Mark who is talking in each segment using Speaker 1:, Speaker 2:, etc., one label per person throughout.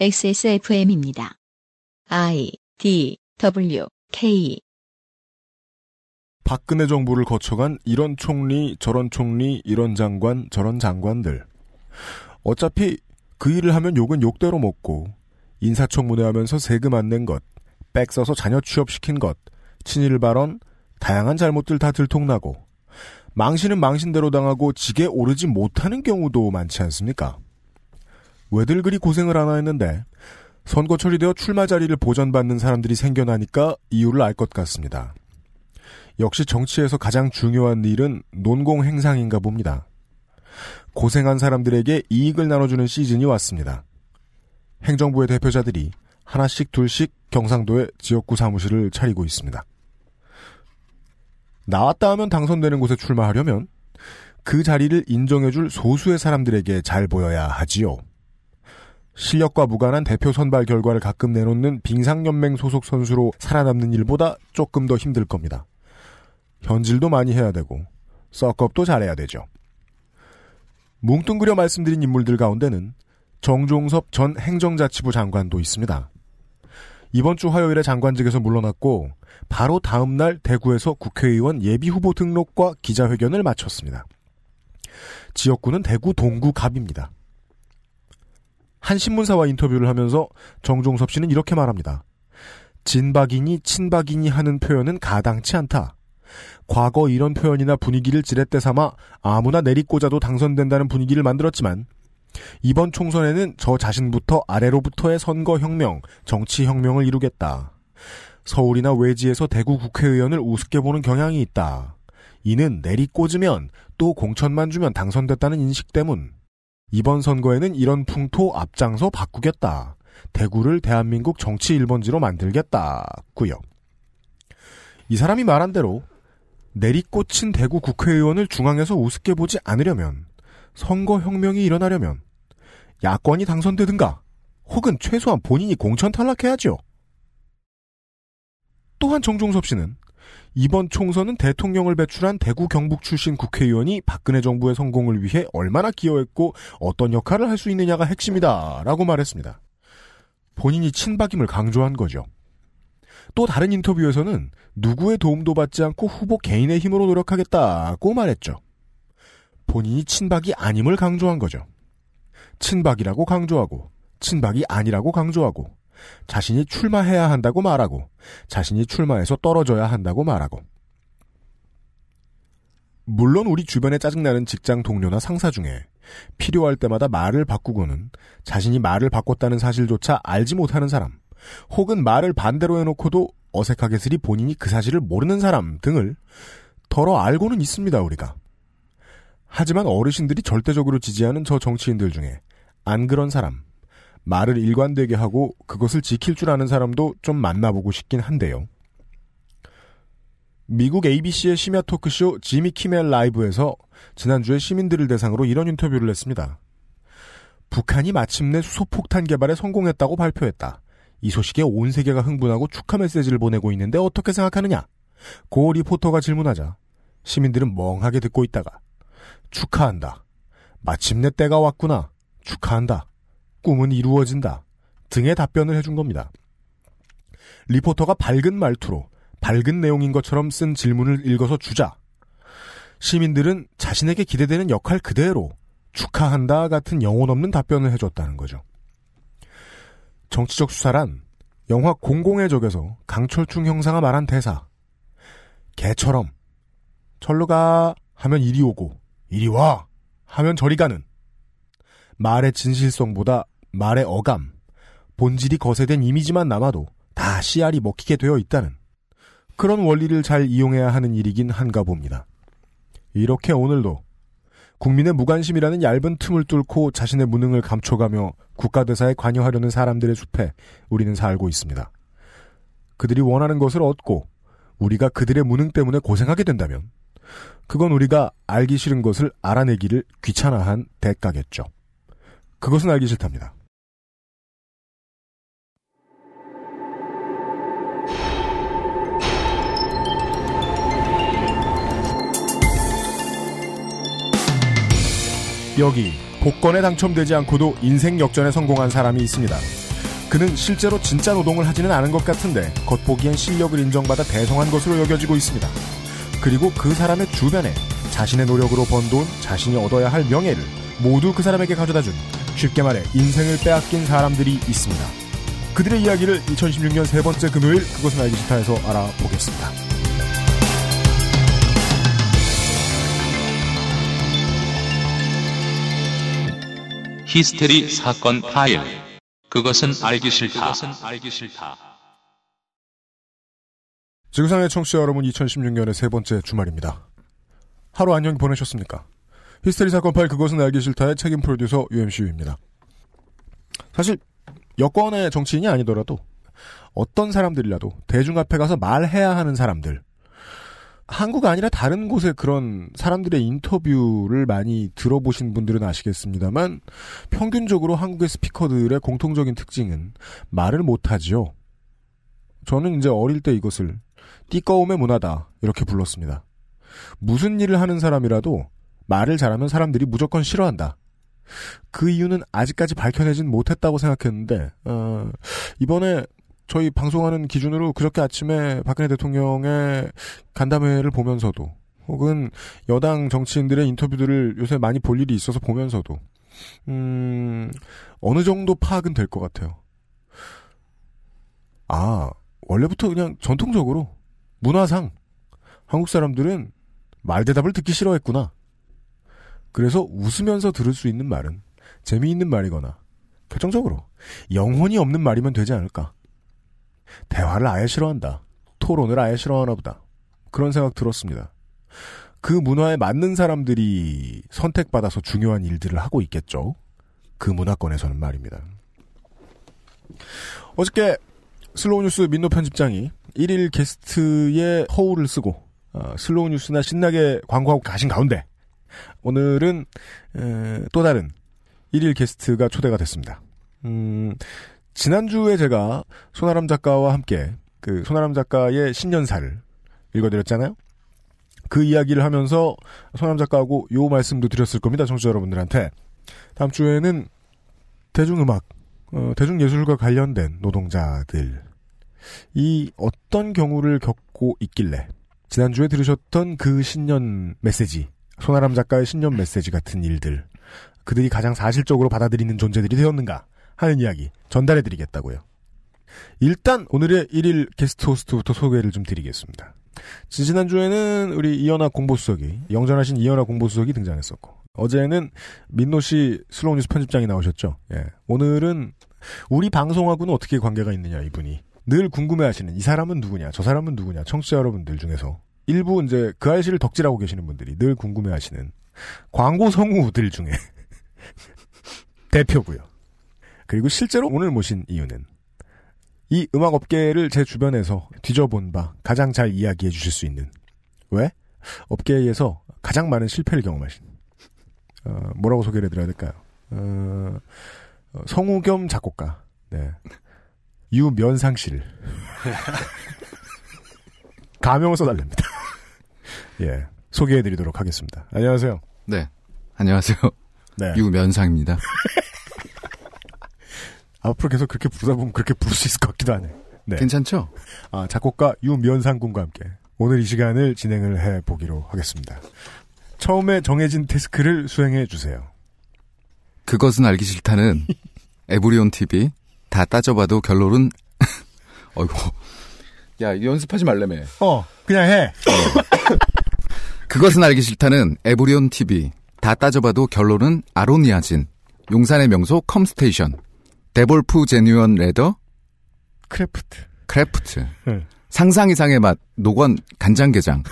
Speaker 1: XSFM입니다. I D W K
Speaker 2: 박근혜 정부를 거쳐간 이런 총리, 저런 총리, 이런 장관, 저런 장관들. 어차피 그 일을 하면 욕은 욕대로 먹고 인사청문회 하면서 세금 안 낸 것, 백 써서 자녀 취업시킨 것, 친일 발언, 다양한 잘못들 다 들통나고 망신은 망신대로 당하고 직에 오르지 못하는 경우도 많지 않습니까? 왜들 그리 고생을 하나 했는데 선거 처리되어 출마 자리를 보전받는 사람들이 생겨나니까 이유를 알 것 같습니다. 역시 정치에서 가장 중요한 일은 논공 행상인가 봅니다. 고생한 사람들에게 이익을 나눠주는 시즌이 왔습니다. 행정부의 대표자들이 하나씩 둘씩 경상도의 지역구 사무실을 차리고 있습니다. 나왔다 하면 당선되는 곳에 출마하려면 그 자리를 인정해줄 소수의 사람들에게 잘 보여야 하지요. 실력과 무관한 대표 선발 결과를 가끔 내놓는 빙상연맹 소속 선수로 살아남는 일보다 조금 더 힘들 겁니다. 현질도 많이 해야 되고 썩업도 잘해야 되죠. 뭉뚱그려 말씀드린 인물들 가운데는 정종섭 전 행정자치부 장관도 있습니다. 이번 주 화요일에 장관직에서 물러났고 바로 다음 날 대구에서 국회의원 예비 후보 등록과 기자회견을 마쳤습니다. 지역구는 대구 동구갑입니다. 한 신문사와 인터뷰를 하면서 정종섭 씨는 이렇게 말합니다. 진박이니 친박이니 하는 표현은 가당치 않다. 과거 이런 표현이나 분위기를 지렛대 삼아 아무나 내리꽂아도 당선된다는 분위기를 만들었지만 이번 총선에는 저 자신부터 아래로부터의 선거혁명, 정치혁명을 이루겠다. 서울이나 외지에서 대구 국회의원을 우습게 보는 경향이 있다. 이는 내리꽂으면 또 공천만 주면 당선됐다는 인식 때문. 이번 선거에는 이런 풍토 앞장서 바꾸겠다. 대구를 대한민국 정치 1번지로 만들겠다고요. 이 사람이 말한 대로 내리꽂힌 대구 국회의원을 중앙에서 우습게 보지 않으려면 선거 혁명이 일어나려면 야권이 당선되든가 혹은 최소한 본인이 공천 탈락해야죠. 또한 정종섭 씨는 이번 총선은 대통령을 배출한 대구 경북 출신 국회의원이 박근혜 정부의 성공을 위해 얼마나 기여했고 어떤 역할을 할 수 있느냐가 핵심이다 라고 말했습니다. 본인이 친박임을 강조한 거죠. 또 다른 인터뷰에서는 누구의 도움도 받지 않고 후보 개인의 힘으로 노력하겠다고 말했죠. 본인이 친박이 아님을 강조한 거죠. 친박이라고 강조하고 친박이 아니라고 강조하고 자신이 출마해야 한다고 말하고 자신이 출마해서 떨어져야 한다고 말하고. 물론 우리 주변에 짜증나는 직장 동료나 상사 중에 필요할 때마다 말을 바꾸고는 자신이 말을 바꿨다는 사실조차 알지 못하는 사람 혹은 말을 반대로 해놓고도 어색하게스리 본인이 그 사실을 모르는 사람 등을 덜어 알고는 있습니다 우리가. 하지만 어르신들이 절대적으로 지지하는 저 정치인들 중에 안 그런 사람, 말을 일관되게 하고 그것을 지킬 줄 아는 사람도 좀 만나보고 싶긴 한데요. 미국 ABC의 심야 토크쇼 지미 키멜 라이브에서 지난주에 시민들을 대상으로 이런 인터뷰를 했습니다. 북한이 마침내 수소폭탄 개발에 성공했다고 발표했다. 이 소식에 온 세계가 흥분하고 축하 메시지를 보내고 있는데 어떻게 생각하느냐? 고 리포터가 질문하자 시민들은 멍하게 듣고 있다가 축하한다. 마침내 때가 왔구나. 축하한다. 꿈은 이루어진다. 등의 답변을 해준 겁니다. 리포터가 밝은 말투로 밝은 내용인 것처럼 쓴 질문을 읽어서 주자. 시민들은 자신에게 기대되는 역할 그대로 축하한다 같은 영혼 없는 답변을 해줬다는 거죠. 정치적 수사란 영화 공공의 적에서 강철충 형사가 말한 대사. 개처럼 절로 가 하면 이리 오고 이리 와 하면 저리 가는 말의 진실성보다 말의 어감, 본질이 거세된 이미지만 남아도 다 씨알이 먹히게 되어 있다는 그런 원리를 잘 이용해야 하는 일이긴 한가 봅니다. 이렇게 오늘도 국민의 무관심이라는 얇은 틈을 뚫고 자신의 무능을 감춰가며 국가대사에 관여하려는 사람들의 숲에 우리는 살고 있습니다. 그들이 원하는 것을 얻고 우리가 그들의 무능 때문에 고생하게 된다면 그건 우리가 알기 싫은 것을 알아내기를 귀찮아한 대가겠죠. 그것은 알기 싫답니다. 여기 복권에 당첨되지 않고도 인생 역전에 성공한 사람이 있습니다. 그는 실제로 진짜 노동을 하지는 않은 것 같은데 겉보기엔 실력을 인정받아 대성한 것으로 여겨지고 있습니다. 그리고 그 사람의 주변에 자신의 노력으로 번 돈, 자신이 얻어야 할 명예를 모두 그 사람에게 가져다준 쉽게 말해 인생을 빼앗긴 사람들이 있습니다. 그들의 이야기를 2016년 세 번째 금요일 그것은 알기 싫다에서 알아보겠습니다.
Speaker 3: 히스테리 사건 파일. 그것은 알기 싫다. 그것은 알기 싫다.
Speaker 2: 지구상의 청취자 여러분 2016년의 세 번째 주말입니다. 하루 안녕 보내셨습니까? 히스테리 사건 파일 그것은 알기 싫다의 책임 프로듀서 UMCU입니다. 사실 여권의 정치인이 아니더라도 어떤 사람들이라도 대중 앞에 가서 말해야 하는 사람들 한국 아니라 다른 곳에 그런 사람들의 인터뷰를 많이 들어보신 분들은 아시겠습니다만 평균적으로 한국의 스피커들의 공통적인 특징은 말을 못하지요. 저는 이제 어릴 때 이것을 띠꺼움의 문화다 이렇게 불렀습니다. 무슨 일을 하는 사람이라도 말을 잘하면 사람들이 무조건 싫어한다. 그 이유는 아직까지 밝혀내진 못했다고 생각했는데 어, 이번에 저희 방송하는 기준으로 그렇게 아침에 박근혜 대통령의 간담회를 보면서도 혹은 여당 정치인들의 인터뷰들을 요새 많이 볼 일이 있어서 보면서도 음, 어느 정도 파악은 될 것 같아요. 아, 원래부터 그냥 전통적으로 문화상 한국 사람들은 말 대답을 듣기 싫어했구나. 그래서 웃으면서 들을 수 있는 말은 재미있는 말이거나 결정적으로 영혼이 없는 말이면 되지 않을까. 대화를 아예 싫어한다. 토론을 아예 싫어하나 보다. 그런 생각 들었습니다. 그 문화에 맞는 사람들이 선택받아서 중요한 일들을 하고 있겠죠. 그 문화권에서는 말입니다. 어저께 슬로우 뉴스 민노 편집장이 1일 게스트의 허울을 쓰고 어, 슬로우 뉴스나 신나게 광고하고 가신 가운데 오늘은 에, 또 다른 1일 게스트가 초대가 됐습니다. 음, 지난주에 제가 손아람 작가와 함께 그 손아람 작가의 신년사를 읽어드렸잖아요. 그 이야기를 하면서 손아람 작가하고 요 말씀도 드렸을 겁니다. 청취자 여러분들한테. 다음 주에는 대중음악, 어, 대중예술과 관련된 노동자들 이 어떤 경우를 겪고 있길래 지난주에 들으셨던 그 신년 메시지 손아람 작가의 신년 메시지 같은 일들 그들이 가장 사실적으로 받아들이는 존재들이 되었는가 하는 이야기 전달해드리겠다고요. 일단 오늘의 1일 게스트 호스트부터 소개를 좀 드리겠습니다. 지난주에는 우리 이현아 공보수석이 영전하신 이현아 공보수석이 등장했었고 어제는 민노 씨 슬로우 뉴스 편집장이 나오셨죠. 예. 오늘은 우리 방송하고는 어떻게 관계가 있느냐 이분이 늘 궁금해 하시는 이 사람은 누구냐 저 사람은 누구냐 청취자 여러분들 중에서 일부 이제 그 아이씨를 덕질하고 계시는 분들이 늘 궁금해 하시는 광고 성우들 중에 대표고요. 그리고 실제로 오늘 모신 이유는 이 음악 업계를 제 주변에서 뒤져본 바 가장 잘 이야기해 주실 수 있는 왜? 업계에서 가장 많은 실패를 경험하신 어, 뭐라고 소개를 해드려야 될까요? 어, 성우 겸 작곡가 네. 유면상 씨를 가명을 써달랍니다. 예 소개해드리도록 하겠습니다. 안녕하세요.
Speaker 4: 네 안녕하세요.
Speaker 2: 네.
Speaker 4: 유면상입니다.
Speaker 2: 앞으로 계속 그렇게 부르다 보면 그렇게 부를 수 있을 것 같기도 하네. 네.
Speaker 4: 괜찮죠?
Speaker 2: 아, 작곡가 유면상 군과 함께 오늘 이 시간을 진행을 해 보기로 하겠습니다. 처음에 정해진 태스크를 수행해 주세요.
Speaker 4: 그것은 알기 싫다는 에브리온 TV 다 따져봐도 결론은 어이구 야 연습하지 말래매.
Speaker 2: 어, 그냥 해.
Speaker 4: 그것은 알기 싫다는 에브리온 TV 다 따져봐도 결론은 아로니아진 용산의 명소 컴스테이션 데볼프 genuine leather craft. Craft
Speaker 2: 응.
Speaker 4: 상상 이상의 맛 노건 간장게장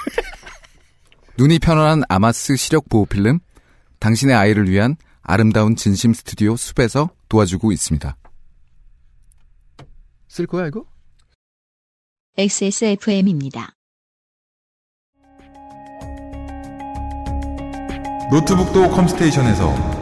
Speaker 4: 눈이 편안한 아마스 시력 보호 필름 당신의 아이를 위한 아름다운 진심 스튜디오 숲에서 도와주고 있습니다. 쓸 거야 이거?
Speaker 1: XSFM입니다.
Speaker 5: 노트북도 컴스테이션에서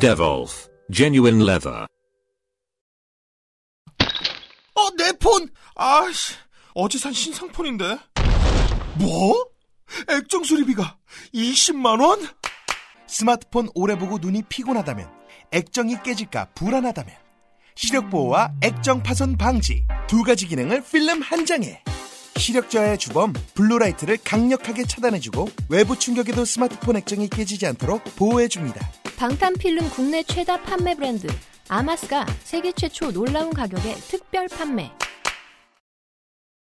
Speaker 6: Devolf Genuine Leather.
Speaker 7: 어, 내 폰! 아씨, 어제 산 신상폰인데. 뭐? 액정 수리비가 20만원? 스마트폰 오래 보고 눈이 피곤하다면, 액정이 깨질까 불안하다면, 시력 보호와 액정 파손 방지 두 가지 기능을 필름 한 장에 시력 저하의 주범 블루라이트를 강력하게 차단해주고 외부 충격에도 스마트폰 액정이 깨지지 않도록 보호해줍니다.
Speaker 8: 방탄필름 국내 최다 판매 브랜드 아마스가 세계 최초 놀라운 가격에 특별 판매.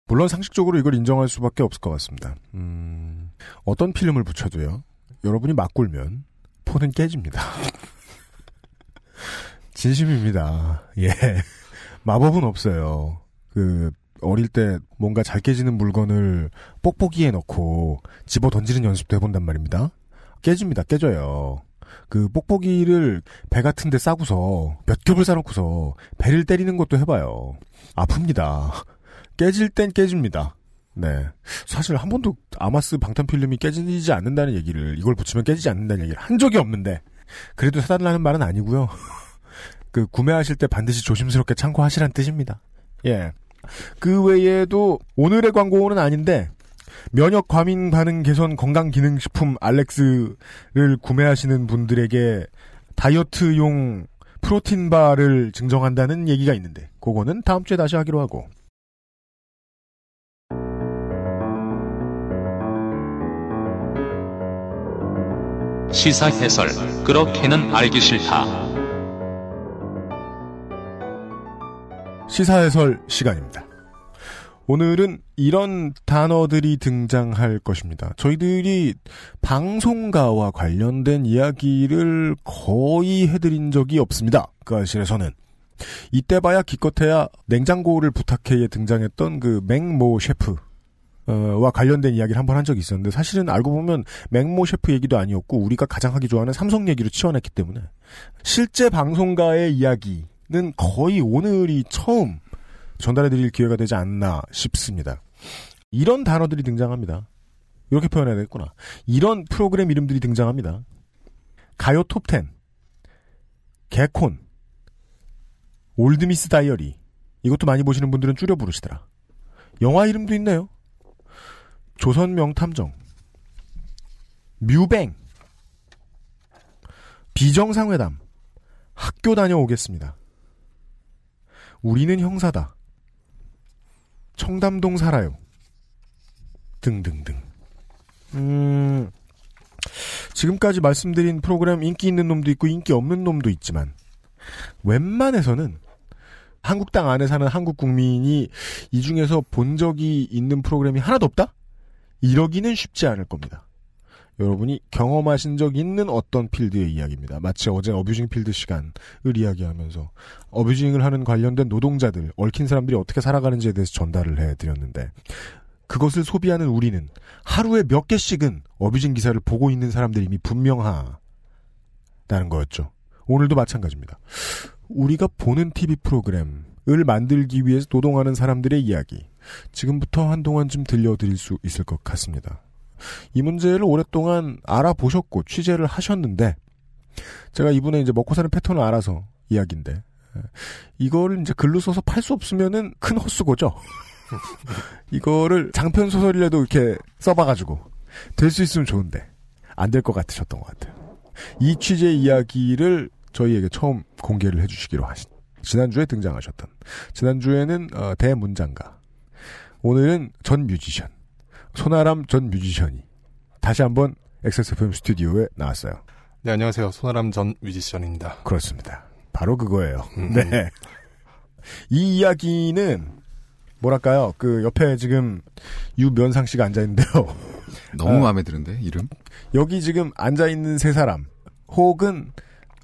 Speaker 2: 물론 상식적으로 이걸 인정할 수밖에 없을 것 같습니다. 음, 어떤 필름을 붙여도요. 여러분이 맞굴면 폰은 깨집니다. 진심입니다. 예. 마법은 없어요. 그 어릴 때 뭔가 잘 깨지는 물건을 뽁뽁이에 넣고 집어 던지는 연습도 해본단 말입니다. 깨집니다. 깨져요. 그 뽁뽁이를 배 같은 데 싸고서 몇 겹을 싸놓고서 배를 때리는 것도 해봐요. 아픕니다. 깨질 땐 깨집니다. 네. 사실 한 번도 아마스 방탄 필름이 깨지지 않는다는 얘기를 이걸 붙이면 깨지지 않는다는 얘기를 한 적이 없는데 그래도 사달라는 말은 아니고요. 그 구매하실 때 반드시 조심스럽게 참고하시란 뜻입니다. 예. 그 외에도 오늘의 광고는 아닌데 면역 과민 반응 개선 건강 기능 식품 알렉스를 구매하시는 분들에게 다이어트용 프로틴 바를 증정한다는 얘기가 있는데 그거는 다음 주에 다시 하기로 하고
Speaker 3: 시사 해설 그렇게는 알기 싫다.
Speaker 2: 시사 해설 시간입니다. 오늘은 이런 단어들이 등장할 것입니다. 저희들이 방송가와 관련된 이야기를 거의 해드린 적이 없습니다. 그 아실에서는. 이때 봐야 기껏해야 냉장고를 부탁해에 등장했던 그 맹모 셰프. 와 관련된 이야기를 한 번 한 적이 있었는데 사실은 알고 보면 맹모 셰프 얘기도 아니었고 우리가 가장 하기 좋아하는 삼성 얘기로 치워냈기 때문에 실제 방송가의 이야기는 거의 오늘이 처음 전달해드릴 기회가 되지 않나 싶습니다. 이런 단어들이 등장합니다. 이렇게 표현해야 되겠구나. 이런 프로그램 이름들이 등장합니다. 가요 톱10, 개콘, 올드미스 다이어리. 이것도 많이 보시는 분들은 줄여 부르시더라. 영화 이름도 있네요. 조선 명탐정, 뮤뱅, 비정상회담, 학교 다녀오겠습니다. 우리는 형사다. 청담동 살아요. 등등등. 음, 지금까지 말씀드린 프로그램 인기 있는 놈도 있고 인기 없는 놈도 있지만, 웬만해서는 한국당 안에 사는 한국 국민이 이 중에서 본 적이 있는 프로그램이 하나도 없다? 이러기는 쉽지 않을 겁니다. 여러분이 경험하신 적 있는 어떤 필드의 이야기입니다. 마치 어제 어뷰징 필드 시간을 이야기하면서 어뷰징을 하는 관련된 노동자들, 얽힌 사람들이 어떻게 살아가는지에 대해서 전달을 해드렸는데 그것을 소비하는 우리는 하루에 몇 개씩은 어뷰징 기사를 보고 있는 사람들이 이미 분명하다는 거였죠. 오늘도 마찬가지입니다. 우리가 보는 TV 프로그램을 만들기 위해서 노동하는 사람들의 이야기 지금부터 한동안 좀 들려드릴 수 있을 것 같습니다. 이 문제를 오랫동안 알아보셨고 취재를 하셨는데 제가 이분의 이제 먹고 사는 패턴을 알아서 이야기인데 이거를 이제 글로 써서 팔 수 없으면은 큰 헛수고죠. 이거를 장편 소설이라도 이렇게 써봐가지고 될 수 있으면 좋은데 안 될 것 같으셨던 것 같아요. 이 취재 이야기를 저희에게 처음 공개를 해주시기로 하신 지난주에 등장하셨던 지난주에는 어, 대문장가 오늘은 전 뮤지션 손아람 전 뮤지션이 다시 한번 XSFM 스튜디오에 나왔어요.
Speaker 9: 네, 안녕하세요. 손아람 전 뮤지션입니다.
Speaker 2: 그렇습니다. 바로 그거예요. 음. 네. 이 이야기는 뭐랄까요? 그 옆에 지금 유면상 씨가 앉아 있는데요.
Speaker 4: 너무 아, 마음에 드는데 이름?
Speaker 2: 여기 지금 앉아 있는 세 사람 혹은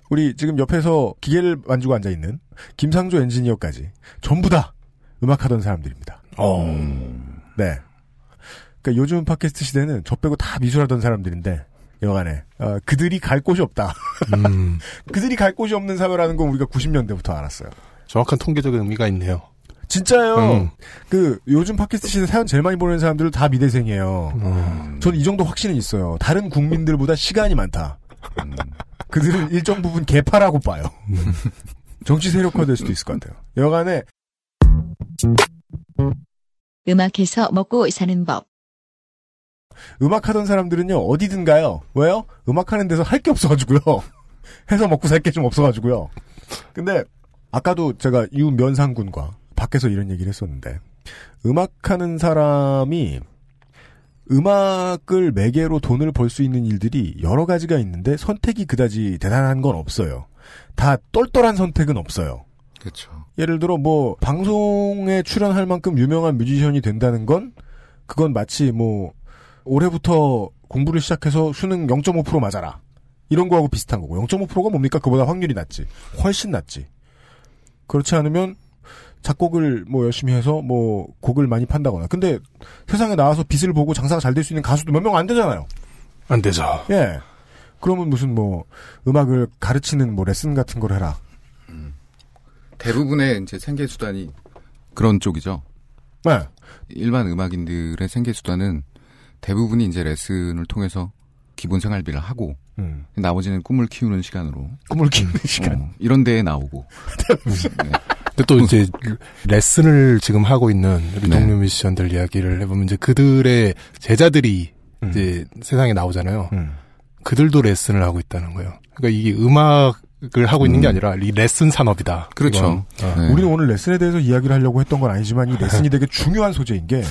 Speaker 2: 우리 지금 옆에서 기계를 만지고 앉아 있는 김상조 엔지니어까지 전부 다 음악하던 사람들입니다. 어. 네. 그러니까 요즘 팟캐스트 시대는 저 빼고 다 미술하던 사람들인데 여간에 어, 그들이 갈 곳이 없다.
Speaker 9: 음,
Speaker 2: 그들이 갈 곳이 없는 사회라는 건 우리가 90년대부터 알았어요.
Speaker 9: 정확한 통계적인 의미가 있네요.
Speaker 2: 진짜요.
Speaker 9: 음.
Speaker 2: 그 요즘 팟캐스트 시대 사연 제일 많이 보내는 사람들은 다 미대생이에요.
Speaker 9: 음,
Speaker 2: 저는 이 정도 확신은 있어요. 다른 국민들보다 시간이 많다. 그들은 일정 부분 개파라고 봐요. 정치 세력화될 수도 있을 것 같아요. 여간에
Speaker 1: 음악해서 먹고 사는 법.
Speaker 2: 음악 하던 사람들은요 어디든 가요. 왜요? 음악 하는 데서 할 게 없어가지고요. 해서 먹고 살 게 좀 없어가지고요. 근데 아까도 제가 유 면상군과 밖에서 이런 얘기를 했었는데 음악하는 사람이 음악을 매개로 돈을 벌 수 있는 일들이 여러 가지가 있는데 선택이 그다지 대단한 건 없어요. 다 똘똘한 선택은 없어요.
Speaker 4: 그렇죠.
Speaker 2: 예를 들어 뭐 방송에 출연할 만큼 유명한 뮤지션이 된다는 건 그건 마치 뭐 올해부터 공부를 시작해서 수능 0.5% 맞아라. 이런 거하고 비슷한 거고. 0.5%가 뭡니까? 그보다 확률이 낮지. 훨씬 낮지. 그렇지 않으면 작곡을 뭐 열심히 해서 뭐 곡을 많이 판다거나. 근데 세상에 나와서 빛을 보고 장사가 잘 될 수 있는 가수도 몇 명 안 되잖아요.
Speaker 9: 안 되죠.
Speaker 2: 예. 그러면 무슨 뭐 음악을 가르치는 뭐 레슨 같은 걸 해라.
Speaker 4: 대부분의 이제 생계 수단이 그런 쪽이죠.
Speaker 2: 네.
Speaker 4: 일반 음악인들의 생계 수단은 대부분이 이제 레슨을 통해서 기본 생활비를 하고
Speaker 2: 음.
Speaker 4: 나머지는 꿈을 키우는 시간으로
Speaker 2: 꿈을 키우는 시간
Speaker 4: 어, 이런 데에 나오고 네.
Speaker 9: 근데 또 이제 레슨을 지금 하고 있는 우리
Speaker 4: 네.
Speaker 9: 동료 뮤지션들 이야기를 해보면 이제 그들의 제자들이
Speaker 2: 음.
Speaker 9: 이제 세상에 나오잖아요.
Speaker 2: 음.
Speaker 9: 그들도 레슨을 하고 있다는 거예요. 그러니까 이게 음악을 하고 있는 게
Speaker 4: 음.
Speaker 9: 아니라 이 레슨 산업이다.
Speaker 4: 그렇죠.
Speaker 9: 어.
Speaker 4: 네.
Speaker 2: 우리는 오늘 레슨에 대해서 이야기를 하려고 했던 건 아니지만 이 레슨이 되게 중요한 소재인 게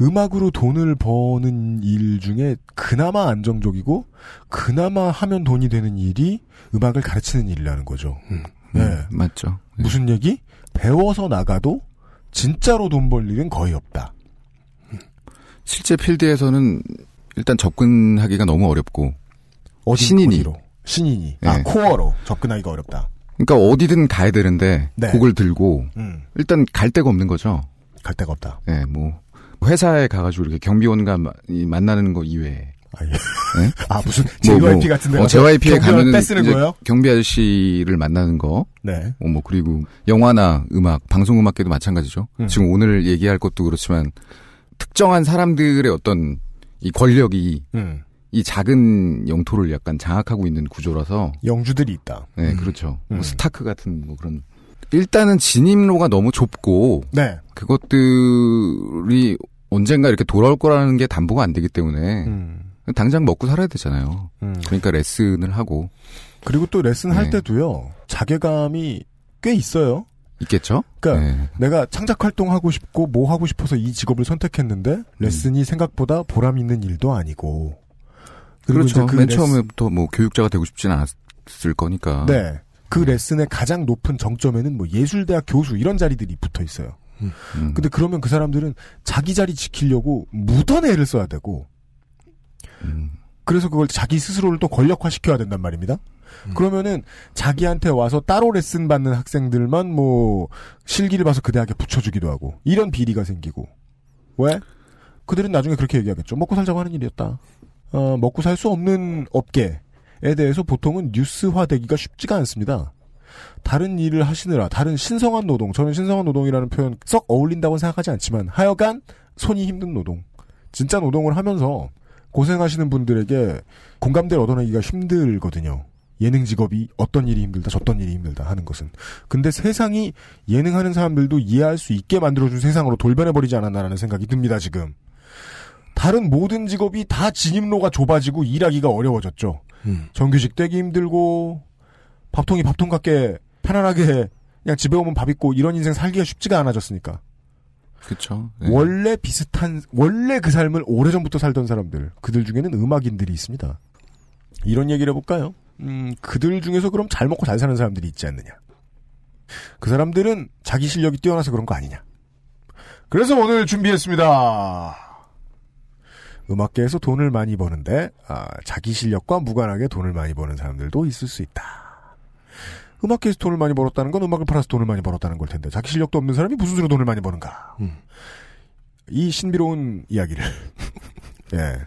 Speaker 2: 음악으로 돈을 버는 일 중에 그나마 안정적이고 그나마 하면 돈이 되는 일이 음악을 가르치는 일이라는 거죠.
Speaker 9: 음.
Speaker 2: 네.
Speaker 4: 음, 맞죠. 네.
Speaker 2: 무슨 얘기? 배워서 나가도 진짜로 돈 벌 일은 거의 없다.
Speaker 4: 실제 필드에서는 일단 접근하기가 너무 어렵고 신인이.
Speaker 2: 어디로? 신인이. 아,
Speaker 4: 네.
Speaker 2: 코어로 접근하기가 어렵다.
Speaker 4: 그러니까 어디든 가야 되는데
Speaker 2: 네.
Speaker 4: 곡을 들고
Speaker 2: 음,
Speaker 4: 일단 갈 데가 없는 거죠.
Speaker 2: 갈 데가 없다.
Speaker 4: 예, 뭐 회사에 가가지고 이렇게 경비원과 만나는 거 이외에
Speaker 2: 아, 예.
Speaker 4: 네?
Speaker 2: 아 무슨
Speaker 4: 뭐,
Speaker 2: JYP
Speaker 4: 뭐,
Speaker 2: 같은 데
Speaker 4: 어, JYP에
Speaker 2: 떼쓰는
Speaker 4: 이제
Speaker 2: 거예요?
Speaker 4: 경비 아저씨를 만나는 거,
Speaker 2: 네.
Speaker 4: 어, 뭐 그리고 영화나 음악, 방송 음악계도 마찬가지죠.
Speaker 2: 음.
Speaker 4: 지금 오늘 얘기할 것도 그렇지만 특정한 사람들의 어떤 이 권력이
Speaker 2: 음.
Speaker 4: 이 작은 영토를 약간 장악하고 있는 구조라서
Speaker 2: 영주들이 있다.
Speaker 4: 네,
Speaker 2: 음.
Speaker 4: 그렇죠. 뭐
Speaker 2: 음.
Speaker 4: 스타크 같은 뭐 그런 일단은 진입로가 너무 좁고
Speaker 2: 네.
Speaker 4: 그것들이 언젠가 이렇게 돌아올 거라는 게 담보가 안 되기 때문에
Speaker 2: 음.
Speaker 4: 당장 먹고 살아야 되잖아요.
Speaker 2: 음.
Speaker 4: 그러니까 레슨을 하고
Speaker 2: 그리고 또 레슨 할
Speaker 4: 네.
Speaker 2: 때도요. 자괴감이 꽤 있어요.
Speaker 4: 있겠죠?
Speaker 2: 그러니까
Speaker 4: 네.
Speaker 2: 내가 창작 활동하고 싶고 뭐 하고 싶어서 이 직업을 선택했는데 레슨이 생각보다 보람 있는 일도 아니고
Speaker 4: 그렇죠.
Speaker 2: 그
Speaker 4: 맨
Speaker 2: 레슨-
Speaker 4: 처음에부터 뭐 교육자가 되고 싶진 않았을 거니까.
Speaker 2: 네. 그 레슨의 가장 높은 정점에는 뭐 예술대학 교수 이런 자리들이 붙어 있어요.
Speaker 4: 음.
Speaker 2: 근데 그러면 그 사람들은 자기 자리 지키려고 무던 애를 써야 되고
Speaker 4: 음.
Speaker 2: 그래서 그걸 자기 스스로를 또 권력화 시켜야 된단 말입니다. 그러면은 자기한테 와서 따로 레슨 받는 학생들만 뭐 실기를 봐서 그 대학에 붙여주기도 하고 이런 비리가 생기고 왜? 그들은 나중에 그렇게 얘기하겠죠. 먹고 살자고 하는 일이었다. 어, 먹고 살 수 없는 업계에 대해서 보통은 뉴스화되기가 쉽지가 않습니다. 다른 일을 하시느라 다른 신성한 노동, 저는 신성한 노동이라는 표현 썩 어울린다고 생각하지 않지만 하여간 손이 힘든 노동, 진짜 노동을 하면서 고생하시는 분들에게 공감대를 얻어내기가 힘들거든요. 예능 직업이 어떤 일이 힘들다, 저떤 일이 힘들다 하는 것은. 근데 세상이 예능하는 사람들도 이해할 수 있게 만들어준 세상으로 돌변해버리지 않았나라는 생각이 듭니다, 지금. 다른 모든 직업이 다 진입로가 좁아지고 일하기가 어려워졌죠.
Speaker 9: 음.
Speaker 2: 정규직 떼기 힘들고, 밥통이 밥통 같게 편안하게 그냥 집에 오면 밥 있고 이런 인생 살기가 쉽지가 않아졌으니까.
Speaker 4: 그렇죠. 네.
Speaker 2: 원래 비슷한 원래 그 삶을 오래전부터 살던 사람들 그들 중에는 음악인들이 있습니다. 이런 얘기를 해볼까요? 음, 그들 중에서 그럼 잘 먹고 잘 사는 사람들이 있지 않느냐? 그 사람들은 자기 실력이 뛰어나서 그런 거 아니냐? 그래서 오늘 준비했습니다. 음악계에서 돈을 많이 버는데 아, 자기 실력과 무관하게 돈을 많이 버는 사람들도 있을 수 있다. 음악계에서 돈을 많이 벌었다는 건 음악을 팔아서 돈을 많이 벌었다는 걸 텐데 자기 실력도 없는 사람이 무슨 수로 돈을 많이 버는가?
Speaker 9: 음.
Speaker 2: 이 신비로운 이야기를 예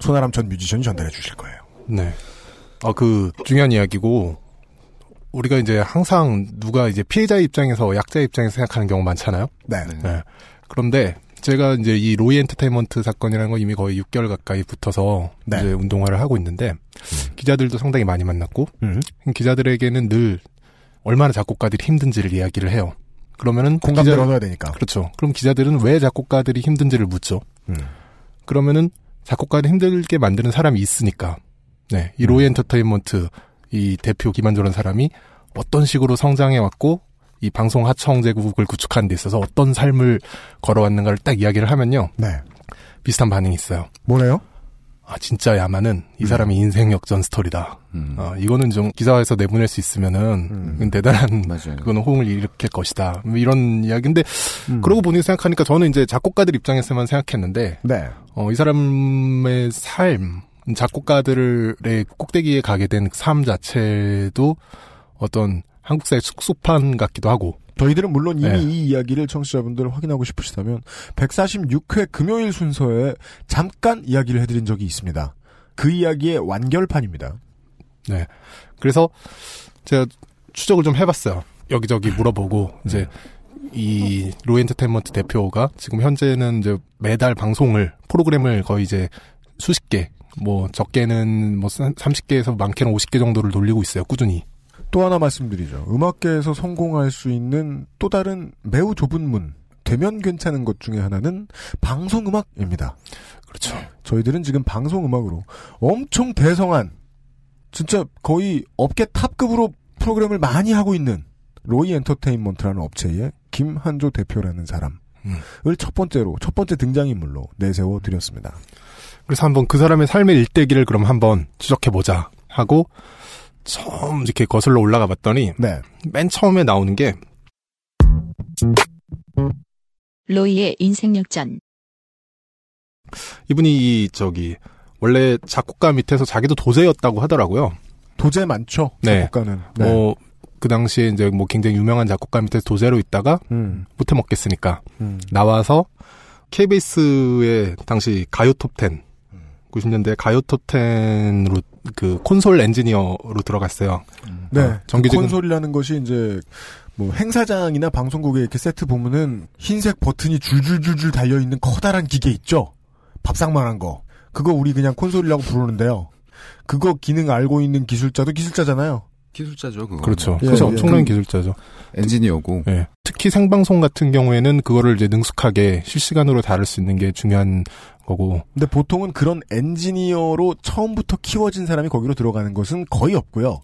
Speaker 2: 손아람 전 뮤지션이 전달해 주실 거예요.
Speaker 9: 네. 아, 그, 중요한 이야기고, 우리가 이제 항상 누가 이제 피해자 입장에서 약자 입장에서 생각하는 경우 많잖아요.
Speaker 2: 네.
Speaker 9: 네. 그런데 제가 이제 이 로이 엔터테인먼트 사건이라는 거 이미 거의 6개월 가까이 붙어서
Speaker 2: 네.
Speaker 9: 이제 운동화를 하고 있는데 기자들도 상당히 많이 만났고 기자들에게는 늘 얼마나 작곡가들이 힘든지를 이야기를 해요. 그러면은
Speaker 2: 공감대를 얻어야 되니까.
Speaker 9: 그렇죠. 그럼 기자들은 왜 작곡가들이 힘든지를 묻죠.
Speaker 2: 음.
Speaker 9: 그러면은 작곡가를 힘들게 만드는 사람이 있으니까. 네. 이 로이 엔터테인먼트 이 대표 김한조라는 사람이 어떤 식으로 성장해 왔고 이 방송 하청 제국을 구축하는 데 있어서 어떤 삶을 걸어왔는가를 딱 이야기를 하면요.
Speaker 2: 네.
Speaker 9: 비슷한 반응이 있어요.
Speaker 2: 뭐래요?
Speaker 9: 아 진짜 야마는 이 사람의 인생 역전 스토리다.
Speaker 4: 음.
Speaker 9: 아, 이거는 좀 기사에서 내보낼 수 있으면은 그건 대단한
Speaker 4: 맞아요.
Speaker 9: 그거는 호응을 일으킬 것이다. 뭐 이런 이야기인데
Speaker 2: 음.
Speaker 9: 그러고 보니 생각하니까 저는 이제 작곡가들 입장에서만 생각했는데
Speaker 2: 네.
Speaker 9: 어, 이 사람의 삶 작곡가들의 꼭대기에 가게 된 삶 자체도 어떤 한국사의 숙소판 같기도 하고
Speaker 2: 저희들은 물론 이미
Speaker 9: 네.
Speaker 2: 이 이야기를 청취자분들 확인하고 싶으시다면 146회 금요일 순서에 잠깐 이야기를 해드린 적이 있습니다. 그 이야기의 완결판입니다.
Speaker 9: 네. 그래서 제가 추적을 좀 해봤어요. 여기저기 물어보고 이제 이 로엔터테인먼트 대표가 지금 현재는 이제 매달 방송을 프로그램을 거의 이제 수십 개, 뭐 적게는 뭐 30개에서 많게는 50개 정도를 돌리고 있어요. 꾸준히.
Speaker 2: 또 하나 말씀드리죠. 음악계에서 성공할 수 있는 또 다른 매우 좁은 문, 되면 괜찮은 것 중에 하나는 방송음악입니다.
Speaker 9: 그렇죠.
Speaker 2: 저희들은 지금 방송음악으로 엄청 대성한, 진짜 거의 업계 탑급으로 프로그램을 많이 하고 있는 로이 엔터테인먼트라는 업체의 김한조 대표라는 사람을
Speaker 9: 음.
Speaker 2: 첫 번째로, 첫 번째 등장인물로 내세워 드렸습니다.
Speaker 9: 그래서 한번 그 사람의 삶의 일대기를 그럼 한번 추적해보자 하고 처음 이렇게 거슬러 올라가 봤더니
Speaker 2: 네.
Speaker 9: 맨 처음에 나오는 게
Speaker 1: 로이의 인생 역전.
Speaker 9: 이분이 이 저기 원래 작곡가 밑에서 자기도 도제였다고 하더라고요.
Speaker 2: 도제 많죠.
Speaker 9: 네.
Speaker 2: 작곡가는. 네.
Speaker 9: 뭐그 당시에 이제 뭐 굉장히 유명한 작곡가 밑에서 도제로 있다가
Speaker 2: 음,
Speaker 9: 못해 먹겠으니까
Speaker 2: 음.
Speaker 9: 나와서 KBS의 당시 가요 톱10 90년대 가요 톱10으로 그 콘솔 엔지니어로 들어갔어요.
Speaker 2: 네.
Speaker 9: 어, 정규직은-
Speaker 2: 콘솔이라는 것이 이제 뭐 행사장이나 방송국에 이렇게 세트 보면은 흰색 버튼이 줄줄줄줄 달려 있는 커다란 기계 있죠. 밥상만한 거. 그거 우리 그냥 콘솔이라고 부르는데요. 그거 기능 알고 있는 기술자도 기술자잖아요.
Speaker 4: 기술자죠, 그거.
Speaker 9: 그렇죠.
Speaker 2: 예,
Speaker 9: 그래서
Speaker 2: 예.
Speaker 9: 엄청난
Speaker 2: 그-
Speaker 9: 기술자죠.
Speaker 4: 엔지니어고.
Speaker 9: 예. 특히 생방송 같은 경우에는 그거를 이제 능숙하게 실시간으로 다룰 수 있는 게 중요한 거고.
Speaker 2: 근데 보통은 그런 엔지니어로 처음부터 키워진 사람이 거기로 들어가는 것은 거의 없고요.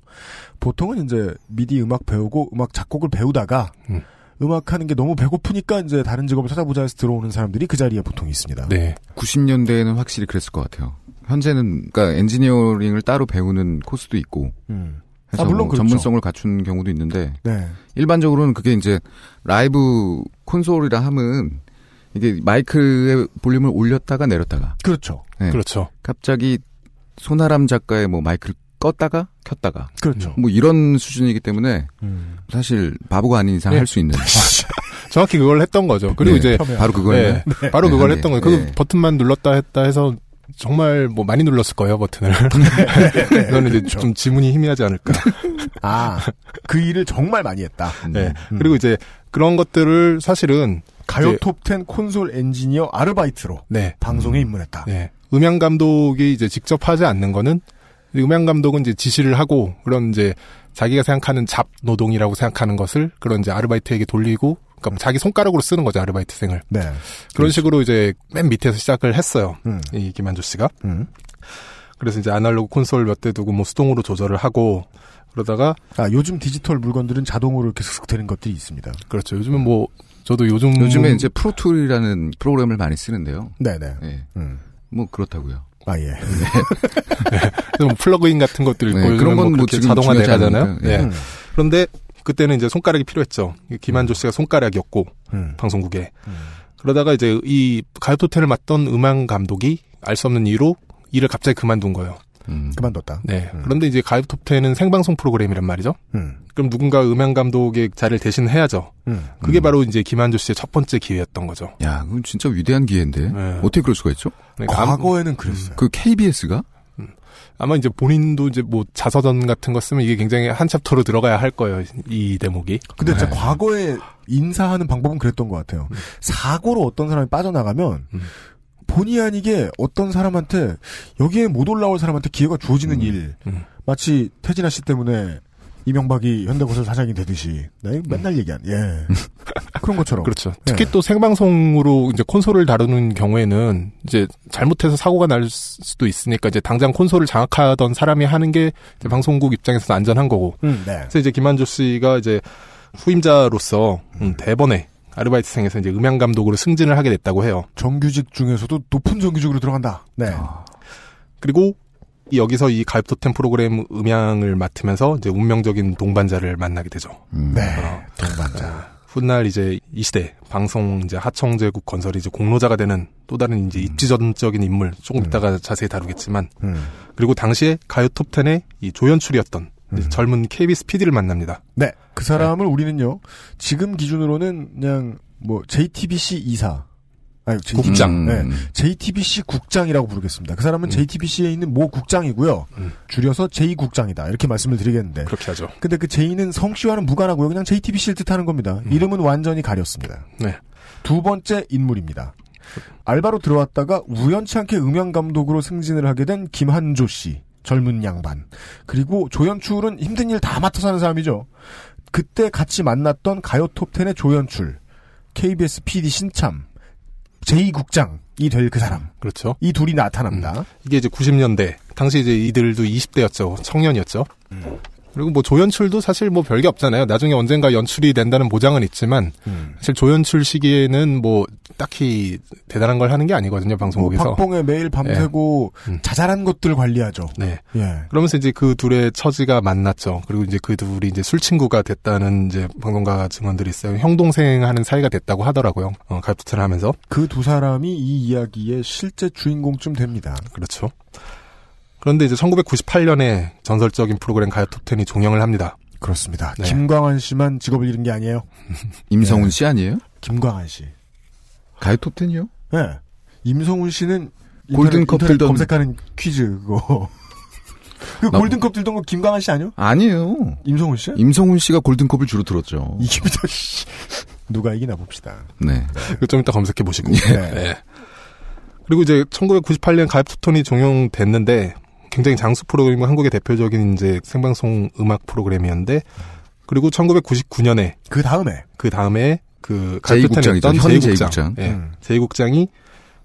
Speaker 2: 보통은 이제 미디 음악 배우고 음악 작곡을 배우다가
Speaker 9: 음.
Speaker 2: 음악 하는 게 너무 배고프니까 이제 다른 직업을 찾아보자 해서 들어오는 사람들이 그 자리에 보통 있습니다.
Speaker 9: 네.
Speaker 4: 90년대에는 확실히 그랬을 것 같아요. 현재는 그러니까 엔지니어링을 따로 배우는 코스도 있고
Speaker 2: 음.
Speaker 4: 해서
Speaker 2: 아, 물론
Speaker 4: 뭐
Speaker 2: 그렇죠.
Speaker 4: 전문성을 갖춘 경우도 있는데
Speaker 2: 네.
Speaker 4: 일반적으로는 그게 이제 라이브 콘솔이라 함은 이게 마이크의 볼륨을 올렸다가 내렸다가
Speaker 2: 그렇죠.
Speaker 4: 네.
Speaker 9: 그렇죠.
Speaker 4: 갑자기 손아람 작가의 뭐 마이크를 껐다가 켰다가
Speaker 2: 그렇죠.
Speaker 4: 뭐 이런 수준이기 때문에
Speaker 2: 음.
Speaker 4: 사실 바보가 아닌 이상
Speaker 9: 네.
Speaker 4: 할수 있는
Speaker 9: 정확히 그걸 했던 거죠. 그리고
Speaker 4: 네,
Speaker 9: 이제
Speaker 4: 바로 그거였네.
Speaker 9: 네, 바로
Speaker 4: 네,
Speaker 9: 그걸
Speaker 4: 네,
Speaker 9: 했던 거예요. 그
Speaker 4: 네.
Speaker 9: 버튼만 눌렀다 했다 해서 정말 뭐 많이 눌렀을 거예요 버튼을. 그거는 이제
Speaker 2: 그렇죠.
Speaker 9: 좀 지문이 희미하지 않을까.
Speaker 2: 아, 그 일을 정말 많이 했다.
Speaker 9: 네.
Speaker 2: 음.
Speaker 9: 그리고 이제 그런 것들을 사실은
Speaker 2: 가요
Speaker 9: 이제-
Speaker 2: 톱10 콘솔 엔지니어 아르바이트로
Speaker 9: 네.
Speaker 2: 방송에 입문했다.
Speaker 9: 네. 음향 감독이 이제 직접 하지 않는 거는 음향 감독은 이제 지시를 하고 그런 이제 자기가 생각하는 잡 노동이라고 생각하는 것을 그런 이제 아르바이트에게 돌리고 그러니까 자기 손가락으로 쓰는 거죠 아르바이트생을
Speaker 2: 네.
Speaker 9: 그런 식으로 이제 맨 밑에서 시작을 했어요
Speaker 2: 음.
Speaker 9: 이 김한조 씨가
Speaker 2: 음.
Speaker 9: 그래서 이제 아날로그 콘솔 몇 대 두고 뭐 수동으로 조절을 하고 그러다가
Speaker 2: 아, 요즘 디지털 물건들은 자동으로 이렇게 슥슥 되는 것들이 있습니다.
Speaker 9: 그렇죠 요즘은 뭐 저도 요즘
Speaker 4: 요즘에 이제 프로툴이라는 프로그램을 많이 쓰는데요.
Speaker 2: 네네.
Speaker 4: 예.
Speaker 2: 음.
Speaker 4: 뭐 그렇다고요.
Speaker 2: 아, 예.
Speaker 9: 뭐 플러그인 같은 것들 있고
Speaker 4: 네, 그런
Speaker 9: 뭐
Speaker 4: 건뭐
Speaker 9: 그렇게
Speaker 4: 지금
Speaker 9: 자동화
Speaker 4: 중요하지
Speaker 9: 돼가잖아요
Speaker 4: 않으니까.
Speaker 9: 네.
Speaker 4: 예.
Speaker 2: 음.
Speaker 9: 그런데 그때는 이제 손가락이 필요했죠 김한조 씨가 손가락이었고
Speaker 2: 음.
Speaker 9: 방송국에
Speaker 2: 음.
Speaker 9: 그러다가 이제 이 가요토텐을 맡던 음악 감독이 알 수 없는 이유로 일을 갑자기 그만둔 거예요.
Speaker 4: 음.
Speaker 2: 그만뒀다.
Speaker 9: 네. 그런데 이제 가요 톱10은 생방송 프로그램이란 말이죠.
Speaker 2: 음.
Speaker 9: 그럼 누군가 음향 감독의 자리를 대신 해야죠.
Speaker 2: 음.
Speaker 9: 그게 바로 이제 김한조 씨의 첫 번째 기회였던 거죠.
Speaker 4: 야, 그건 진짜 위대한 기회인데. 어떻게 그럴 수가 있죠?
Speaker 9: 네, 감-
Speaker 2: 과거에는 그랬어요.
Speaker 4: 그 KBS가
Speaker 9: 아마 이제 본인도 이제 뭐 자서전 같은 거 쓰면 이게 굉장히 한 챕터로 들어가야 할 거예요. 이 대목이.
Speaker 2: 근데 진짜
Speaker 9: 네.
Speaker 2: 과거에 인사하는 방법은 그랬던 것 같아요. 사고로 어떤 사람이 빠져나가면 본의 아니게 어떤 사람한테 여기에 못 올라올 사람한테 기회가 주어지는 일. 마치 태진아 씨 때문에 이명박이 현대건설 사장이 되듯이. 나 이거 맨날 얘기한. 예. 그런 것처럼.
Speaker 9: 그렇죠.
Speaker 2: 네.
Speaker 9: 특히 또 생방송으로 이제 콘솔을 다루는 경우에는 이제 잘못해서 사고가 날 수도 있으니까 이제 당장 콘솔을 장악하던 사람이 하는 게 이제 방송국 입장에서는 안전한 거고.
Speaker 2: 음, 네.
Speaker 9: 그래서 이제 김한조 씨가 이제 후임자로서 음, 대번에 아르바이트생에서 이제 음향 감독으로 승진을 하게 됐다고 해요.
Speaker 2: 정규직 중에서도 높은 정규직으로 들어간다. 네.
Speaker 9: 그리고 이 여기서 이 가입토템 프로그램 음향을 맡으면서 이제 운명적인 동반자를 만나게 되죠.
Speaker 2: 네.
Speaker 9: 어,
Speaker 2: 동반자.
Speaker 9: 훗날 이제 이 시대 방송 이제 하청제국 건설이 이제 공로자가 되는 또 다른 이제 입지전적인 인물 조금 이따가 자세히 다루겠지만
Speaker 2: 음.
Speaker 9: 그리고 당시에 가요 톱10의 이 조연출이었던 이제 젊은 KBS PD를 만납니다.
Speaker 2: 네. 그 사람을 우리는요, 지금 기준으로는 그냥 뭐 JTBC 이사. 아니, JTBC,
Speaker 9: 국장.
Speaker 2: 네.
Speaker 9: 음.
Speaker 2: JTBC 국장이라고 부르겠습니다. 그 사람은 JTBC에 있는 모 국장이고요. 줄여서 J국장이다. 이렇게 말씀을 드리겠는데.
Speaker 9: 그렇게 하죠.
Speaker 2: 근데 그 J는 성씨와는 무관하고요. 그냥 JTBC를 뜻하는 겁니다. 이름은 완전히 가렸습니다.
Speaker 9: 네.
Speaker 2: 두 번째 인물입니다. 알바로 들어왔다가 우연치 않게 음향 감독으로 승진을 하게 된 김한조 씨. 젊은 양반. 그리고 조연출은 힘든 일 다 맡아서 하는 사람이죠. 그때 같이 만났던 가요 톱10의 조연출. KBS PD 신참. 제2국장이 될 그 사람.
Speaker 9: 그렇죠.
Speaker 2: 이 둘이 나타납니다.
Speaker 9: 이게 이제 90년대 당시 이제 이들도 20대였죠. 청년이었죠. 그리고 뭐 조연출도 사실 뭐 별게 없잖아요. 나중에 언젠가 연출이 된다는 보장은 있지만 사실 조연출 시기에는 뭐 딱히 대단한 걸 하는 게 아니거든요. 방송국에서.
Speaker 2: 박봉에 매일 밤새고 자잘한 것들 관리하죠.
Speaker 9: 네.
Speaker 2: 예.
Speaker 9: 그러면서 이제 그 둘의 처지가 만났죠. 그리고 이제 그 둘이 이제 술 친구가 됐다는 이제 방송가 증언들이 있어요. 형 동생 하는 사이가 됐다고 하더라고요. 어, 가입투를 하면서.
Speaker 2: 그 두 사람이 이 이야기의 실제 주인공쯤 됩니다.
Speaker 9: 그렇죠. 그런데 이제 1998년에 전설적인 프로그램 가요 톱10이 종영을 합니다.
Speaker 2: 그렇습니다.
Speaker 9: 네.
Speaker 2: 김광한 씨만 직업을 잃은 게 아니에요.
Speaker 4: 임성훈 씨 아니에요?
Speaker 2: 김광한 씨.
Speaker 4: 가요 톱10이요?
Speaker 2: 네. 임성훈 씨는
Speaker 4: 골든컵 들던-
Speaker 2: 검색하는 퀴즈 그거. 그
Speaker 4: 나-
Speaker 2: 골든컵 들던 거 김광한 씨 아니요?
Speaker 4: 아니에요.
Speaker 2: 임성훈 씨?
Speaker 4: 임성훈 씨가 골든컵을 주로 들었죠.
Speaker 2: 이기부터 씨. 누가 이기나 봅시다.
Speaker 4: 네.
Speaker 9: 이거 좀 이따 검색해 보시고.
Speaker 2: 네.
Speaker 9: 네. 그리고 이제 1998년 가입 투톤이 종영됐는데 굉장히 장수 프로그램이 한국의 대표적인 이제 생방송 음악 프로그램이었는데 그리고 1999년에
Speaker 2: 그 다음에
Speaker 9: 그 다음에 그
Speaker 4: 제2국장이죠.
Speaker 9: 가입투텐
Speaker 4: 현
Speaker 9: 제2국장,
Speaker 4: 제2국장.
Speaker 9: 예,
Speaker 2: 음.
Speaker 9: 제2국장이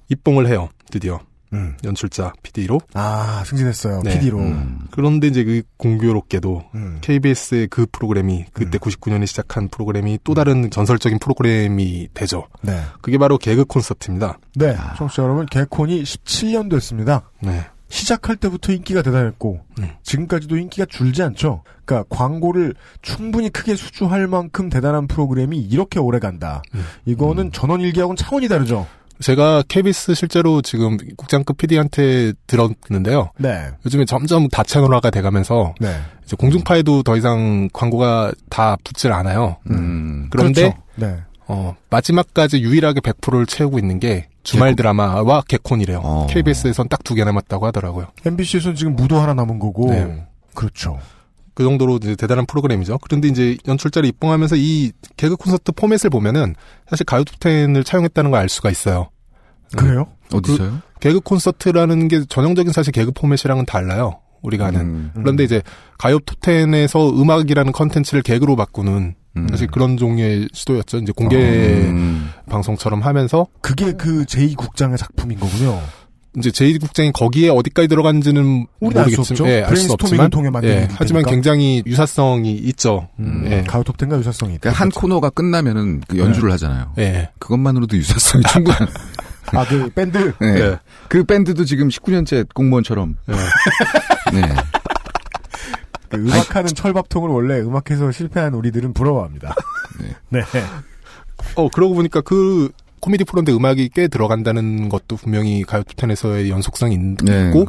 Speaker 9: 입봉을 해요. 드디어
Speaker 2: 음.
Speaker 9: 연출자 PD로.
Speaker 2: 아 승진했어요.
Speaker 9: 네.
Speaker 2: PD로.
Speaker 4: 음.
Speaker 9: 그런데 이제 그 공교롭게도
Speaker 2: 음.
Speaker 9: KBS의 그 프로그램이 그때 99년에 시작한 프로그램이 또 다른 전설적인 프로그램이 되죠.
Speaker 2: 네.
Speaker 9: 그게 바로 개그 콘서트입니다.
Speaker 2: 네. 청취자 여러분, 개콘이 17년 됐습니다.
Speaker 9: 네.
Speaker 2: 시작할 때부터 인기가 대단했고
Speaker 9: 음.
Speaker 2: 지금까지도 인기가 줄지 않죠. 그러니까 광고를 충분히 크게 수주할 만큼 대단한 프로그램이 이렇게 오래 간다.
Speaker 9: 음.
Speaker 2: 이거는 전원 일기하고는 차원이 다르죠.
Speaker 9: 제가 KBS 실제로 지금 국장급 PD한테 들었는데요.
Speaker 2: 네.
Speaker 9: 요즘에 점점 다채널화가 돼가면서
Speaker 2: 네.
Speaker 9: 이제 공중파에도 더 이상 광고가 다 붙질 않아요.
Speaker 4: 음.
Speaker 9: 그런데
Speaker 2: 그렇죠. 네.
Speaker 9: 어, 마지막까지 유일하게 100%를 채우고 있는 게 주말
Speaker 4: 개콘.
Speaker 9: 드라마와 개콘이래요.
Speaker 4: 어.
Speaker 9: KBS에선 딱 두 개 남았다고 하더라고요.
Speaker 2: MBC에서는 지금 무도 하나 남은 거고.
Speaker 9: 네.
Speaker 2: 그렇죠.
Speaker 9: 그 정도로 이제 대단한 프로그램이죠. 그런데 이제 연출자를 입봉하면서 이 개그 콘서트 포맷을 보면은 사실 가요 톱텐을 차용했다는 걸 알 수가 있어요.
Speaker 2: 그래요?
Speaker 4: 어디서요?
Speaker 9: 개그 콘서트라는 게 전형적인 사실 개그 포맷이랑은 달라요. 우리가 아는.
Speaker 4: 음.
Speaker 9: 그런데 이제 가요 톱텐에서 음악이라는 컨텐츠를 개그로 바꾸는
Speaker 4: 음.
Speaker 9: 사실 그런 종류의 시도였죠. 이제 공개
Speaker 4: 음.
Speaker 9: 방송처럼 하면서
Speaker 2: 그게 그 제2 국장의 작품인 거군요.
Speaker 9: 이제 제2국장이 거기에 어디까지 들어간지는
Speaker 2: 알수
Speaker 9: 모르겠지만. 예, 알수
Speaker 2: 브레인스토밍을
Speaker 9: 없지만,
Speaker 2: 통해 만든
Speaker 9: 예. 하지만 굉장히 유사성이 있죠.
Speaker 4: 음.
Speaker 9: 예.
Speaker 2: 가요톱텐과 유사성이 있다.
Speaker 4: 그러니까 한 코너가 끝나면은 그 연주를 하잖아요.
Speaker 9: 예.
Speaker 4: 그것만으로도 유사성이 충분한.
Speaker 2: 아, 그 밴드.
Speaker 4: 네.
Speaker 9: 예.
Speaker 4: 그 밴드도 지금 19년째 공무원처럼.
Speaker 9: 예.
Speaker 4: 네.
Speaker 2: 그 음악하는 철밥통을 원래 음악해서 실패한 우리들은 부러워합니다. 네.
Speaker 9: 어, 그러고 보니까 그 코미디 프로인데 음악이 꽤 들어간다는 것도 분명히 가요 톱텐에서의 연속성이 있-
Speaker 4: 네.
Speaker 9: 있고,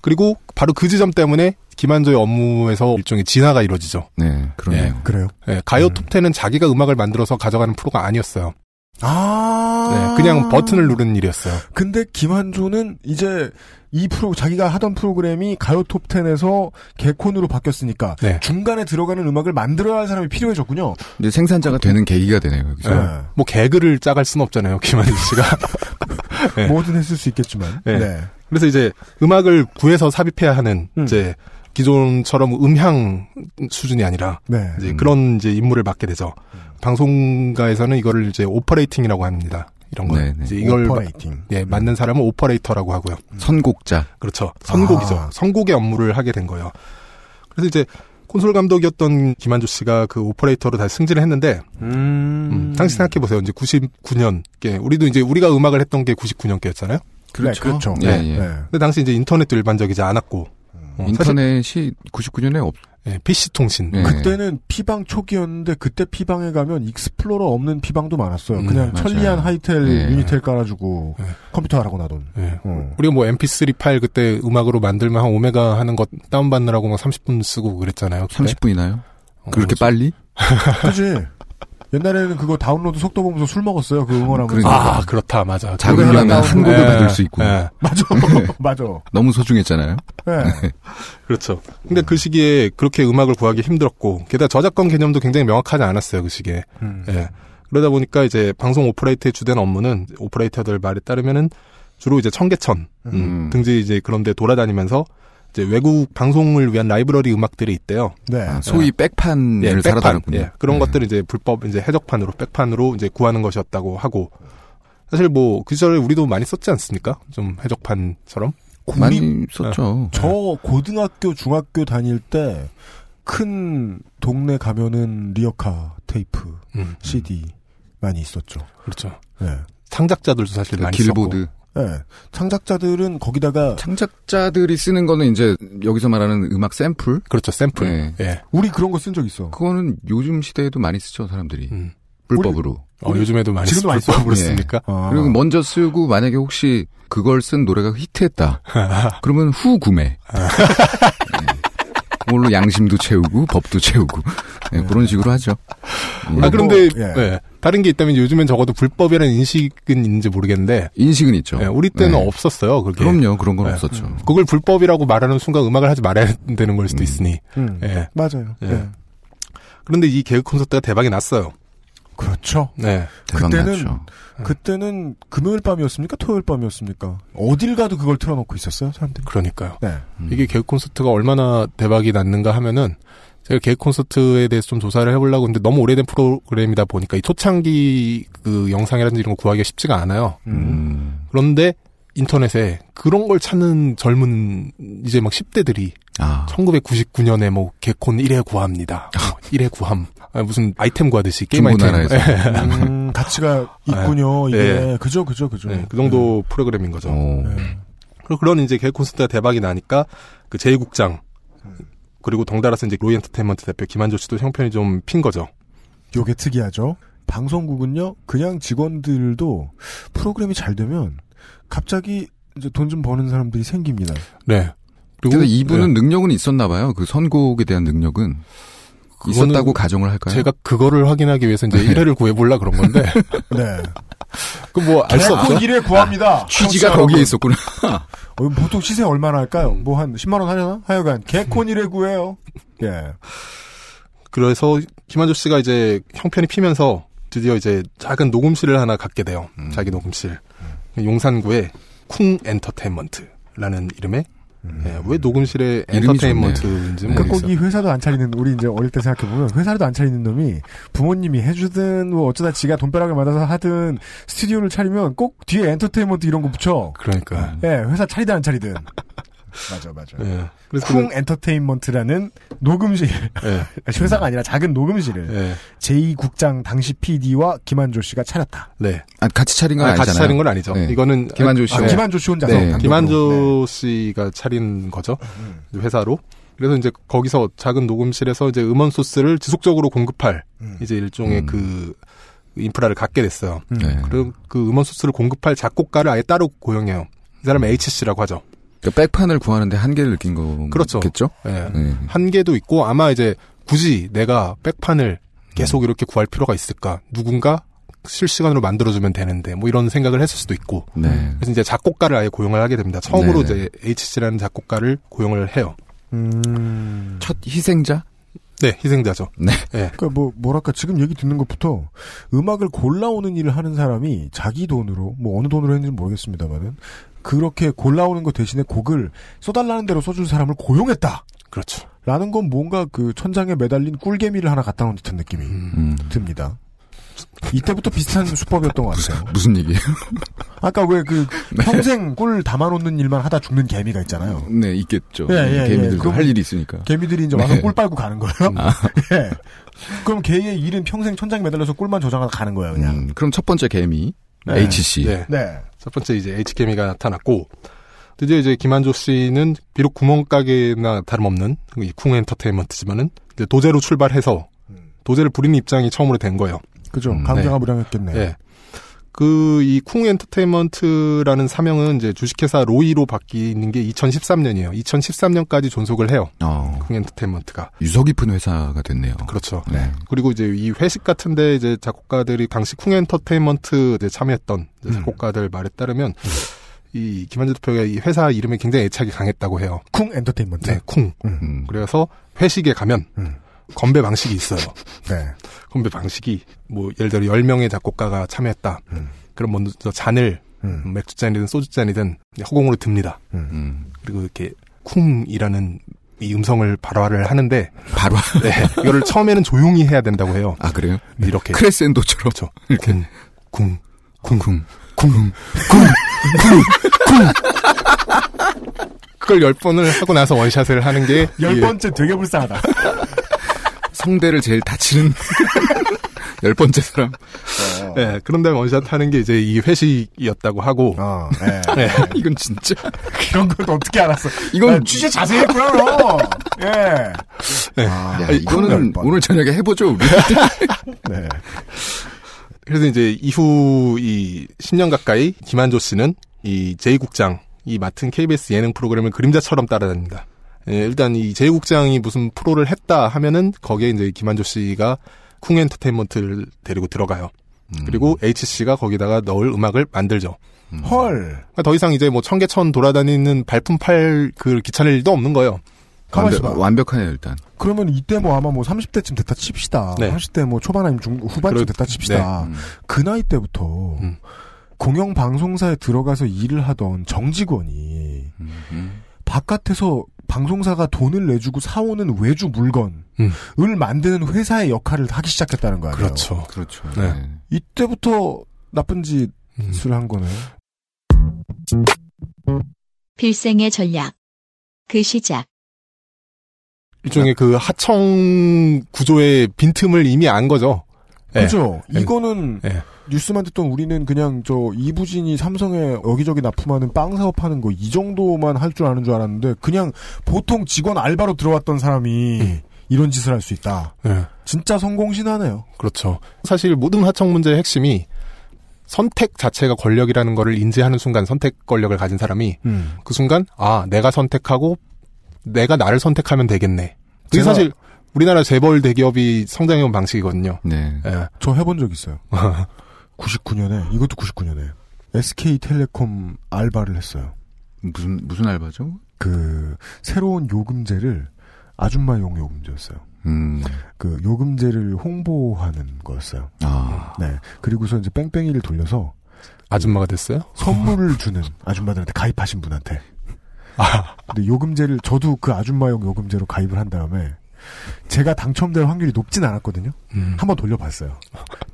Speaker 9: 그리고 바로 그 지점 때문에 김한조의 업무에서 일종의 진화가 이루어지죠.
Speaker 4: 네, 그러네요.
Speaker 2: 그래요?
Speaker 9: 예, 가요 톱10은 자기가 음악을 만들어서 가져가는 프로가 아니었어요.
Speaker 2: 아.
Speaker 9: 네, 그냥 버튼을 누르는 일이었어요.
Speaker 2: 근데 김한조는 이제 이 프로 자기가 하던 프로그램이 가요 톱10에서 개콘으로 바뀌었으니까
Speaker 9: 네.
Speaker 2: 중간에 들어가는 음악을 만들어야 할 사람이 필요해졌군요.
Speaker 4: 이제 생산자가 되는 계기가 되네요, 여기서.
Speaker 2: 네.
Speaker 9: 뭐 개그를 짜갈 수는 없잖아요, 김한조 씨가. 네.
Speaker 2: 뭐든 했을 수 있겠지만.
Speaker 9: 네.
Speaker 2: 네.
Speaker 9: 그래서 이제 음악을 구해서 삽입해야 하는
Speaker 2: 음.
Speaker 9: 이제 기존처럼 음향 수준이 아니라
Speaker 2: 네.
Speaker 9: 이제
Speaker 4: 음.
Speaker 9: 그런 이제 임무를 맡게 되죠. 방송가에서는 이거를 이제 operating이라고 합니다. 이런 거.
Speaker 4: 네, 네.
Speaker 9: 이제 이걸
Speaker 2: 오퍼레이팅.
Speaker 9: 예, 맡는 사람은 오퍼레이터라고 하고요.
Speaker 4: 선곡자.
Speaker 9: 그렇죠. 선곡이죠.
Speaker 2: 아.
Speaker 9: 선곡의 업무를 하게 된 거예요. 그래서 이제 콘솔 감독이었던 김한조 씨가 그 오퍼레이터로 다시 승진을 했는데
Speaker 2: 음.
Speaker 9: 음, 당시 생각해 보세요. 이제 99년 게 우리도 이제 우리가 음악을 했던 게 99년께였잖아요.
Speaker 2: 그렇죠. 네, 그렇죠.
Speaker 4: 예,
Speaker 2: 네.
Speaker 4: 예.
Speaker 2: 네.
Speaker 9: 근데 당시 이제 인터넷도 일반적이지 않았고 어,
Speaker 4: 인터넷이 99년에 없,
Speaker 9: 예, PC 통신.
Speaker 4: 네.
Speaker 2: 그때는 PC방 초기였는데 그때 PC방에 가면 익스플로러 없는 PC방도 많았어요.
Speaker 9: 음,
Speaker 2: 그냥
Speaker 4: 맞아요.
Speaker 2: 천리안 하이텔
Speaker 4: 네.
Speaker 2: 유니텔 깔아주고
Speaker 9: 네.
Speaker 2: 컴퓨터 하라고 놔둔.
Speaker 9: 예.
Speaker 2: 어.
Speaker 9: 우리가 뭐 MP3 파일 그때 음악으로 만들면 한 5메가 하는 것 다운 받느라고 막 30분 쓰고 그랬잖아요. 그때.
Speaker 4: 30분이나요?
Speaker 9: 어,
Speaker 4: 그렇게
Speaker 9: 그래서-
Speaker 4: 빨리?
Speaker 2: 그지? 옛날에는 그거 다운로드 속도 보면서 술 먹었어요. 그 응원하면서.
Speaker 4: 그러니까.
Speaker 9: 아, 그렇다. 맞아.
Speaker 4: 작으면
Speaker 9: 그거
Speaker 4: 한 곡을
Speaker 9: 예,
Speaker 4: 받을 수 있고.
Speaker 9: 예,
Speaker 2: 맞아. 맞아.
Speaker 4: 너무 소중했잖아요.
Speaker 2: 네.
Speaker 9: 그렇죠. 근데 그 시기에 그렇게 음악을 구하기 힘들었고, 게다가 저작권 개념도 굉장히 명확하지 않았어요, 그 시기에.
Speaker 2: 음.
Speaker 9: 예. 그러다 보니까 이제 방송 오퍼레이터의 주된 업무는 오퍼레이터들 말에 따르면은 주로 이제 청계천 음,
Speaker 4: 음.
Speaker 9: 등지 이제 그런데 돌아다니면서 이제 외국 방송을 위한 라이브러리 음악들이 있대요.
Speaker 2: 네.
Speaker 4: 아, 소위 백판을
Speaker 9: 예.
Speaker 4: 다녔군요.
Speaker 9: 예, 그런
Speaker 4: 네.
Speaker 9: 것들을 이제 불법 이제 해적판으로 백판으로 이제 구하는 것이었다고 하고 사실 뭐 그 시절에 우리도 많이 썼지 않습니까? 좀 해적판처럼.
Speaker 4: 많이 썼죠.
Speaker 2: 저 고등학교, 중학교 다닐 때 큰 동네 가면은 리어카 테이프,
Speaker 9: 음,
Speaker 2: CD 많이 있었죠.
Speaker 9: 그렇죠.
Speaker 2: 네.
Speaker 9: 창작자들도 사실
Speaker 4: 그
Speaker 9: 많이
Speaker 4: 길보드.
Speaker 2: 네. 창작자들은 거기다가
Speaker 4: 창작자들이 쓰는 거는 이제 여기서 말하는 음악 샘플?
Speaker 9: 그렇죠. 샘플.
Speaker 4: 네.
Speaker 9: 예.
Speaker 2: 우리 그런 거 쓴 적 있어.
Speaker 4: 그거는 요즘 시대에도 많이 쓰죠, 사람들이.
Speaker 9: 음.
Speaker 4: 불법으로.
Speaker 9: 어, 요즘에도 많이
Speaker 2: 지금도 많이
Speaker 9: 불법으로
Speaker 4: 써요.
Speaker 9: 씁니까?
Speaker 2: 아.
Speaker 4: 그리고 먼저 쓰고 만약에 혹시 그걸 쓴 노래가 히트했다. 그러면 후 구매. 네. 그걸로 양심도 채우고 법도 채우고 네, 그런 식으로 하죠. 음.
Speaker 9: 아, 그런데,
Speaker 2: 예.
Speaker 9: 예. 다른 게 있다면 요즘엔 적어도 불법이라는 인식은 있는지 모르겠는데,
Speaker 4: 인식은 있죠.
Speaker 9: 예, 우리 때는
Speaker 4: 네.
Speaker 9: 없었어요, 그게.
Speaker 4: 그럼요, 그런 건
Speaker 9: 네.
Speaker 4: 없었죠.
Speaker 9: 그걸 불법이라고 말하는 순간 음악을 하지 말아야 되는 걸 수도
Speaker 4: 음.
Speaker 9: 있으니.
Speaker 2: 음.
Speaker 9: 예.
Speaker 2: 맞아요.
Speaker 9: 예.
Speaker 2: 네.
Speaker 9: 그런데 이 개그 콘서트가 대박이 났어요.
Speaker 2: 그렇죠.
Speaker 9: 네.
Speaker 2: 그때는
Speaker 4: 났죠.
Speaker 2: 그때는 금요일 밤이었습니까? 토요일 밤이었습니까? 어딜 가도 그걸 틀어놓고 있었어요, 사람들이.
Speaker 9: 그러니까요.
Speaker 2: 네.
Speaker 4: 음.
Speaker 9: 이게 개그 콘서트가 얼마나 대박이 났는가 하면은 제가 개그 콘서트에 대해서 좀 조사를 해보려고 했는데 너무 오래된 프로그램이다 보니까 이 초창기 그 영상이라든지 이런 거 구하기가 쉽지가 않아요.
Speaker 4: 음.
Speaker 9: 그런데 인터넷에 그런 걸 찾는 젊은 이제 막 10대들이
Speaker 4: 아,
Speaker 9: 1999년에 뭐 개콘 1회 구합니다. 뭐 1회 구함. 아, 무슨 아이템 구하듯이 게임 아이템.
Speaker 2: 음, 가치가 있군요, 이게.
Speaker 9: 네.
Speaker 2: 그죠, 그죠, 그죠.
Speaker 9: 네, 그 정도 프로그램인 거죠.
Speaker 4: 어.
Speaker 2: 네.
Speaker 9: 그리고 그런 이제 개그 콘서트가 대박이 나니까 그 제2국장 그리고 덩달아서 이제 로이 엔터테인먼트 대표 김한조 씨도 형편이 좀 핀 거죠.
Speaker 2: 요게 특이하죠. 방송국은요, 그냥 직원들도 프로그램이 잘 되면 갑자기 이제 돈 좀 버는 사람들이 생깁니다.
Speaker 9: 네.
Speaker 4: 근데 이분은
Speaker 9: 네,
Speaker 4: 능력은 있었나 봐요. 그 선곡에 대한 능력은 있었다고 가정을 할까요?
Speaker 9: 제가 그거를 확인하기 위해서 이제 1회를 구해보려 그런 건데
Speaker 2: 네.
Speaker 9: 그 뭐알 수 없죠.
Speaker 2: 개콘 1회 구합니다.
Speaker 4: 취지가
Speaker 2: 청취자
Speaker 4: 거기에. 있었구나.
Speaker 2: 어, 보통 시세 얼마나 할까요? 뭐 한 10만 원 하려나? 하여간 개콘 1회 구해요. 예.
Speaker 9: 그래서 김한조 씨가 이제 형편이 피면서 드디어 이제 작은 녹음실을 하나 갖게 돼요.
Speaker 4: 음.
Speaker 9: 자기 녹음실. 용산구에 쿵 엔터테인먼트라는 이름의 예, 왜 녹음실에 엔터테인먼트인지.
Speaker 2: 그러니까
Speaker 9: 모르겠어요.
Speaker 2: 꼭이 회사도 안 차리는 우리 이제 어릴 때 생각해 보면 회사도 안 차리는 놈이 부모님이 해주든 뭐 어쩌다 지가 돈벼락을 맞아서 하든 스튜디오를 차리면 꼭 뒤에 엔터테인먼트 이런 거 붙여.
Speaker 9: 그러니까.
Speaker 2: 예, 회사 차리든 안 차리든. 맞아, 맞아.
Speaker 9: 예. 그래서
Speaker 2: 쿵 엔터테인먼트라는 녹음실,
Speaker 9: 그, 예,
Speaker 2: 회사가 아니라 작은 녹음실을
Speaker 9: 예,
Speaker 2: 제2국장 당시 PD와 김한조 씨가 차렸다.
Speaker 9: 네.
Speaker 4: 아, 같이 차린 건
Speaker 9: 아,
Speaker 4: 아니잖아요.
Speaker 9: 같이 차린 건 아니죠.
Speaker 4: 네.
Speaker 9: 이거는
Speaker 4: 김한조
Speaker 2: 아,
Speaker 4: 씨가
Speaker 2: 김한조 씨 혼자서.
Speaker 4: 네.
Speaker 9: 김한조 씨가 차린 거죠.
Speaker 2: 음.
Speaker 9: 회사로. 그래서 이제 거기서 작은 녹음실에서 이제 음원 소스를 지속적으로 공급할
Speaker 2: 음.
Speaker 9: 이제 일종의
Speaker 4: 음.
Speaker 9: 그 인프라를 갖게 됐어요.
Speaker 2: 음.
Speaker 4: 네.
Speaker 9: 그리고 그 음원 소스를 공급할 작곡가를 아예 따로 고용해요. 이 사람은 HC라고 하죠.
Speaker 4: 그러니까 백판을 구하는데 한계를 느낀
Speaker 9: 그렇죠.
Speaker 4: 거겠죠?
Speaker 9: 예.
Speaker 4: 네.
Speaker 9: 한계도 있고 아마 이제 굳이 내가 백판을 계속 이렇게 구할 필요가 있을까? 누군가 실시간으로 만들어주면 되는데 뭐 이런 생각을 했을 수도 있고.
Speaker 4: 네.
Speaker 9: 그래서 이제 작곡가를 아예 고용을 하게 됩니다. 처음으로
Speaker 4: 네네.
Speaker 9: 이제 HC라는 작곡가를 고용을 해요.
Speaker 2: 음.
Speaker 4: 첫 희생자?
Speaker 9: 네, 희생자죠.
Speaker 4: 네.
Speaker 9: 네.
Speaker 2: 그러니까 뭐 뭐랄까 지금 얘기 듣는 것부터 음악을 골라오는 일을 하는 사람이 자기 돈으로 뭐 어느 돈으로 했는지 는 모르겠습니다만은 그렇게 골라오는 것 대신에 곡을 써달라는 대로 써줄 사람을 고용했다.
Speaker 9: 그렇죠.
Speaker 2: 라는 건 뭔가 그 천장에 매달린 꿀개미를 하나 갖다 놓은 듯한 느낌이
Speaker 4: 음.
Speaker 2: 듭니다. 이때부터 비슷한 수법이었던 것 같아요.
Speaker 4: 무슨 얘기예요?
Speaker 2: 아까 왜그 평생 꿀 담아놓는 일만 하다 죽는 개미가 있잖아요.
Speaker 4: 네, 있겠죠.
Speaker 2: 예, 예, 예.
Speaker 4: 개미들도
Speaker 2: 그럼-
Speaker 4: 할 일이 있으니까.
Speaker 2: 개미들이 이제 와서
Speaker 4: 네.
Speaker 2: 꿀 빨고 가는 거예요.
Speaker 4: 아.
Speaker 2: 예. 그럼 개의 일은 평생 천장에 매달려서 꿀만 저장하다 가는 거예요, 그냥.
Speaker 4: 음, 그럼 첫 번째 개미
Speaker 2: 네.
Speaker 4: HC.
Speaker 9: 네.
Speaker 2: 네.
Speaker 9: 첫 번째 이제 H케미가 나타났고 드디어 이제 김한조 씨는 비록 구멍가게나 다름없는 이 쿵 엔터테인먼트지만은 이제 도제로 출발해서 도제를 부리는 입장이 처음으로 된 거예요.
Speaker 2: 그죠.
Speaker 4: 음,
Speaker 2: 감개가 무량했겠네.
Speaker 9: 예. 그 이 쿵 엔터테인먼트라는 사명은 이제 주식회사 로이로 바뀌는 게 2013년이에요. 2013년까지 존속을 해요.
Speaker 4: 어,
Speaker 9: 쿵 엔터테인먼트가.
Speaker 4: 유서 깊은 회사가 됐네요.
Speaker 9: 그렇죠.
Speaker 4: 네.
Speaker 9: 그리고 이제 이 회식 같은데 이제 작곡가들이 당시 쿵 엔터테인먼트 이제 참여했던 이제
Speaker 2: 음.
Speaker 9: 작곡가들 말에 따르면 이 김한재 대표가 이 회사 이름에 굉장히 애착이 강했다고 해요.
Speaker 2: 쿵 엔터테인먼트.
Speaker 9: 네, 쿵.
Speaker 4: 음.
Speaker 9: 그래서 회식에 가면
Speaker 2: 음.
Speaker 9: 건배 방식이 있어요.
Speaker 2: 네.
Speaker 9: 건배 방식이 뭐 예를 들어 10명의 작곡가가 참여했다.
Speaker 2: 음.
Speaker 9: 그럼 먼저 잔을
Speaker 2: 음.
Speaker 9: 맥주잔이든 소주잔이든 허공으로 듭니다.
Speaker 4: 음.
Speaker 9: 그리고 이렇게 쿵이라는 이 음성을 발화를 하는데
Speaker 4: 바로
Speaker 9: 네, 이거를 처음에는 조용히 해야 된다고 해요.
Speaker 4: 아 그래요?
Speaker 9: 이렇게
Speaker 4: 크레센도처럼
Speaker 9: 그렇죠. 쿵, 쿵, 쿵,
Speaker 4: 쿵.
Speaker 9: 쿵, 그걸 열 번을 하고 나서 원샷을 하는
Speaker 2: 게열
Speaker 9: 이-
Speaker 2: 번째 되게 불쌍하다.
Speaker 4: 성대를 제일 다치는 열 번째 사람.
Speaker 9: 네, 그런 다음에 원샷 하는 게 이제 이 회식이었다고 하고
Speaker 2: 어, 네.
Speaker 9: 네.
Speaker 4: 이건 진짜
Speaker 2: 그런 걸 어떻게 알았어?
Speaker 4: 이건
Speaker 2: 난 취재 자세히 했구나, 너. 예.
Speaker 9: 네.
Speaker 2: 아,
Speaker 4: 야,
Speaker 2: 열
Speaker 4: 이거는
Speaker 2: 번.
Speaker 4: 오늘 저녁에 해보죠. 우리.
Speaker 2: 네.
Speaker 9: 그래서 이제 이후 이 10년 가까이 김한조 씨는 이 제2국장이 맡은 KBS 예능 프로그램을 그림자처럼 따라다닙니다. 예, 일단 이 제2국장이 무슨 프로를 했다 하면은 거기에 이제 김한조 씨가 쿵 엔터테인먼트를 데리고 들어가요. 그리고 HC가 거기다가 넣을 음악을 만들죠.
Speaker 2: 헐.
Speaker 9: 그러니까 더 이상 이제 뭐 청계천 돌아다니는 발품 팔그 귀찮을 일도 없는 거예요.
Speaker 2: 가만있어 봐.
Speaker 4: 완벽, 완벽하네요 일단.
Speaker 2: 그러면 이때 뭐 아마 뭐 30대쯤 됐다 칩시다.
Speaker 9: 네.
Speaker 2: 30대 뭐 초반 아니면 중, 후반쯤
Speaker 9: 그렇-
Speaker 2: 됐다 칩시다.
Speaker 4: 음.
Speaker 2: 그 나이 때부터
Speaker 9: 음.
Speaker 2: 공영방송사에 들어가서 일을 하던 정직원이
Speaker 4: 음.
Speaker 2: 바깥에서 방송사가 돈을 내주고 사오는 외주 물건을
Speaker 9: 음.
Speaker 2: 만드는 회사의 역할을 하기 시작했다는 거 아니에요?
Speaker 9: 그렇죠.
Speaker 4: 그렇죠.
Speaker 9: 네.
Speaker 4: 네.
Speaker 2: 이때부터 나쁜 짓을
Speaker 9: 음.
Speaker 2: 한 거네.
Speaker 1: 필생의 전략. 그 시작.
Speaker 9: 일종의 그 하청 구조의 빈틈을 이미 안 거죠. 예.
Speaker 2: 그죠?
Speaker 9: 네.
Speaker 2: 이거는
Speaker 9: 네.
Speaker 2: 뉴스만 듣던 우리는 그냥 저 이부진이 삼성에 여기저기 납품하는 빵 사업하는 거 이 정도만 할 줄 아는 줄 알았는데 그냥 보통 직원 알바로 들어왔던 사람이
Speaker 9: 음.
Speaker 2: 이런 짓을 할 수 있다.
Speaker 9: 예.
Speaker 2: 진짜 성공신하네요.
Speaker 9: 그렇죠. 사실 모든 하청 문제의 핵심이 선택 자체가 권력이라는 거를 인지하는 순간 선택 권력을 가진 사람이
Speaker 2: 음.
Speaker 9: 그 순간 아 내가 선택하고 내가 나를 선택하면 되겠네. 그게 사실 우리나라 재벌 대기업이 성장해온 방식이거든요.
Speaker 4: 네.
Speaker 9: 예.
Speaker 2: 저 해본 적 있어요. 99년에 이것도 99년에 SK텔레콤 알바를 했어요.
Speaker 4: 무슨 무슨 알바죠?
Speaker 2: 그 새로운 요금제를 아줌마용 요금제였어요.
Speaker 4: 음.
Speaker 2: 그 요금제를 홍보하는 거였어요.
Speaker 4: 아.
Speaker 2: 네. 그리고서 이제 뺑뺑이를 돌려서
Speaker 9: 아줌마가 됐어요?
Speaker 2: 선물을 주는 아줌마들한테 가입하신 분한테.
Speaker 9: 아.
Speaker 2: 근데 요금제를 저도 그 아줌마용 요금제로 가입을 한 다음에 제가 당첨될 확률이 높진 않았거든요.
Speaker 9: 음.
Speaker 2: 한번 돌려봤어요.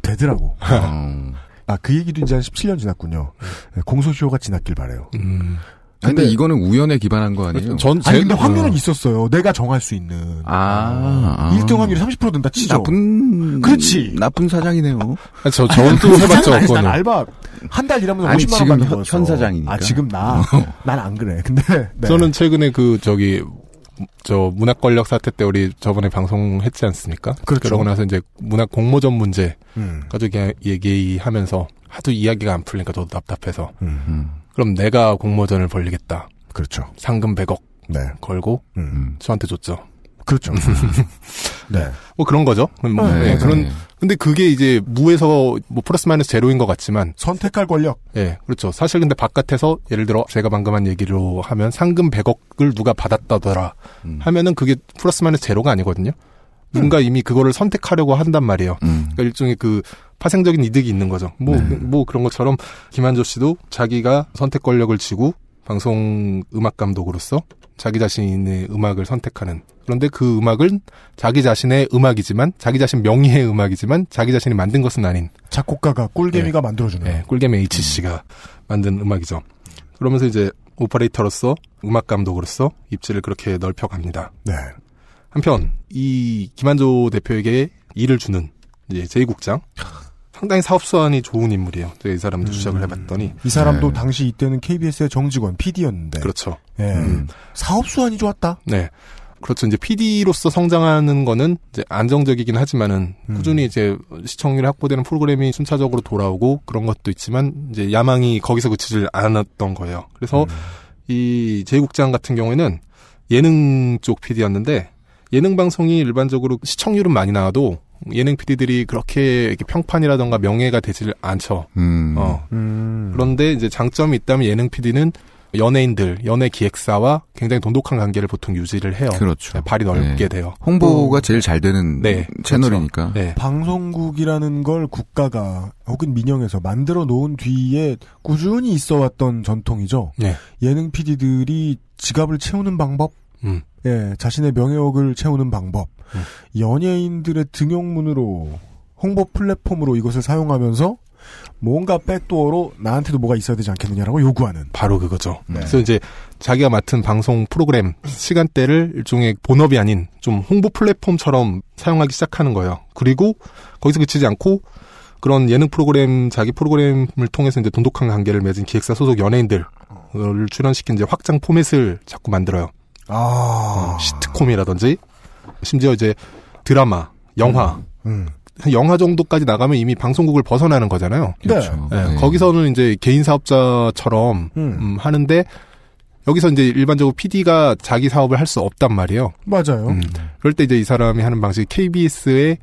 Speaker 2: 되더라고.
Speaker 4: 어.
Speaker 2: 아, 그 얘기도 이제 한 17년 지났군요. 네, 공소시효가 지났길 바래요.
Speaker 9: 음.
Speaker 4: 근데,
Speaker 2: 근데-
Speaker 4: 이거는 우연에 기반한 거 아니에요?
Speaker 9: 전
Speaker 2: 아니,
Speaker 9: 제-
Speaker 2: 근데 확률은
Speaker 9: 어.
Speaker 2: 있었어요. 내가 정할 수 있는.
Speaker 4: 아, 아.
Speaker 2: 1등 확률이 30% 된다 치죠.
Speaker 4: 나쁜
Speaker 2: 그렇지.
Speaker 4: 나쁜 사장이네요.
Speaker 9: 아, 저 저는 또 해봤죠.
Speaker 2: 아니, 난. 알바 한 달 일하면서
Speaker 4: 아니,
Speaker 2: 50만 원
Speaker 4: 지금
Speaker 2: 받는
Speaker 4: 현-
Speaker 2: 거였어.
Speaker 4: 현 사장이니까.
Speaker 2: 아, 지금 나. 난 안 그래. 근데 네.
Speaker 9: 저는 최근에 그 저기 저 문학 권력 사태 때 우리 저번에 방송했지 않습니까?
Speaker 2: 그렇죠.
Speaker 9: 그러고 나서 이제 문학 공모전 문제
Speaker 2: 음,
Speaker 9: 가지고 얘기하면서 하도 이야기가 안 풀리니까 저도 답답해서
Speaker 2: 음.
Speaker 4: 음.
Speaker 9: 그럼 내가 공모전을 벌리겠다.
Speaker 2: 그렇죠.
Speaker 9: 상금 100억
Speaker 2: 네.
Speaker 9: 걸고
Speaker 2: 음.
Speaker 9: 저한테 줬죠.
Speaker 2: 그렇죠. 네.
Speaker 9: 뭐 그런 거죠. 뭐,
Speaker 2: 네,
Speaker 9: 네,
Speaker 2: 네.
Speaker 9: 그런 근데 그게 이제 무에서 뭐 플러스 마이너스 제로인 것 같지만
Speaker 2: 선택할 권력.
Speaker 9: 예, 그렇죠. 사실 근데 바깥에서 예를 들어 제가 방금 한 얘기로 하면 상금 100억을 누가 받았다더라
Speaker 4: 음.
Speaker 9: 하면은 그게 플러스 마이너스 제로가 아니거든요. 누군가 이미 그거를 선택하려고 한단 말이에요.
Speaker 4: 음.
Speaker 9: 그러니까 일종의 그 파생적인 이득이 있는 거죠. 뭐,
Speaker 4: 네.
Speaker 9: 뭐 그런 것처럼 김한조 씨도 자기가 선택 권력을 쥐고 방송 음악 감독으로서 자기 자신의 음악을 선택하는. 그런데 그 음악은 자기 자신의 음악이지만 자기 자신 명의의 음악이지만 자기 자신이 만든 것은 아닌
Speaker 2: 작곡가가 꿀개미가 만들어주는.
Speaker 9: 네, 꿀잼 H 씨가 만든 음악이죠. 그러면서 이제 오퍼레이터로서 음악 감독으로서 입지를 그렇게 넓혀갑니다.
Speaker 2: 네.
Speaker 9: 한편 이 김한조 대표에게 일을 주는 이제 제2국장 상당히 사업 수완이 좋은 인물이에요. 이 사람도 추적을 해봤더니
Speaker 2: 이 사람도
Speaker 9: 네.
Speaker 2: 당시 이때는 KBS의 정직원, PD였는데.
Speaker 9: 그렇죠.
Speaker 2: 예.
Speaker 9: 음.
Speaker 2: 사업 수완이 좋았다.
Speaker 9: 네. 그렇죠. 이제 PD로서 성장하는 거는 이제 안정적이긴 하지만은
Speaker 2: 음.
Speaker 9: 꾸준히 이제 시청률이 확보되는 프로그램이 순차적으로 돌아오고 그런 것도 있지만 이제 야망이 거기서 그치질 않았던 거예요. 그래서
Speaker 2: 음.
Speaker 9: 이 제국장 같은 경우에는 예능 쪽 PD였는데 예능 방송이 일반적으로 시청률은 많이 나와도 예능 PD들이 그렇게 이렇게 평판이라던가 명예가 되질 않죠.
Speaker 4: 음.
Speaker 9: 어.
Speaker 2: 음.
Speaker 9: 그런데 이제 장점이 있다면 예능 PD는 연예인들, 연예 기획사와 굉장히 돈독한 관계를 보통 유지를 해요.
Speaker 4: 그렇죠.
Speaker 9: 발이 넓게
Speaker 4: 네.
Speaker 9: 돼요.
Speaker 4: 홍보가 제일 잘 되는
Speaker 9: 네,
Speaker 4: 채널이니까.
Speaker 9: 네.
Speaker 2: 방송국이라는 걸 국가가 혹은 민영에서 만들어 놓은 뒤에 꾸준히 있어 왔던 전통이죠.
Speaker 9: 네.
Speaker 2: 예능 PD들이 지갑을 채우는 방법,
Speaker 9: 음.
Speaker 2: 예, 자신의 명예욕을 채우는 방법,
Speaker 9: 음.
Speaker 2: 연예인들의 등용문으로 홍보 플랫폼으로 이것을 사용하면서 뭔가 백도어로 나한테도 뭐가 있어야 되지 않겠느냐라고 요구하는.
Speaker 9: 바로 그거죠.
Speaker 2: 네.
Speaker 9: 그래서 이제 자기가 맡은 방송 프로그램 시간대를 일종의 본업이 아닌 좀 홍보 플랫폼처럼 사용하기 시작하는 거예요. 그리고 거기서 그치지 않고 그런 예능 프로그램 자기 프로그램을 통해서 이제 돈독한 관계를 맺은 기획사 소속 연예인들을 출연시킨 이제 확장 포맷을 자꾸 만들어요.
Speaker 2: 아,
Speaker 9: 어, 시트콤이라든지 심지어 이제 드라마, 영화,
Speaker 2: 음.
Speaker 9: 영화 정도까지 나가면 이미 방송국을 벗어나는 거잖아요.
Speaker 4: 그렇죠.
Speaker 9: 네,
Speaker 4: 네.
Speaker 9: 거기서는 이제 개인 사업자처럼
Speaker 2: 음.
Speaker 9: 음, 하는데 여기서 이제 일반적으로 PD가 자기 사업을 할 수 없단 말이에요.
Speaker 2: 맞아요.
Speaker 9: 음. 그럴 때 이제 이 사람이 하는 방식이 KBS의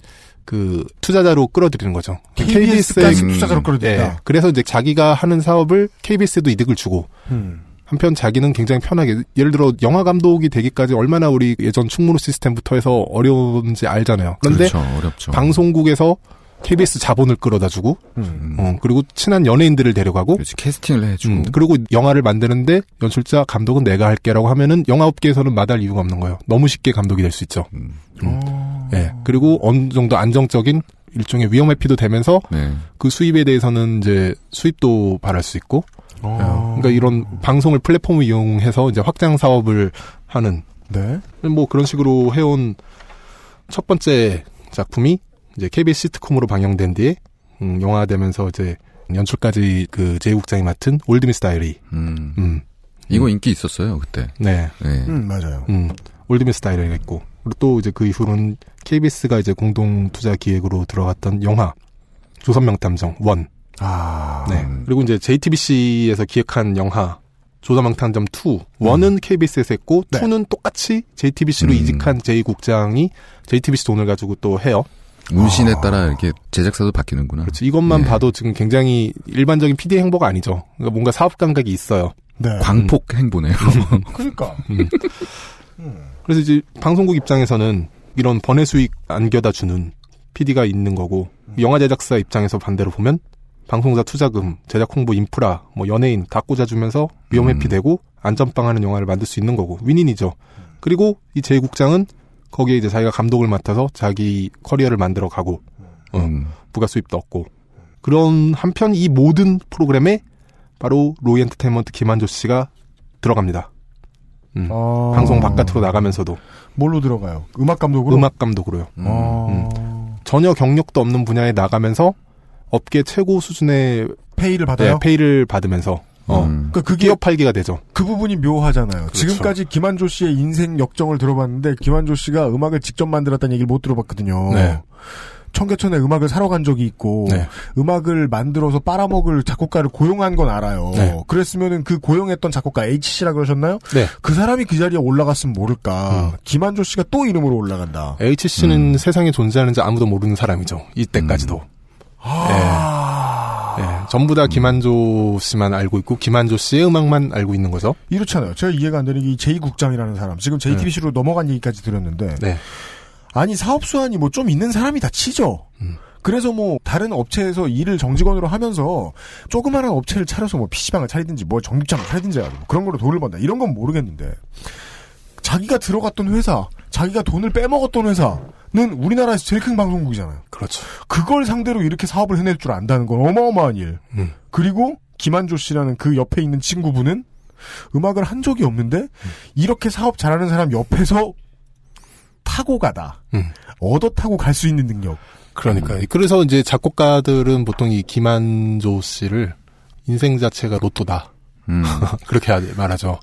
Speaker 9: 그 투자자로 끌어들이는 거죠.
Speaker 2: KBS까지
Speaker 4: 음.
Speaker 2: 투자자로 끌어들인다.
Speaker 9: 예, 그래서 이제 자기가 하는 사업을 KBS에도 이득을 주고
Speaker 2: 음.
Speaker 9: 한편 자기는 굉장히 편하게 예를 들어 영화 감독이 되기까지 얼마나 우리 예전 충무로 시스템부터 해서 어려운지 알잖아요. 그런데
Speaker 4: 그렇죠. 어렵죠.
Speaker 9: 방송국에서 KBS 자본을 끌어다 주고
Speaker 2: 음.
Speaker 9: 어, 그리고 친한 연예인들을 데려가고
Speaker 4: 그렇지. 캐스팅을 해주고.
Speaker 9: 음, 그리고 영화를 만드는데 연출자 감독은 내가 할게라고 하면은 영화업계에서는 마다할 이유가 없는 거예요. 너무 쉽게 감독이 될 수 있죠.
Speaker 4: 음.
Speaker 2: 어.
Speaker 9: 예. 그리고 어느 정도 안정적인 일종의 위험 회피도 되면서
Speaker 4: 네.
Speaker 9: 그 수입에 대해서는 이제 수입도 바랄 수 있고
Speaker 2: 어.
Speaker 9: 그러니까 이런 방송을 플랫폼을 이용해서 이제 확장 사업을 하는
Speaker 2: 네.
Speaker 9: 뭐 그런 식으로 해온 첫 번째 작품이 이제 KBS 시트콤으로 방영된 뒤에 음, 영화되면서 이제 연출까지 그 제국장이 맡은 올드미스 다이어리.
Speaker 4: 음.
Speaker 9: 음.
Speaker 4: 이거 인기 있었어요, 그때.
Speaker 9: 네.
Speaker 4: 네.
Speaker 2: 음, 맞아요.
Speaker 9: 음. 올드미스 다이어리가 있고 그리고 또 이제 그 이후로는 KBS가 이제 공동 투자 기획으로 들어갔던 영화 조선명탐정 원.
Speaker 2: 아.
Speaker 9: 네. 그리고 이제 JTBC에서 기획한 영화 조선명탐정 2. 원은 KBS에서 했고
Speaker 2: 네.
Speaker 9: 2는 똑같이 JTBC로
Speaker 4: 음.
Speaker 9: 이직한 제2국장이 JTBC 돈을 가지고 또 해요.
Speaker 4: 운신에 따라 이렇게 제작사도 바뀌는구나.
Speaker 9: 그렇죠. 이것만
Speaker 4: 네.
Speaker 9: 봐도 지금 굉장히 일반적인 PD 행보가 아니죠. 그러니까 뭔가 사업 감각이 있어요.
Speaker 2: 네.
Speaker 4: 광폭 행보네요.
Speaker 2: 그러니까.
Speaker 9: 그래서 이제 방송국 입장에서는 이런 번외 수익 안겨다 주는 PD가 있는 거고 영화 제작사 입장에서 반대로 보면 방송사 투자금, 제작 홍보 인프라, 뭐 연예인 다 꽂아주면서 위험
Speaker 4: 음.
Speaker 9: 회피되고 안전빵하는 영화를 만들 수 있는 거고 윈윈이죠. 그리고 이 제국장은 거기에 이제 자기가 감독을 맡아서 자기 커리어를 만들어 가고 어,
Speaker 4: 음.
Speaker 9: 부가 수입도 얻고 그런 한편 이 모든 프로그램에 바로 로이 엔터테인먼트 김한조 씨가 들어갑니다. 음.
Speaker 2: 아.
Speaker 9: 방송 바깥으로 나가면서도
Speaker 2: 뭘로 들어가요? 음악 감독으로?
Speaker 9: 음악 감독으로요.
Speaker 4: 음.
Speaker 2: 아.
Speaker 9: 전혀 경력도 없는 분야에 나가면서 업계 최고 수준의
Speaker 2: 페이를
Speaker 9: 네,
Speaker 2: 받아요?
Speaker 9: 페이를 받으면서 어,
Speaker 4: 음.
Speaker 2: 그러니까 그게
Speaker 9: 기업 팔기가 되죠.
Speaker 2: 그 부분이 묘하잖아요.
Speaker 9: 그렇죠.
Speaker 2: 지금까지 김한조 씨의 인생 역정을 들어봤는데 김한조 씨가 음악을 직접 만들었다는 얘기를 못 들어봤거든요.
Speaker 9: 네.
Speaker 2: 청계천에 음악을 사러 간 적이 있고
Speaker 9: 네.
Speaker 2: 음악을 만들어서 빨아먹을 작곡가를 고용한 건 알아요.
Speaker 9: 네.
Speaker 2: 그랬으면은 그 고용했던 작곡가 H 씨라 그러셨나요?
Speaker 9: 네.
Speaker 2: 그 사람이 그 자리에 올라갔으면 모를까. 김한조 씨가 또 이름으로 올라간다.
Speaker 9: HC는 세상에 존재하는지 아무도 모르는 사람이죠. 이때까지도.
Speaker 2: 아.
Speaker 9: 예. 예. 전부 다 김한조 씨만 알고 있고 김한조 씨의 음악만 알고 있는 거죠.
Speaker 2: 이렇잖아요. 제가 이해가 안 되는 게이 제2국장이라는 사람. 지금 JTBC로 넘어간 얘기까지 들었는데.
Speaker 9: 네.
Speaker 2: 아니 사업 수완이 뭐 좀 있는 사람이 다 치죠.
Speaker 9: 음.
Speaker 2: 그래서 뭐 다른 업체에서 일을 정직원으로 하면서 조그마한 업체를 차려서 뭐 PC방을 차리든지 뭐 정육점을 차리든지 해가지고 그런 거로 돈을 번다. 이런 건 모르겠는데 자기가 들어갔던 회사, 자기가 돈을 빼먹었던 회사는 우리나라에서 제일 큰 방송국이잖아요.
Speaker 9: 그렇죠.
Speaker 2: 그걸 상대로 이렇게 사업을 해낼 줄 안다는 건 어마어마한 일.
Speaker 9: 음.
Speaker 2: 그리고 김한조 씨라는 그 옆에 있는 친구분은 음악을 한 적이 없는데 이렇게 사업 잘하는 사람 옆에서 타고 가다.
Speaker 9: 음.
Speaker 2: 얻어 타고 갈 수 있는 능력.
Speaker 9: 그러니까 요 그래서 이제 작곡가들은 보통 이 김한조 씨를 인생 자체가 로또다.
Speaker 4: 음.
Speaker 9: 그렇게 하- 말하죠.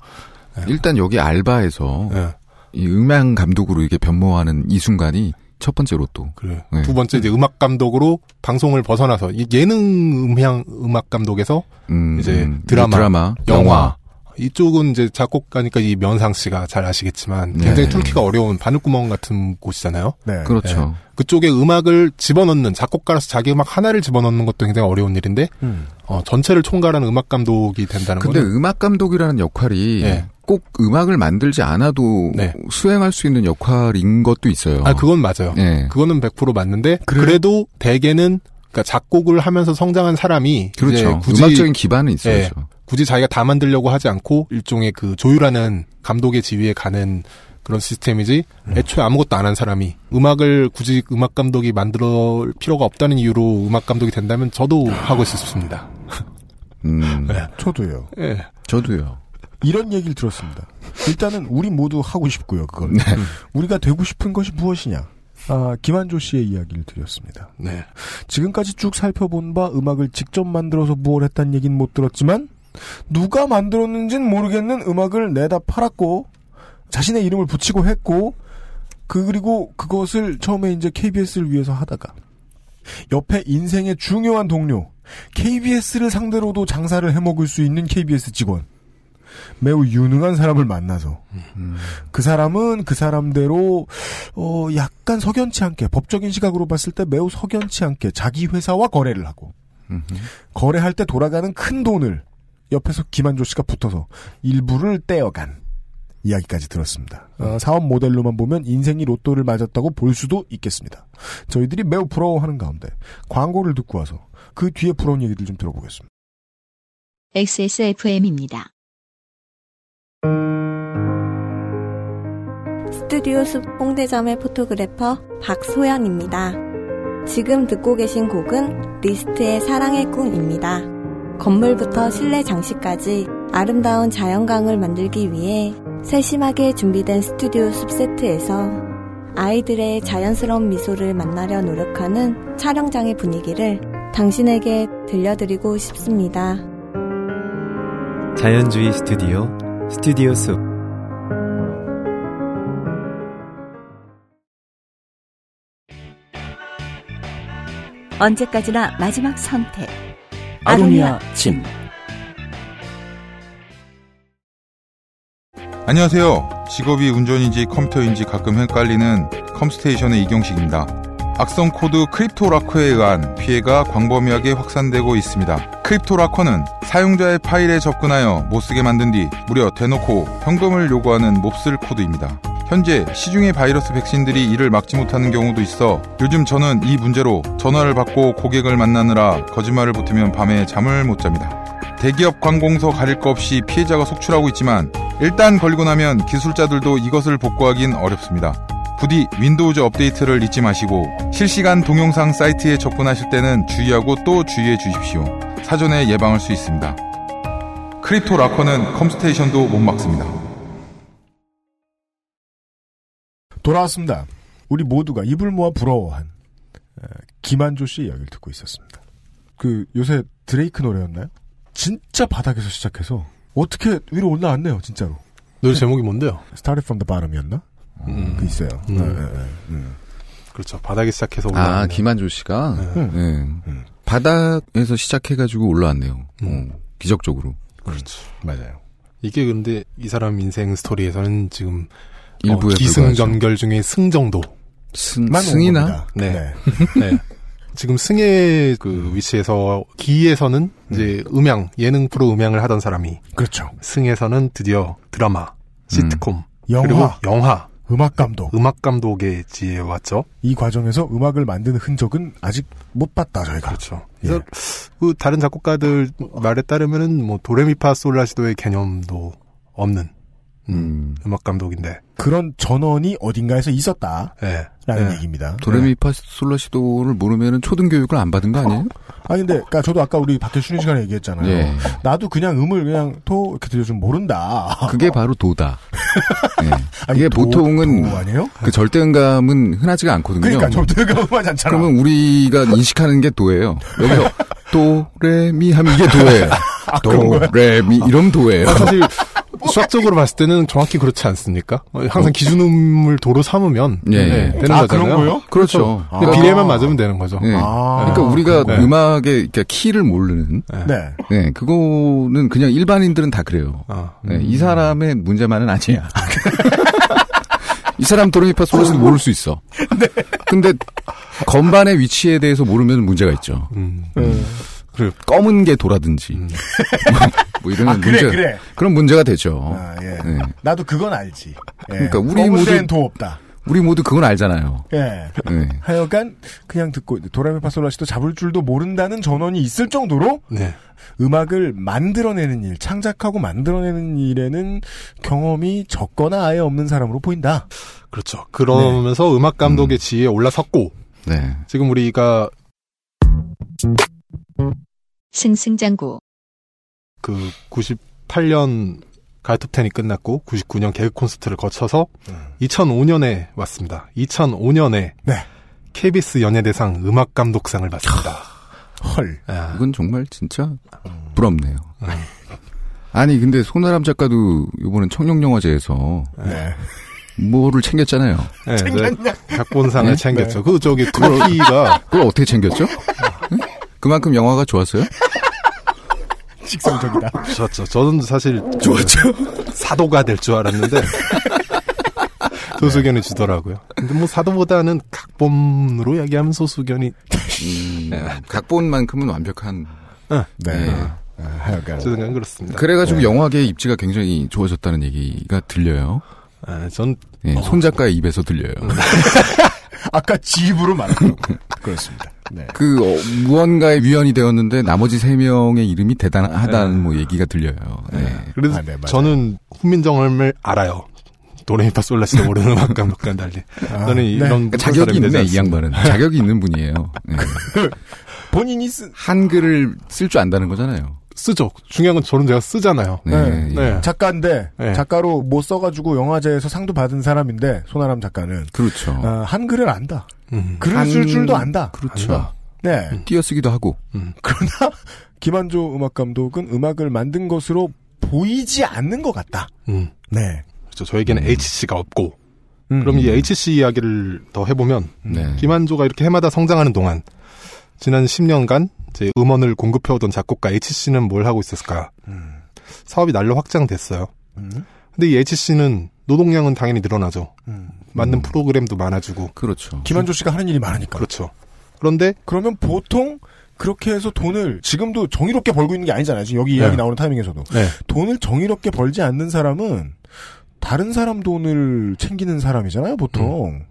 Speaker 4: 일단 여기 알바에서
Speaker 9: 예.
Speaker 4: 이 음향 감독으로 이게 변모하는 이 순간이 첫 번째 로또.
Speaker 9: 그래.
Speaker 4: 네.
Speaker 9: 두 번째 이제 음악 감독으로 방송을 벗어나서 이 예능 음향 음악 감독에서
Speaker 4: 음,
Speaker 9: 이제
Speaker 4: 음,
Speaker 9: 드라마,
Speaker 4: 드라마,
Speaker 9: 영화.
Speaker 4: 영화.
Speaker 9: 이쪽은 이제 작곡가니까 이 면상 씨가 잘 아시겠지만
Speaker 4: 네.
Speaker 9: 굉장히 뚫기가 어려운 바늘구멍 같은 곳이잖아요.
Speaker 2: 네.
Speaker 4: 그렇죠.
Speaker 9: 그쪽에 음악을 집어넣는 작곡가라서 자기 음악 하나를 집어넣는 것도 굉장히 어려운 일인데
Speaker 2: 음.
Speaker 9: 어, 전체를 총괄하는 음악 감독이 된다는
Speaker 4: 근데
Speaker 9: 거는
Speaker 4: 음악 감독이라는 역할이
Speaker 9: 네.
Speaker 4: 꼭 음악을 만들지 않아도
Speaker 9: 네.
Speaker 4: 수행할 수 있는 역할인 것도 있어요.
Speaker 9: 아 그건 맞아요.
Speaker 4: 네.
Speaker 9: 그거는 100% 맞는데
Speaker 2: 그래요?
Speaker 9: 그래도 대개는 그러니까 작곡을 하면서 성장한 사람이
Speaker 4: 그렇죠.
Speaker 9: 굳이
Speaker 4: 음악적인 기반은 있어야죠.
Speaker 9: 예, 굳이 자기가 다 만들려고 하지 않고 일종의 그 조율하는 감독의 지위에 가는 그런 시스템이지 애초에 아무것도 안 한 사람이 음악을 굳이 음악 감독이 만들 필요가 없다는 이유로 음악 감독이 된다면 저도 하고 싶습니다.
Speaker 4: 음,
Speaker 9: 네.
Speaker 2: 저도요.
Speaker 9: 예.
Speaker 4: 저도요.
Speaker 2: 이런 얘기를 들었습니다. 일단은 우리 모두 하고 싶고요. 그걸. 우리가 되고 싶은 것이 무엇이냐. 아, 김한조 씨의 이야기를 드렸습니다.
Speaker 9: 네.
Speaker 2: 지금까지 쭉 살펴본 바 음악을 직접 만들어서 무엇 했다는 얘기는 못 들었지만 누가 만들었는지는 모르겠는 음악을 내다 팔았고 자신의 이름을 붙이고 했고 그 그리고 그것을 처음에 이제 KBS를 위해서 하다가 옆에 인생의 중요한 동료 KBS를 상대로도 장사를 해먹을 수 있는 KBS 직원 매우 유능한 사람을 만나서 그 사람은 그 사람대로 어 약간 석연치 않게 법적인 시각으로 봤을 때 매우 석연치 않게 자기 회사와 거래를 하고 거래할 때 돌아가는 큰 돈을 옆에서 김한조 씨가 붙어서 일부를 떼어간 이야기까지 들었습니다. 어, 사업 모델로만 보면 인생이 로또를 맞았다고 볼 수도 있겠습니다. 저희들이 매우 부러워하는 가운데 광고를 듣고 와서 그 뒤에 부러운 얘기들 좀 들어보겠습니다.
Speaker 1: XSFM입니다.
Speaker 10: 스튜디오 숲 홍대점의 photographer 박소연입니다. 지금 듣고 계신 곡은 리스트의 사랑의 꿈입니다. 건물부터 실내 장식까지 아름다운 자연광을 만들기 위해 세심하게 준비된 스튜디오 숲 세트에서 아이들의 자연스러운 미소를 만나려 노력하는 촬영장의 분위기를 당신에게 들려드리고 싶습니다.
Speaker 11: 자연주의 스튜디오 스튜디오 숲
Speaker 12: 언제까지나 마지막 선택.
Speaker 11: 아로니아 침
Speaker 5: 안녕하세요. 직업이 운전인지 컴퓨터인지 가끔 헷갈리는 컴스테이션의 이경식입니다. 악성 코드 크립토라커에 의한 피해가 광범위하게 확산되고 있습니다. 크립토라커는 사용자의 파일에 접근하여 못쓰게 만든 뒤 무려 대놓고 현금을 요구하는 몹쓸 코드입니다. 현재 시중의 바이러스 백신들이 이를 막지 못하는 경우도 있어 요즘 저는 이 문제로 전화를 받고 고객을 만나느라 거짓말을 보태면 밤에 잠을 못 잡니다. 대기업 관공서 가릴 거 없이 피해자가 속출하고 있지만 일단 걸리고 나면 기술자들도 이것을 복구하긴 어렵습니다. 부디 윈도우즈 업데이트를 잊지 마시고 실시간 동영상 사이트에 접근하실 때는 주의하고 또 주의해 주십시오. 사전에 예방할 수 있습니다. 크립토라커는 컴스테이션도 못 막습니다.
Speaker 2: 돌아왔습니다. 우리 모두가 입을 모아 부러워한 에, 김한조 씨의 이야기를 듣고 있었습니다. 그 요새 드레이크 노래였나요? 진짜 바닥에서 시작해서 어떻게 위로 올라왔네요, 진짜로.
Speaker 9: 노래 제목이 뭔데요?
Speaker 2: Started from the bottom이었나?
Speaker 9: 음.
Speaker 2: 그 있어요.
Speaker 9: 음.
Speaker 2: 네, 네, 네. 음.
Speaker 9: 그렇죠. 바닥에 시작해서
Speaker 4: 아,
Speaker 9: 올라가는.
Speaker 4: 김한조 씨가
Speaker 9: 네.
Speaker 4: 네. 바닥에서 시작해가지고 올라왔네요.
Speaker 9: 음.
Speaker 4: 어, 기적적으로.
Speaker 9: 그렇죠.
Speaker 2: 맞아요.
Speaker 9: 이게 근데 이 사람 인생 스토리에서는 지금
Speaker 4: 일부에
Speaker 9: 어, 기승전결 중에 승 정도.
Speaker 4: 승,
Speaker 2: 만
Speaker 4: 승이나?
Speaker 2: 온 겁니다.
Speaker 9: 네. 네. 지금 승의 그 위치에서 기에서는 이제 음향 예능 프로 음향을 하던 사람이
Speaker 2: 그렇죠.
Speaker 9: 승에서는 드디어 드라마, 시트콤,
Speaker 2: 영화.
Speaker 9: 그리고 영화,
Speaker 2: 음악 감독.
Speaker 9: 음악 감독의 지에 왔죠.
Speaker 2: 이 과정에서 음악을 만드는 흔적은 아직 못 봤다 저희가.
Speaker 9: 그렇죠. 그래서 그 다른 작곡가들 말에 따르면은 뭐 도레미파 솔라시도의 개념도 없는
Speaker 4: 음.
Speaker 9: 음악 감독인데.
Speaker 2: 그런 전원이 어딘가에서 있었다.
Speaker 9: 네.
Speaker 2: 라는
Speaker 9: 네.
Speaker 2: 얘기입니다.
Speaker 4: 도레미파 솔라시도를 모르면은 초등 교육을 안 받은 거 아니에요?
Speaker 2: 아 근데 그러니까 저도 아까 우리 밖에 쉬는 시간에 얘기했잖아요.
Speaker 4: 예.
Speaker 2: 나도 그냥 음을 그냥 토 이렇게 들려주면 모른다.
Speaker 4: 그게 바로 도다. 예.
Speaker 2: 아니,
Speaker 4: 이게
Speaker 2: 도-
Speaker 4: 보통은
Speaker 2: 도 아니에요?
Speaker 4: 그 절대 음감은 흔하지가 않거든요.
Speaker 2: 그러니까 절대가 음하지 않잖아.
Speaker 4: 그러면 우리가 인식하는 게 도예요. 여기서 도레미 하면 이게 도예요.
Speaker 2: 아?
Speaker 4: 도레미 이러면 도예요.
Speaker 9: 아, 사실 수학적으로 봤을 때는 정확히 그렇지 않습니까? 어, 항상 기준음을 도로 삼으면
Speaker 4: 예,
Speaker 9: 네,
Speaker 4: 예.
Speaker 9: 되는
Speaker 2: 아,
Speaker 9: 거잖아요.
Speaker 2: 그런 거요?
Speaker 4: 그렇죠.
Speaker 2: 아.
Speaker 9: 비례만 맞으면 되는 거죠.
Speaker 4: 예.
Speaker 2: 아.
Speaker 4: 그러니까 우리가
Speaker 9: 네.
Speaker 4: 음악의 그러니까 키를 모르는
Speaker 2: 네.
Speaker 4: 네, 그거는 그냥 일반인들은 다 그래요.
Speaker 9: 아,
Speaker 4: 네, 이 사람의 문제만은 아니야. 이 사람 도레미파 솔라시도 모를 수 있어. 근데 건반의 위치에 대해서 모르면 문제가 있죠.
Speaker 9: 음.
Speaker 4: 그 검은 게 도라든지 뭐 이런
Speaker 2: 아 그래
Speaker 4: 문제
Speaker 2: 그래.
Speaker 4: 그런 문제가 되죠.
Speaker 2: 아 예.
Speaker 4: 네.
Speaker 2: 나도 그건 알지. 예.
Speaker 4: 그러니까 우리 모두-
Speaker 2: 도 없다.
Speaker 4: 우리 모두 그건 알잖아요.
Speaker 2: 예.
Speaker 4: 네.
Speaker 2: 하여간 그냥 듣고 도라미 파 솔라시도 잡을 줄도 모른다는 전원이 있을 정도로
Speaker 9: 네.
Speaker 2: 음악을 만들어내는 일, 창작하고 만들어내는 일에는 경험이 적거나 아예 없는 사람으로 보인다.
Speaker 9: 그렇죠. 그러면서 음악 감독의 지위에 올라섰고
Speaker 4: 네.
Speaker 9: 지금 우리가
Speaker 1: 승승장구
Speaker 9: 그 98년 가요톱10이 끝났고 99년 개그 콘서트를 거쳐서 2005년에 왔습니다. 2005년에
Speaker 2: 네.
Speaker 9: KBS 연예대상 음악 감독상을 받습니다.
Speaker 2: 헐.
Speaker 9: 아,
Speaker 4: 이건 정말 진짜 부럽네요. 아니 근데 손아람 작가도 이번엔 청룡영화제에서
Speaker 2: 네.
Speaker 4: 뭐를 챙겼잖아요.
Speaker 9: 네, 네, 각본상을
Speaker 4: 네?
Speaker 9: 챙겼죠. 그 저기 트로피가
Speaker 4: 그걸 어떻게 챙겼죠? 응? 그만큼 영화가 좋았어요?
Speaker 2: 식성적이다.
Speaker 9: 좋았죠. 저는 사실 좋았죠. 사도가 될 줄 알았는데 소수견이 주더라고요. 근데 뭐 사도보다는 각본으로 얘기하면 소수견이
Speaker 4: 음, 각본만큼은 완벽한.
Speaker 2: 네.
Speaker 4: 네.
Speaker 2: 아, 하여간.
Speaker 9: 제 생각은 그렇습니다.
Speaker 4: 그래가지고 영화계의 입지가 굉장히 좋아졌다는 얘기가 들려요.
Speaker 9: 아, 전
Speaker 4: 네, 손 작가의 입에서 들려요.
Speaker 2: 아까 집으로 말하고 그렇습니다. 네.
Speaker 4: 그 어, 무언가의 위원이 되었는데 나머지 세 명의 이름이 대단하다는 뭐 얘기가 들려요. 네.
Speaker 9: 그래서
Speaker 2: 아, 네.
Speaker 9: 저는 훈민정음을 알아요. 도레미파 솔라시도 모르는 음악 감독과 달리. 저는
Speaker 2: 네.
Speaker 9: 이런
Speaker 4: 그러니까 자격이 있네 이. 양반은. 자격이 있는 분이에요. 네.
Speaker 2: 본인이 쓴
Speaker 4: 한글을 쓸 줄 안다는 거잖아요.
Speaker 9: 쓰죠. 중요한 건 저는 제가 쓰잖아요.
Speaker 4: 네.
Speaker 9: 네.
Speaker 2: 작가인데
Speaker 9: 네.
Speaker 2: 작가로 못 써가지고 영화제에서 상도 받은 사람인데 손아람 작가는
Speaker 4: 그렇죠.
Speaker 2: 어, 한글을 안다.
Speaker 9: 음.
Speaker 2: 글을
Speaker 4: 한-
Speaker 2: 쓸 줄도 안다.
Speaker 4: 그렇죠.
Speaker 9: 안다.
Speaker 2: 네.
Speaker 4: 띄어쓰기도 하고.
Speaker 2: 그러나 김한조 음악 감독은 음악을 만든 것으로 보이지 않는 것 같다.
Speaker 9: 음.
Speaker 2: 네.
Speaker 9: 그렇죠. 저에게는
Speaker 4: 음.
Speaker 9: HC가 없고.
Speaker 2: 음.
Speaker 9: 그럼 이 HC 이야기를 더 해보면
Speaker 4: 네.
Speaker 9: 김한조가 이렇게 해마다 성장하는 동안 지난 10년간 제 음원을 공급해오던 작곡가 HC는 뭘 하고 있었을까? 사업이 날로 확장됐어요.
Speaker 2: 음.
Speaker 9: 근데 이 HC는 노동량은 당연히 늘어나죠.
Speaker 2: 음.
Speaker 9: 맞는 프로그램도 많아지고.
Speaker 4: 그렇죠.
Speaker 2: 김한조 씨가 하는 일이 많으니까.
Speaker 9: 그렇죠. 그런데
Speaker 2: 그러면 보통 그렇게 해서 돈을 지금도 정의롭게 벌고 있는 게 아니잖아요. 지금 여기 이야기
Speaker 9: 네.
Speaker 2: 나오는 타이밍에서도
Speaker 9: 네.
Speaker 2: 돈을 정의롭게 벌지 않는 사람은 다른 사람 돈을 챙기는 사람이잖아요, 보통.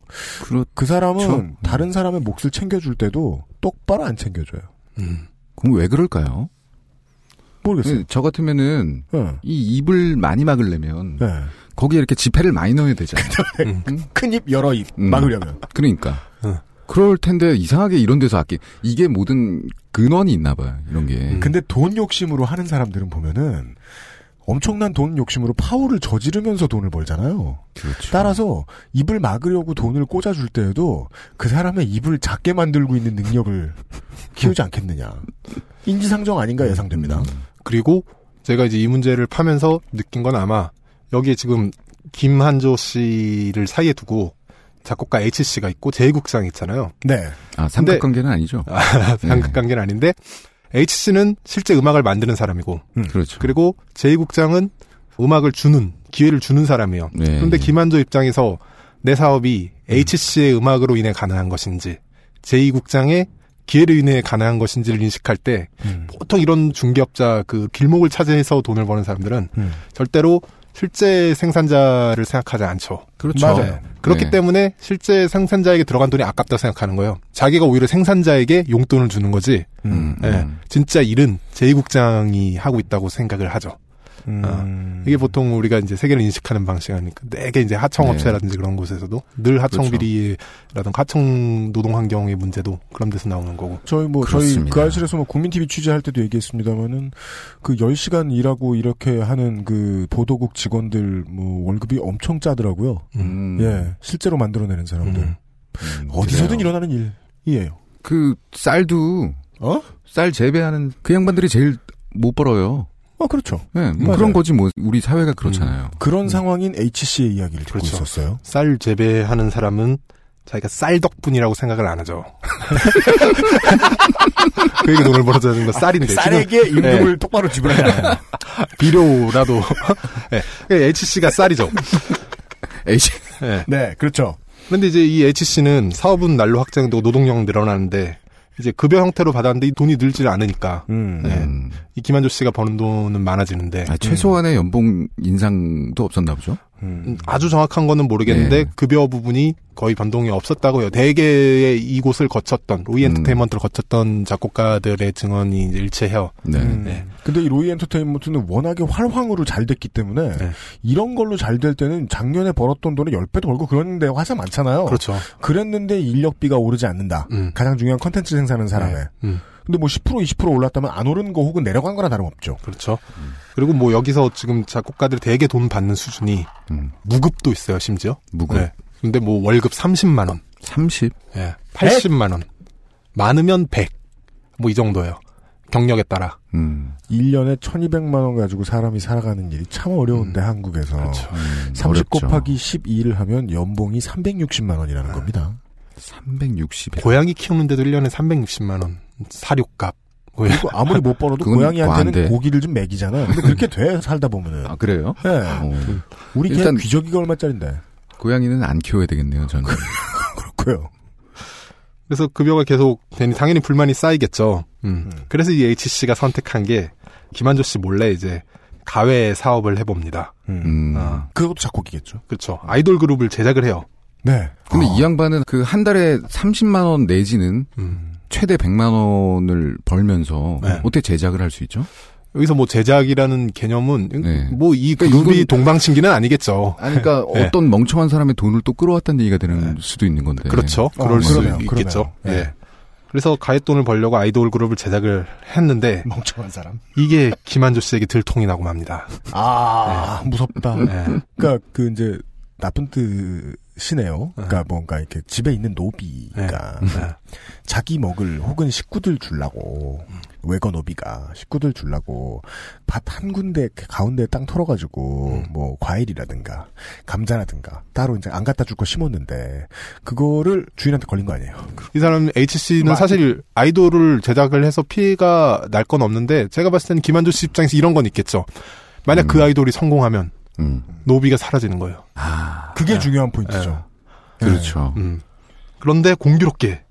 Speaker 4: 그렇,
Speaker 2: 그 사람은
Speaker 4: 그렇죠.
Speaker 2: 다른 사람의 몫을 챙겨줄 때도 똑바로 안 챙겨줘요.
Speaker 9: 음.
Speaker 4: 그럼 왜 그럴까요?
Speaker 2: 모르겠어요.
Speaker 4: 네, 저 같으면은
Speaker 2: 네.
Speaker 4: 이 입을 많이 막으려면
Speaker 2: 네.
Speaker 4: 거기에 이렇게 지폐를 많이 넣어야 되잖아요.
Speaker 2: 큰 입, 여러 입
Speaker 4: 음.
Speaker 2: 막으려면.
Speaker 4: 그러니까.
Speaker 9: 응.
Speaker 4: 그럴 텐데 이상하게 이런 데서 아끼 이게 모든 근원이 있나 봐요. 이런 게.
Speaker 2: 근데 돈 욕심으로 하는 사람들은 보면은 엄청난 돈 욕심으로 파워를 저지르면서 돈을 벌잖아요.
Speaker 4: 그렇죠.
Speaker 2: 따라서 입을 막으려고 돈을 꽂아줄 때에도 그 사람의 입을 작게 만들고 있는 능력을 키우지 않겠느냐. 인지상정 아닌가 예상됩니다.
Speaker 9: 그리고 제가 이제 이 문제를 파면서 느낀 건 아마 여기에 지금 김한조 씨를 사이에 두고 작곡가 H씨가 있고 제2국장이 있잖아요.
Speaker 2: 네.
Speaker 4: 아, 삼각관계는 아니죠.
Speaker 9: 아, 삼각관계는 아닌데 H씨는 실제 음악을 만드는 사람이고
Speaker 4: 그렇죠.
Speaker 9: 그리고 제2국장은 음악을 주는 기회를 주는 사람이에요.
Speaker 4: 네.
Speaker 9: 그런데 김한조 입장에서 내 사업이 H씨의 음악으로 인해 가능한 것인지 제2국장의 기회로 인해 가능한 것인지를 인식할 때
Speaker 2: 음.
Speaker 9: 보통 이런 중개업자 그 길목을 차지해서 돈을 버는 사람들은
Speaker 2: 음.
Speaker 9: 절대로 실제 생산자를 생각하지 않죠.
Speaker 4: 그렇죠.
Speaker 9: 맞아요. 그렇기
Speaker 4: 네.
Speaker 9: 때문에 실제 생산자에게 들어간 돈이 아깝다고 생각하는 거예요. 자기가 오히려 생산자에게 용돈을 주는 거지.
Speaker 2: 음.
Speaker 9: 예,
Speaker 4: 음.
Speaker 9: 진짜 일은 제2국장이 하고 있다고 생각을 하죠.
Speaker 2: 음.
Speaker 9: 어, 이게 보통 우리가 이제 세계를 인식하는 방식 아니까 되게 이제 하청업체라든지 그런 곳에서도 늘 하청 비리라든가 하청 노동 환경의 문제도 그런 데서 나오는 거고.
Speaker 2: 저희 뭐 저희
Speaker 4: 그렇습니다.
Speaker 2: 그 알실에서 뭐 국민 TV 취재할 때도 얘기했습니다만은 그 10시간 일하고 이렇게 하는 그 보도국 직원들 뭐 월급이 엄청 짜더라고요.
Speaker 4: 음.
Speaker 2: 예. 실제로 만들어내는 사람들.
Speaker 9: 음.
Speaker 4: 음,
Speaker 2: 어디서든
Speaker 4: 그래요.
Speaker 2: 일어나는 일이에요.
Speaker 4: 그 쌀도
Speaker 2: 어?
Speaker 4: 쌀 재배하는 그 양반들이 제일 못 벌어요.
Speaker 2: 어, 그렇죠.
Speaker 4: 네, 뭐. 그런 거지 뭐 우리 사회가 그렇잖아요.
Speaker 2: 그런 상황인 HC의 이야기를 듣고
Speaker 9: 그렇죠.
Speaker 2: 있었어요.
Speaker 9: 쌀 재배하는 사람은 자기가 쌀 덕분이라고 생각을 안 하죠. 그에게 돈을 벌어줘야 되는 건 쌀인데.
Speaker 2: 쌀에게
Speaker 9: 지금-
Speaker 2: 임금을
Speaker 9: 네.
Speaker 2: 똑바로 지불하냐.
Speaker 9: 비료라도. 네. HC가 쌀이죠.
Speaker 4: H
Speaker 9: 네.
Speaker 2: 네, 그렇죠.
Speaker 9: 그런데 이제 이 HC는 사업은 날로 확장되고 노동력 늘어나는데 이제 급여 형태로 받았는데 이 돈이 늘질 않으니까
Speaker 2: 음.
Speaker 9: 네.
Speaker 4: 음.
Speaker 9: 이 김한조 씨가 버는 돈은 많아지는데
Speaker 4: 아, 최소한의 연봉 인상도 없었나 보죠.
Speaker 9: 음, 아주 정확한 거는 모르겠는데
Speaker 4: 네.
Speaker 9: 급여 부분이 거의 변동이 없었다고요. 대개의 이곳을 거쳤던 로이
Speaker 4: 음.
Speaker 9: 엔터테인먼트를 거쳤던 작곡가들의 증언이 이제 일치해요.
Speaker 4: 네.
Speaker 2: 음.
Speaker 9: 네.
Speaker 2: 근데 이 로이 엔터테인먼트는 워낙에 활황으로 잘 됐기 때문에
Speaker 9: 네.
Speaker 2: 이런 걸로 잘 될 때는 작년에 벌었던 돈을 10배도 벌고 그러는데 화사 많잖아요.
Speaker 9: 그렇죠.
Speaker 2: 그랬는데 인력비가 오르지 않는다.
Speaker 9: 음.
Speaker 2: 가장 중요한 컨텐츠 생산하는 사람에.
Speaker 9: 음.
Speaker 2: 근데 뭐 10% 20% 올랐다면 안 오른 거 혹은 내려간 거나 다름없죠.
Speaker 9: 그렇죠. 그리고 뭐 여기서 지금 작곡가들이 대개 돈 받는 수준이
Speaker 4: 음.
Speaker 9: 무급도 있어요, 심지어.
Speaker 4: 무급
Speaker 9: 네. 근데 뭐 월급 30만 원,
Speaker 4: 30.
Speaker 9: 예, 80만 원, 많으면 100. 뭐 이 정도예요. 경력에 따라.
Speaker 4: 음.
Speaker 2: 1년에 1200만 원 가지고 사람이 살아가는 일이 참 어려운데 한국에서
Speaker 9: 그렇죠.
Speaker 4: 음,
Speaker 2: 30
Speaker 4: 어렵죠.
Speaker 2: 곱하기 12를 하면 연봉이 360만 원이라는 겁니다.
Speaker 4: 360.
Speaker 9: 고양이 키우는 데도 1년에 360만 원. 사료값. 뭐
Speaker 2: 그리고 아무리 못 벌어도 고양이한테는. 고기를 좀 먹이잖아요. 근데 그렇게 돼 살다 보면은.
Speaker 4: 아 그래요?
Speaker 2: 네.
Speaker 4: 어.
Speaker 2: 우리 개
Speaker 4: 일단-
Speaker 2: 귀저귀가 얼마짜린데.
Speaker 4: 고양이는 안 키워야 되겠네요. 저는.
Speaker 2: 그렇고요.
Speaker 9: 그래서 급여가 계속 되니 당연히 불만이 쌓이겠죠. 음. 그래서 이 HC가 선택한 게 김한조 씨 몰래 이제 가외 사업을 해봅니다.
Speaker 4: 음.
Speaker 9: 아,
Speaker 2: 그것도 작곡이겠죠.
Speaker 9: 그렇죠. 아이돌 그룹을 제작을 해요.
Speaker 2: 네.
Speaker 4: 근데 이 양반은 그 한 달에 30만 원 내지는
Speaker 9: 음.
Speaker 4: 최대 100만 원을 벌면서
Speaker 9: 네.
Speaker 4: 어떻게 제작을 할 수 있죠?
Speaker 9: 여기서 뭐 제작이라는 개념은
Speaker 4: 네.
Speaker 9: 뭐이
Speaker 4: 그러니까
Speaker 9: 그룹이
Speaker 4: 이건-
Speaker 9: 동방신기는 아니겠죠.
Speaker 4: 아니, 그러니까
Speaker 9: 네.
Speaker 4: 어떤 멍청한 사람의 돈을 또 끌어왔다는 얘기가 되는 수도 있는 건데.
Speaker 9: 그렇죠.
Speaker 2: 어,
Speaker 9: 그럴 수
Speaker 2: 그러네요.
Speaker 9: 있겠죠.
Speaker 2: 그러네요.
Speaker 9: 예. 그래서 가액돈을 벌려고 아이돌 그룹을 제작을 했는데
Speaker 2: 멍청한 사람.
Speaker 9: 이게 김한조 씨에게 들통이 나고 맙니다.
Speaker 2: 아, 무섭다.
Speaker 9: 네.
Speaker 2: 그러니까 그 이제 나쁜 뜻이네요. 그러니까 뭔가 이렇게 집에 있는 노비가
Speaker 9: 네.
Speaker 2: 자기 먹을 혹은 식구들 줄라고 외거 노비가 식구들 줄라고 밭 한 군데 가운데 땅 털어가지고 뭐 과일이라든가 감자라든가 따로 이제 안 갖다 줄 거 심었는데 그거를 주인한테 걸린 거 아니에요?
Speaker 9: 이 사람 HC는
Speaker 2: 맞-
Speaker 9: 사실 아이돌을 제작을 해서 피해가 날 건 없는데 제가 봤을 때는 김한조 씨 입장에서 이런 건 있겠죠. 만약 그 아이돌이 성공하면
Speaker 4: 음.
Speaker 9: 노비가 사라지는 거예요.
Speaker 2: 그게 중요한 포인트죠.
Speaker 4: 그렇죠.
Speaker 9: 음. 그런데 공교롭게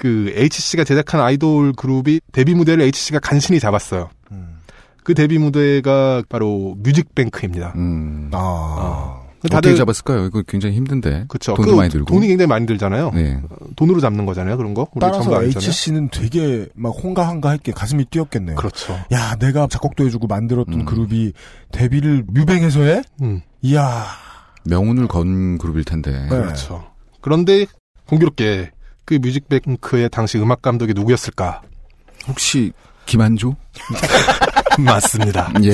Speaker 9: 그 HC가 제작한 아이돌 그룹이 데뷔 무대를 HC가 간신히 잡았어요.
Speaker 2: 음.
Speaker 9: 그 데뷔 무대가 바로 뮤직뱅크입니다.
Speaker 4: 음.
Speaker 2: 아.
Speaker 4: 어떻게 잡았을까요? 이거 굉장히 힘든데.
Speaker 9: 그쵸.
Speaker 4: 돈도
Speaker 9: 그
Speaker 4: 많이 들고.
Speaker 9: 돈이 굉장히 많이 들잖아요.
Speaker 4: 네.
Speaker 9: 돈으로 잡는 거잖아요. 그런 거. 우리
Speaker 2: 따라서. HC는 되게 막 홍가한가했게 가슴이 뛰었겠네요.
Speaker 9: 그렇죠.
Speaker 2: 야, 내가 작곡도 해주고 만들었던
Speaker 4: 음.
Speaker 2: 그룹이 데뷔를 뮤뱅에서 해?
Speaker 9: 음.
Speaker 2: 이야.
Speaker 4: 명운을 건 그룹일 텐데.
Speaker 2: 네.
Speaker 9: 그렇죠. 그런데 공교롭게 그 뮤직뱅크의 당시 음악 감독이 누구였을까?
Speaker 4: 혹시 김한조?
Speaker 9: 맞습니다.
Speaker 4: 예.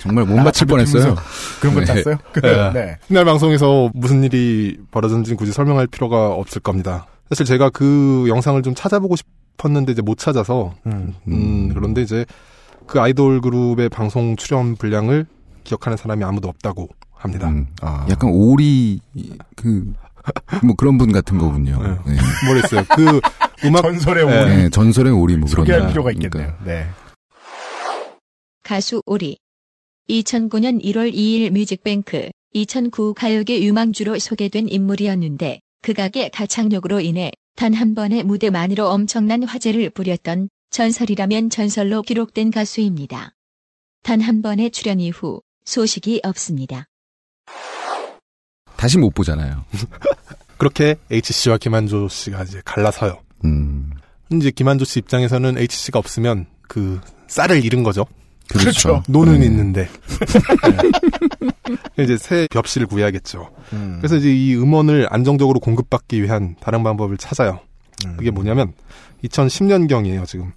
Speaker 4: 정말 못 맞힐 뻔했어요.
Speaker 2: 그런 걸
Speaker 4: 네.
Speaker 2: 짰어요?
Speaker 9: 네.
Speaker 2: 네.
Speaker 9: 이날 방송에서 무슨 일이 벌어졌는지 굳이 설명할 필요가 없을 겁니다. 사실 제가 그 영상을 좀 찾아보고 싶었는데 이제 못 찾아서
Speaker 2: 음.
Speaker 9: 음, 그런데 이제 그 아이돌 그룹의 방송 출연 분량을 기억하는 사람이 아무도 없다고 합니다.
Speaker 4: 음,
Speaker 2: 아.
Speaker 4: 약간 오리 그 뭐 그런 분 같은 거군요. 네.
Speaker 9: 모르겠어요. 그 음악
Speaker 2: 전설의
Speaker 9: 네.
Speaker 2: 오리.
Speaker 4: 네, 전설의 오리 뭐 그런
Speaker 2: 소개할
Speaker 4: 거.
Speaker 2: 필요가
Speaker 4: 그러니까.
Speaker 2: 있겠네요. 네.
Speaker 1: 가수 오리 2009년 1월 2일 뮤직뱅크 2009 가요계 유망주로 소개된 인물이었는데 극악의 가창력으로 인해 단 한 번의 무대만으로 엄청난 화제를 부렸던 전설이라면 전설로 기록된 가수입니다. 단 한 번의 출연 이후 소식이 없습니다.
Speaker 4: 다시 못 보잖아요.
Speaker 9: 그렇게 H씨와 김한조 씨가 이제 갈라서요.
Speaker 4: 음.
Speaker 9: 이제 김한조 씨 입장에서는 H씨가 없으면 그 쌀을 잃은 거죠.
Speaker 4: 그렇죠.
Speaker 9: 노는
Speaker 4: 네.
Speaker 9: 있는데. 네. 이제 새 벽실을 구해야겠죠.
Speaker 2: 음.
Speaker 9: 그래서 이제 이 음원을 안정적으로 공급받기 위한 다른 방법을 찾아요.
Speaker 2: 음.
Speaker 9: 그게 뭐냐면 2010년경이에요, 지금.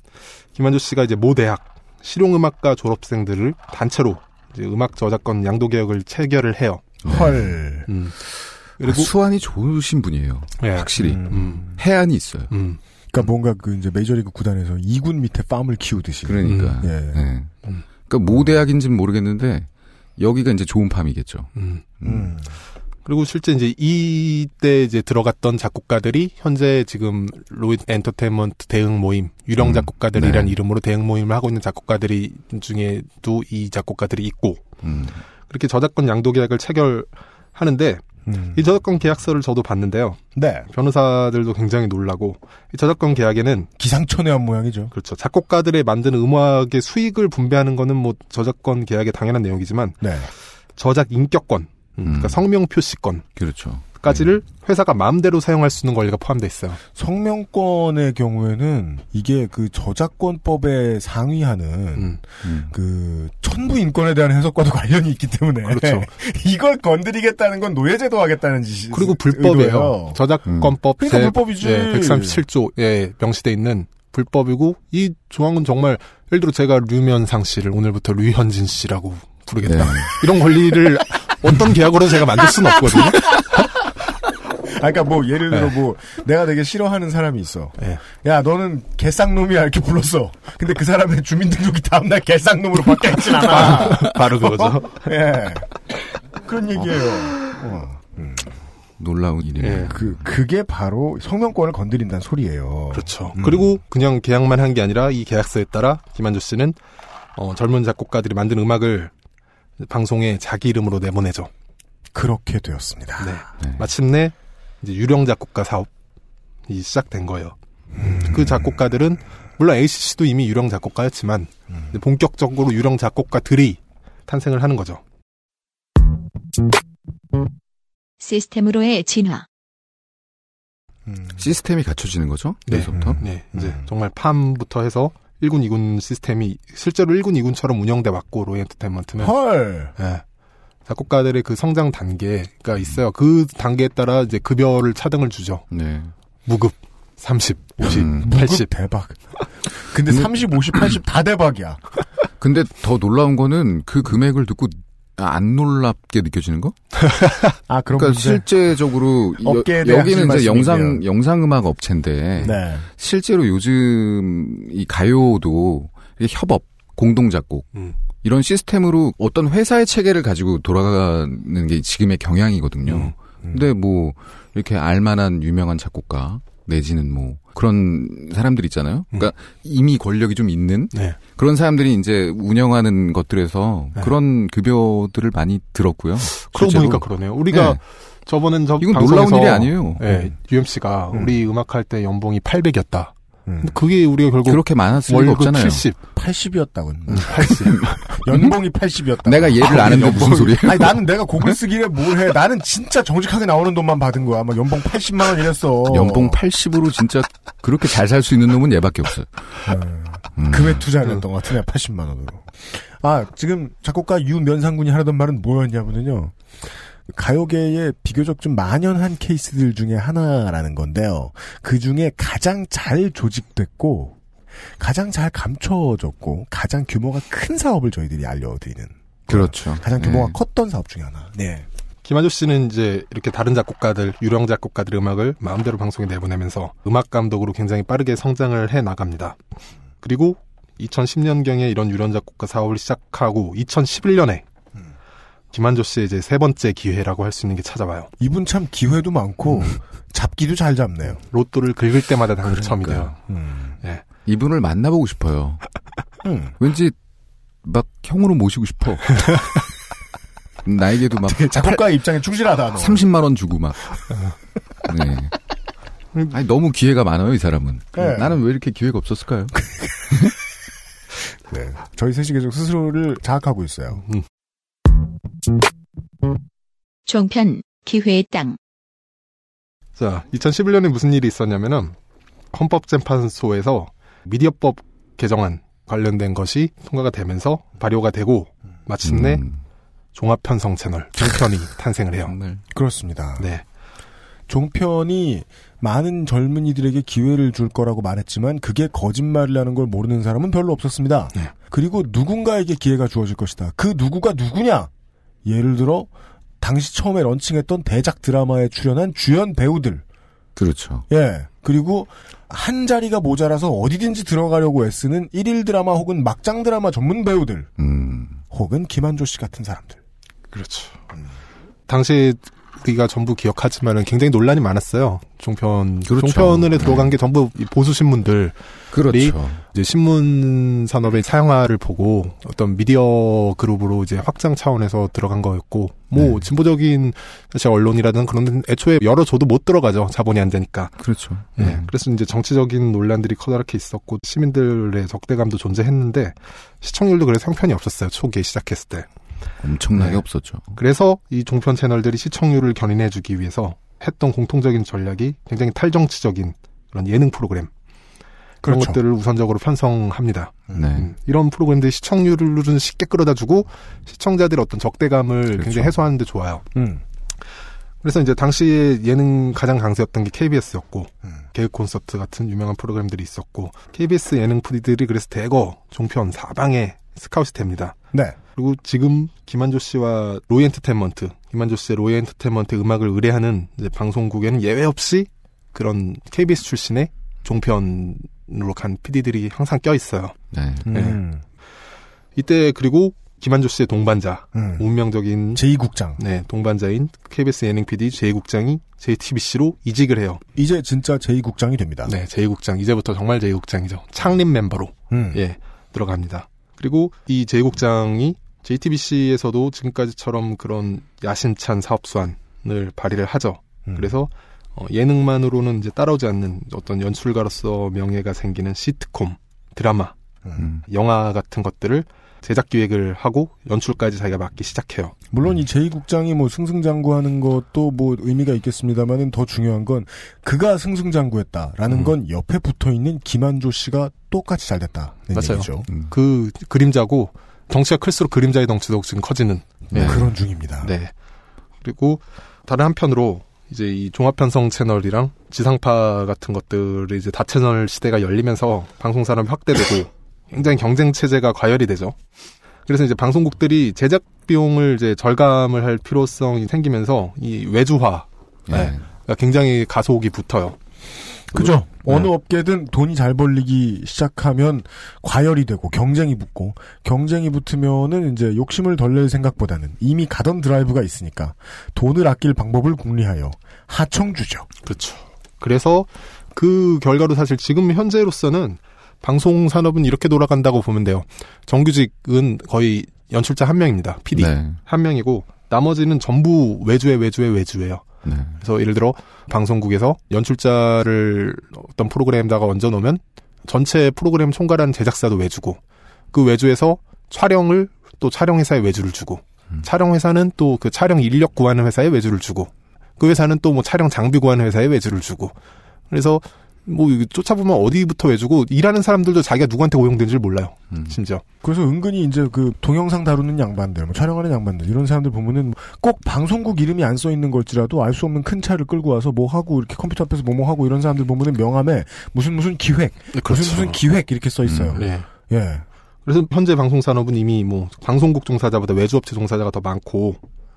Speaker 9: 김한조 씨가 이제 모 대학 실용음악과 졸업생들을 단체로 이제 음악 저작권 양도 개혁을 체결을 해요.
Speaker 2: 헐.
Speaker 9: 음.
Speaker 4: 아, 수완이 좋으신 분이에요.
Speaker 9: 네.
Speaker 4: 확실히
Speaker 9: 음.
Speaker 4: 해안이 있어요.
Speaker 9: 음.
Speaker 2: 그러니까 뭔가 그 이제 메이저리그 구단에서 2군 밑에 팜을 키우듯이.
Speaker 4: 그러니까.
Speaker 2: 예.
Speaker 4: 네. 그러니까 모 대학인지는 모르겠는데 여기가 이제 좋은 팜이겠죠.
Speaker 9: 음.
Speaker 2: 음.
Speaker 9: 그리고 실제 이제 이때 이제 들어갔던 작곡가들이 현재 지금 로이드 엔터테인먼트 대응 모임 유령
Speaker 4: 음.
Speaker 9: 작곡가들이란
Speaker 4: 네.
Speaker 9: 이름으로 대응 모임을 하고 있는 작곡가들이 중에도 이 작곡가들이 있고
Speaker 4: 음.
Speaker 9: 그렇게 저작권 양도 계약을 체결하는데
Speaker 2: 음.
Speaker 9: 이 저작권 계약서를 저도 봤는데요.
Speaker 2: 네.
Speaker 9: 변호사들도 굉장히 놀라고 이 저작권 계약에는
Speaker 2: 기상천외한 모양이죠.
Speaker 9: 그렇죠. 작곡가들의 만드는 음악의 수익을 분배하는 거는 뭐 저작권 계약의 당연한 내용이지만
Speaker 2: 네.
Speaker 9: 저작 인격권, 음, 그러니까 성명 표시권
Speaker 4: 그렇죠.
Speaker 9: 까지를 회사가 마음대로 사용할 수 있는 권리가 포함되어 있어요.
Speaker 2: 성명권의 경우에는 이게 그 저작권법에 상위하는
Speaker 9: 음.
Speaker 2: 그 천부 인권에 대한 해석과도 관련이 있기 때문에
Speaker 9: 그렇죠.
Speaker 2: 이걸 건드리겠다는 건 노예제도 하겠다는 짓이
Speaker 9: 그리고 불법이에요.
Speaker 2: 의도예요.
Speaker 9: 저작권법
Speaker 2: 그러니까
Speaker 9: 제
Speaker 2: 불법이지.
Speaker 9: 137조에 명시돼 있는 불법이고 이 조항은 정말 예를 들어 제가 류면상 씨를 오늘부터 류현진 씨라고 부르겠다.
Speaker 4: 네.
Speaker 9: 이런 권리를 어떤 계약으로 제가 만들 수는 없거든요.
Speaker 2: 아, 그러니까 뭐 예를 들어
Speaker 9: 네.
Speaker 2: 뭐 내가 되게 싫어하는 사람이 있어.
Speaker 9: 네.
Speaker 2: 야 너는 개쌍놈이야 이렇게 불렀어. 근데 그 사람의 주민등록이 다음날 개쌍놈으로 바뀌어 있진 않아.
Speaker 9: 바로 그거죠.
Speaker 2: 예. 그런 얘기예요. 어.
Speaker 4: 놀라운 일이네요.
Speaker 9: 예.
Speaker 2: 그 그게 바로 성명권을 건드린다는 소리예요.
Speaker 9: 그렇죠.
Speaker 2: 음.
Speaker 9: 그리고 그냥 계약만 한 게 아니라 이 계약서에 따라 김한조 씨는 어, 젊은 작곡가들이 만든 음악을 방송에 자기 이름으로 내보내죠.
Speaker 2: 그렇게 되었습니다.
Speaker 9: 네. 마침내 이제 유령 작곡가 사업이 시작된 거예요.
Speaker 2: 음.
Speaker 9: 그 작곡가들은 물론 ACC도 이미 유령 작곡가였지만
Speaker 2: 음.
Speaker 9: 본격적으로 유령 작곡가들이 탄생을 하는 거죠.
Speaker 1: 시스템으로의 진화.
Speaker 2: 음.
Speaker 4: 시스템이 갖춰지는 거죠?
Speaker 9: 네.
Speaker 4: 여기서부터.
Speaker 9: 네, 이제 정말 팜부터 해서 1군, 2군 시스템이 실제로 1군, 2군처럼 운영돼 왔고 로엔터테인먼트는
Speaker 2: 헐.
Speaker 9: 예. 작곡가들의 그 성장 단계가 있어요. 그 단계에 따라 이제 급여를 차등을 주죠.
Speaker 4: 네.
Speaker 9: 무급 30, 50,
Speaker 4: 음.
Speaker 9: 80.
Speaker 2: 대박. 근데 30, 50, 80 다 대박이야.
Speaker 4: 근데 더 놀라운 거는 그 금액을 듣고 안 놀랍게 느껴지는 거?
Speaker 2: 아 그런
Speaker 4: 그러니까? 실제적으로
Speaker 2: 업계에
Speaker 4: 여,
Speaker 2: 대한
Speaker 4: 여기는 이제 영상. 영상 음악 업체인데
Speaker 2: 네.
Speaker 4: 실제로 요즘 이 가요도 협업, 공동 작곡
Speaker 9: 음.
Speaker 4: 이런 시스템으로 어떤 회사의 체계를 가지고 돌아가는 게 지금의 경향이거든요. 근데 뭐 이렇게 알만한 유명한 작곡가 내지는 뭐 그런 사람들 있잖아요. 그러니까 이미 권력이 좀 있는
Speaker 9: 네.
Speaker 4: 그런 사람들이 이제 운영하는 것들에서
Speaker 9: 네.
Speaker 4: 그런 급여들을 많이 들었고요.
Speaker 9: 그러고
Speaker 4: 실제로.
Speaker 9: 보니까 그러네요. 우리가
Speaker 4: 네.
Speaker 9: 저번엔 저
Speaker 4: 이건
Speaker 9: 방송에서
Speaker 4: 놀라운 일이 아니에요.
Speaker 9: 예, UMC가
Speaker 2: 음.
Speaker 9: 우리 음악할 때 연봉이 800이었다.
Speaker 2: 음.
Speaker 9: 그게 우리가 결국
Speaker 4: 그렇게 많았을 리가 없잖아요.
Speaker 9: 70,
Speaker 2: 80이었다고.
Speaker 9: 80.
Speaker 2: 연봉이 80이었다.
Speaker 4: 내가 얘를 아는데 무슨 소리야?
Speaker 2: 아니 나는 내가 곡을 쓰기를 뭘 해. 나는 진짜 정직하게 나오는 돈만 받은 거야. 막 연봉 80만 원 이랬어.
Speaker 4: 연봉 80으로 진짜 그렇게 잘 살 수 있는 놈은 얘밖에 없어요. 음.
Speaker 2: 금액 투자를 했던 것 같으네. 80만 원으로. 아 지금 작곡가 유면상군이 하려던 말은 뭐였냐면요. 가요계에 비교적 좀 만연한 케이스들 중에 하나라는 건데요. 그 중에 가장 잘 조직됐고, 가장 잘 감춰졌고, 가장 규모가 큰 사업을 저희들이 알려드리는.
Speaker 4: 그렇죠.
Speaker 2: 가장 규모가
Speaker 4: 네.
Speaker 2: 컸던 사업 중에 하나. 네.
Speaker 9: 김한조 씨는 이제 이렇게 다른 작곡가들, 유령 작곡가들의 음악을 마음대로 방송에 내보내면서 음악 감독으로 굉장히 빠르게 성장을 해 나갑니다. 그리고 2010년경에 이런 유령 작곡가 사업을 시작하고 2011년에 김한조 씨의 이제 세 번째 기회라고 할 수 있는 게 찾아와요.
Speaker 2: 이분 참 기회도 많고 잡기도 잘 잡네요.
Speaker 9: 로또를 긁을 때마다 당첨이네요.
Speaker 2: 음.
Speaker 9: 네.
Speaker 4: 이분을 만나보고 싶어요.
Speaker 2: 음.
Speaker 4: 왠지 막 형으로 모시고 싶어. 나에게도 막
Speaker 2: 작곡가 입장에 충실하다. 너.
Speaker 4: 30만 원 주고 막. 네. 아니 너무 기회가 많아요 이 사람은.
Speaker 2: 네.
Speaker 4: 나는 왜 이렇게 기회가 없었을까요?
Speaker 2: 네. 저희 셋이 계속 스스로를 자학하고 있어요.
Speaker 1: 종편 기회의 땅
Speaker 9: 자, 2011년에 무슨 일이 있었냐면은 헌법재판소에서 미디어법 개정안 관련된 것이 통과가 되면서 발효가 되고 마침내
Speaker 4: 음.
Speaker 9: 종합편성 채널 종편이 탄생을 해요.
Speaker 4: 정말
Speaker 2: 그렇습니다.
Speaker 9: 네.
Speaker 2: 종편이 많은 젊은이들에게 기회를 줄 거라고 말했지만 그게 거짓말이라는 걸 모르는 사람은 별로 없었습니다.
Speaker 9: 네.
Speaker 2: 그리고 누군가에게 기회가 주어질 것이다. 그 누구가 누구냐? 예를 들어 당시 처음에 런칭했던 대작 드라마에 출연한 주연 배우들.
Speaker 4: 그렇죠.
Speaker 2: 예. 그리고 한 자리가 모자라서 어디든지 들어가려고 애쓰는 일일 드라마 혹은 막장 드라마 전문 배우들.
Speaker 4: 음.
Speaker 2: 혹은 김한조 씨 같은 사람들.
Speaker 9: 그렇죠. 당시 우리가 전부 기억하지만은 굉장히 논란이 많았어요. 종편
Speaker 4: 그렇죠.
Speaker 9: 종편에 들어간
Speaker 4: 네.
Speaker 9: 게 전부 이 보수 신문들
Speaker 4: 그렇죠.
Speaker 9: 이제 신문 산업의 사용화를 보고 어떤 미디어 그룹으로 이제 확장 차원에서 들어간 거였고 뭐
Speaker 4: 네.
Speaker 9: 진보적인 사실 언론이라든 그런 데는 애초에 열어줘도 못 들어가죠 자본이 안 되니까
Speaker 4: 그렇죠.
Speaker 9: 네. 그래서 이제 정치적인 논란들이 커다랗게 있었고 시민들의 적대감도 존재했는데 시청률도 그래서 형편이 없었어요 초기에 시작했을 때
Speaker 4: 엄청나게
Speaker 9: 네.
Speaker 4: 없었죠.
Speaker 9: 그래서 이 종편 채널들이 시청률을 견인해주기 위해서 했던 공통적인 전략이 굉장히 탈정치적인 그런 예능 프로그램 그런
Speaker 2: 그렇죠.
Speaker 9: 것들을 우선적으로 편성합니다.
Speaker 4: 네.
Speaker 9: 음, 이런 프로그램들이 시청률을 쉽게 끌어다주고 시청자들의 어떤 적대감을
Speaker 4: 그렇죠.
Speaker 9: 굉장히 해소하는데 좋아요.
Speaker 2: 음.
Speaker 9: 그래서 이제 당시에 예능 가장 강세였던 게 KBS였고
Speaker 2: 음.
Speaker 9: 개그 콘서트 같은 유명한 프로그램들이 있었고 KBS 예능 PD들이 그래서 대거 종편 사방에 스카웃이 됩니다.
Speaker 2: 네.
Speaker 9: 그리고 지금 김한조 씨와 로이 엔터테인먼트, 김한조 씨의 로이 엔터테인먼트 음악을 의뢰하는 이제 방송국에는 예외 없이 그런 KBS 출신의 종편으로 간 PD들이 항상 껴 있어요.
Speaker 4: 네.
Speaker 2: 음.
Speaker 9: 이때 그리고 김한조 씨의 동반자,
Speaker 2: 음.
Speaker 9: 운명적인
Speaker 2: 제2국장.
Speaker 9: 네 동반자인 KBS 예능 PD 제2국장이 JTBC로 이직을 해요.
Speaker 2: 이제 진짜 제2국장이 됩니다.
Speaker 9: 네, 제2국장 이제부터 정말 제2국장이죠. 창립 멤버로
Speaker 2: 음.
Speaker 9: 예 들어갑니다. 그리고 이 제2국장이 JTBC에서도 지금까지처럼 그런 야심찬 사업 수완을 발휘를 하죠.
Speaker 2: 음.
Speaker 9: 그래서 어, 예능만으로는 이제 따라오지 않는 어떤 연출가로서 명예가 생기는 시트콤, 드라마,
Speaker 4: 음.
Speaker 9: 영화 같은 것들을 제작 기획을 하고 연출까지 자기가 맡기 시작해요.
Speaker 2: 물론 이 제2국장이 뭐 승승장구하는 것도 뭐 의미가 있겠습니다만은 더 중요한 건 그가 승승장구했다라는
Speaker 9: 음.
Speaker 2: 건 옆에 붙어 있는 김한조 씨가 똑같이 잘 됐다는
Speaker 9: 맞아요.
Speaker 2: 얘기죠.
Speaker 4: 음.
Speaker 9: 그 그림자고 덩치가 클수록 그림자의 덩치도 지금 커지는 네.
Speaker 2: 그런 중입니다.
Speaker 9: 네. 그리고 다른 한편으로 이제 이 종합편성 채널이랑 지상파 같은 것들이 이제 다채널 시대가 열리면서 방송 산업이 확대되고 굉장히 경쟁 체제가 과열이 되죠. 그래서 이제 방송국들이 제작 비용을 이제 절감을 할 필요성이 생기면서 이 외주화가
Speaker 4: 네.
Speaker 9: 굉장히 가속이 붙어요.
Speaker 2: 그죠?
Speaker 9: 네.
Speaker 2: 어느 업계든 돈이 잘 벌리기 시작하면 과열이 되고 경쟁이 붙고 경쟁이 붙으면은 이제 욕심을 덜 낼 생각보다는 이미 가던 드라이브가 있으니까 돈을 아낄 방법을 궁리하여 하청주죠.
Speaker 9: 그렇죠. 그래서 그 결과로 사실 지금 현재로서는 방송 산업은 이렇게 돌아간다고 보면 돼요. 정규직은 거의 연출자 한 명입니다. PD
Speaker 4: 네.
Speaker 9: 한 명이고 나머지는 전부 외주에 외주에 외주예요.
Speaker 4: 네.
Speaker 9: 그래서 예를 들어 방송국에서 연출자를 어떤 프로그램에다가 얹어 놓으면 전체 프로그램 총괄하는 제작사도 외주고 그 외주에서 촬영을 또 촬영 회사에 외주를 주고 촬영 회사는 또 그 촬영 인력 구하는 회사에 외주를 주고 그 회사는 또 뭐 촬영 장비 구하는 회사에 외주를 주고 그래서 뭐 쫓아보면 어디부터 외주고 일하는 사람들도 자기가 누구한테 고용된지를 몰라요. 심지어.
Speaker 2: 그래서 은근히 이제 그 동영상 다루는 양반들, 뭐 촬영하는 양반들 이런 사람들 보면은 꼭 방송국 이름이 안 써 있는 걸지라도 알 수 없는 큰 차를 끌고 와서 뭐 하고 이렇게 컴퓨터 앞에서 뭐뭐 하고 이런 사람들 보면은 명함에 무슨 무슨 기획,
Speaker 9: 그렇죠.
Speaker 2: 무슨 무슨 기획 이렇게 써 있어요.
Speaker 9: 네.
Speaker 2: 예.
Speaker 9: 그래서 현재 방송 산업은 이미 뭐 방송국 종사자보다 외주업체 종사자가 더 많고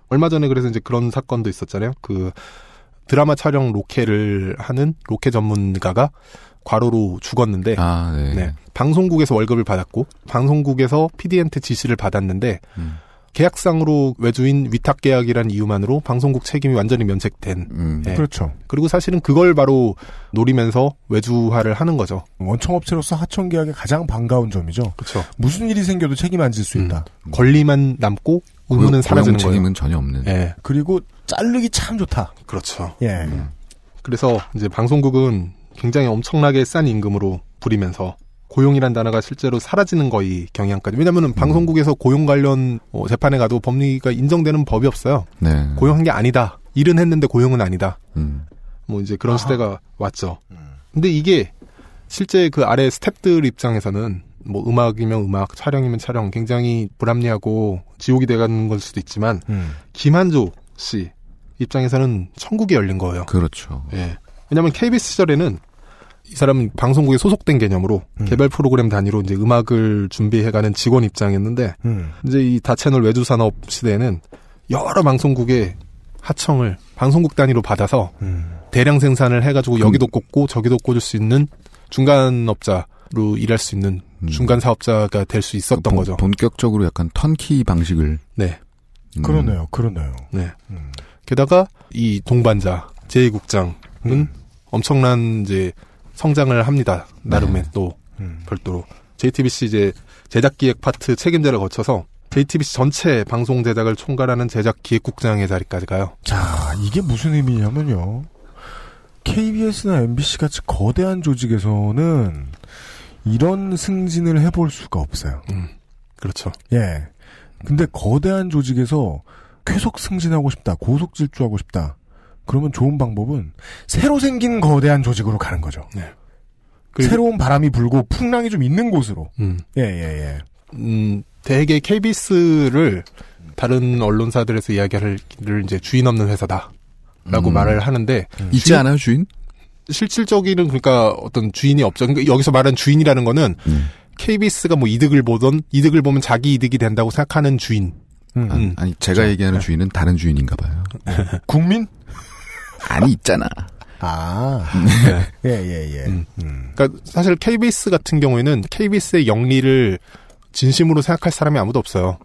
Speaker 9: 얼마 전에 그래서 이제 그런 사건도 있었잖아요. 그 드라마 촬영 로케를 하는 로케 전문가가 과로로 죽었는데
Speaker 4: 아, 네.
Speaker 9: 네. 방송국에서 월급을 받았고 방송국에서 PD한테 지시를 받았는데
Speaker 4: 음.
Speaker 9: 계약상으로 외주인 위탁 계약이라는 이유만으로 방송국 책임이 완전히 면책된.
Speaker 4: 음.
Speaker 9: 예.
Speaker 2: 그렇죠.
Speaker 9: 그리고 사실은 그걸 바로 노리면서 외주화를 하는 거죠.
Speaker 2: 원청업체로서 하청 계약의 가장 반가운 점이죠.
Speaker 9: 그렇죠.
Speaker 2: 무슨 일이 생겨도 책임 안 질 수 있다.
Speaker 9: 권리만 남고 의무는 사라지는 거예요.
Speaker 4: 책임은 전혀 없는.
Speaker 9: 예.
Speaker 2: 그리고 자르기 참 좋다.
Speaker 9: 그렇죠.
Speaker 2: 예.
Speaker 9: 그래서 이제 방송국은 굉장히 엄청나게 싼 임금으로 부리면서 고용이란 단어가 실제로 사라지는 거의 경향까지. 왜냐면은 방송국에서 고용 관련 어, 재판에 가도 법리가 인정되는 법이 없어요.
Speaker 4: 네.
Speaker 9: 고용한 게 아니다. 일은 했는데 고용은 아니다.
Speaker 4: 음.
Speaker 9: 뭐 이제 그런 시대가 왔죠. 근데 이게 실제 그 아래 스탭들 입장에서는 뭐 음악이면 음악, 촬영이면 촬영 굉장히 불합리하고 지옥이 돼가는 걸 수도 있지만
Speaker 2: 음.
Speaker 9: 김한조 씨 입장에서는 천국이 열린 거예요.
Speaker 4: 그렇죠.
Speaker 9: 예. 왜냐하면 KBS 시절에는 이 사람은 방송국에 소속된 개념으로 개별 프로그램 단위로 이제 음악을 준비해가는 직원 입장이었는데
Speaker 2: 음.
Speaker 9: 이제 이 다채널 외주 산업 시대에는 여러 방송국의 하청을 방송국 단위로 받아서
Speaker 2: 음.
Speaker 9: 대량 생산을 해가지고 여기도 꽂고 저기도 꽂을 수 있는 중간 업자로 일할 수 있는 중간 사업자가 될 수 있었던
Speaker 4: 본-
Speaker 9: 거죠.
Speaker 4: 본격적으로 약간 턴키 방식을.
Speaker 9: 네.
Speaker 4: 음.
Speaker 2: 그러네요. 그러네요.
Speaker 9: 네. 게다가 이 동반자 제2국장은 엄청난 이제 성장을 합니다. 나름의 또
Speaker 2: 음.
Speaker 9: 별도로 JTBC 이제 제작 기획 파트 책임자를 거쳐서 JTBC 전체 방송 제작을 총괄하는 제작 기획국장의 자리까지 가요.
Speaker 2: 자, 이게 무슨 의미냐면요. KBS나 MBC 같이 거대한 조직에서는 이런 승진을 해볼 수가 없어요.
Speaker 9: 그렇죠.
Speaker 2: 예. 근데 거대한 조직에서 계속 승진하고 싶다, 고속 질주하고 싶다. 그러면 좋은 방법은 새로 생긴 거대한 조직으로 가는 거죠. 새로운 바람이 불고 풍랑이 좀 있는 곳으로.
Speaker 9: 음.
Speaker 2: 예, 예, 예.
Speaker 9: 음, 대개 KBS를 다른 언론사들에서 이야기를 이제 주인 없는 회사다 라고
Speaker 4: 음.
Speaker 9: 말을 하는데
Speaker 4: 있지
Speaker 9: 주인-
Speaker 4: 않아요, 주인?
Speaker 9: 실질적인 그러니까 어떤 주인이 없죠. 그러니까 여기서 말하는 주인이라는 거는
Speaker 4: 음.
Speaker 9: KBS가 뭐 이득을 보던 이득을 보면 자기 이득이 된다고 생각하는 주인.
Speaker 2: 음.
Speaker 9: 음.
Speaker 4: 아니, 제가 얘기하는 주인은 다른 주인인가 봐요.
Speaker 2: 국민?
Speaker 4: 아니, 있잖아.
Speaker 2: 아. 예, 예, 예.
Speaker 9: 음. 그러니까 사실 KBS 같은 경우에는 KBS의 영리를 진심으로 생각할 사람이 아무도 없어요.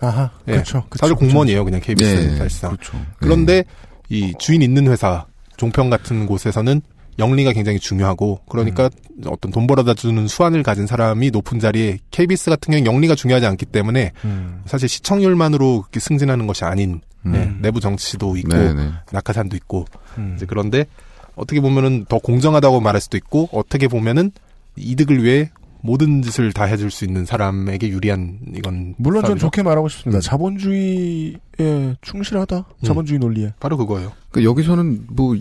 Speaker 2: 아하.
Speaker 9: 예.
Speaker 2: 그렇죠.
Speaker 9: 사실. 공무원이에요, 그냥 KBS는
Speaker 4: 예,
Speaker 9: 사실상.
Speaker 4: 그렇죠.
Speaker 9: 그런데 이 주인 있는 회사, 종편 같은 곳에서는 영리가 굉장히 중요하고 그러니까 어떤 돈 벌어다 주는 수완을 가진 사람이 높은 자리에 KBS 같은 경우는 영리가 중요하지 않기 때문에
Speaker 2: 음.
Speaker 9: 사실 시청률만으로 승진하는 것이 아닌
Speaker 4: 음.
Speaker 9: 예, 내부 정치도 있고
Speaker 4: 네네.
Speaker 9: 낙하산도 있고
Speaker 2: 음.
Speaker 9: 이제 그런데 어떻게 보면은 더 공정하다고 말할 수도 있고 어떻게 보면은 이득을 위해 모든 짓을 다 해줄 수 있는 사람에게 유리한 이건
Speaker 2: 물론 전. 좋게 말하고 싶습니다. 자본주의에 충실하다. 자본주의 논리에.
Speaker 9: 바로 그거예요.
Speaker 4: 그러니까 여기서는 뭐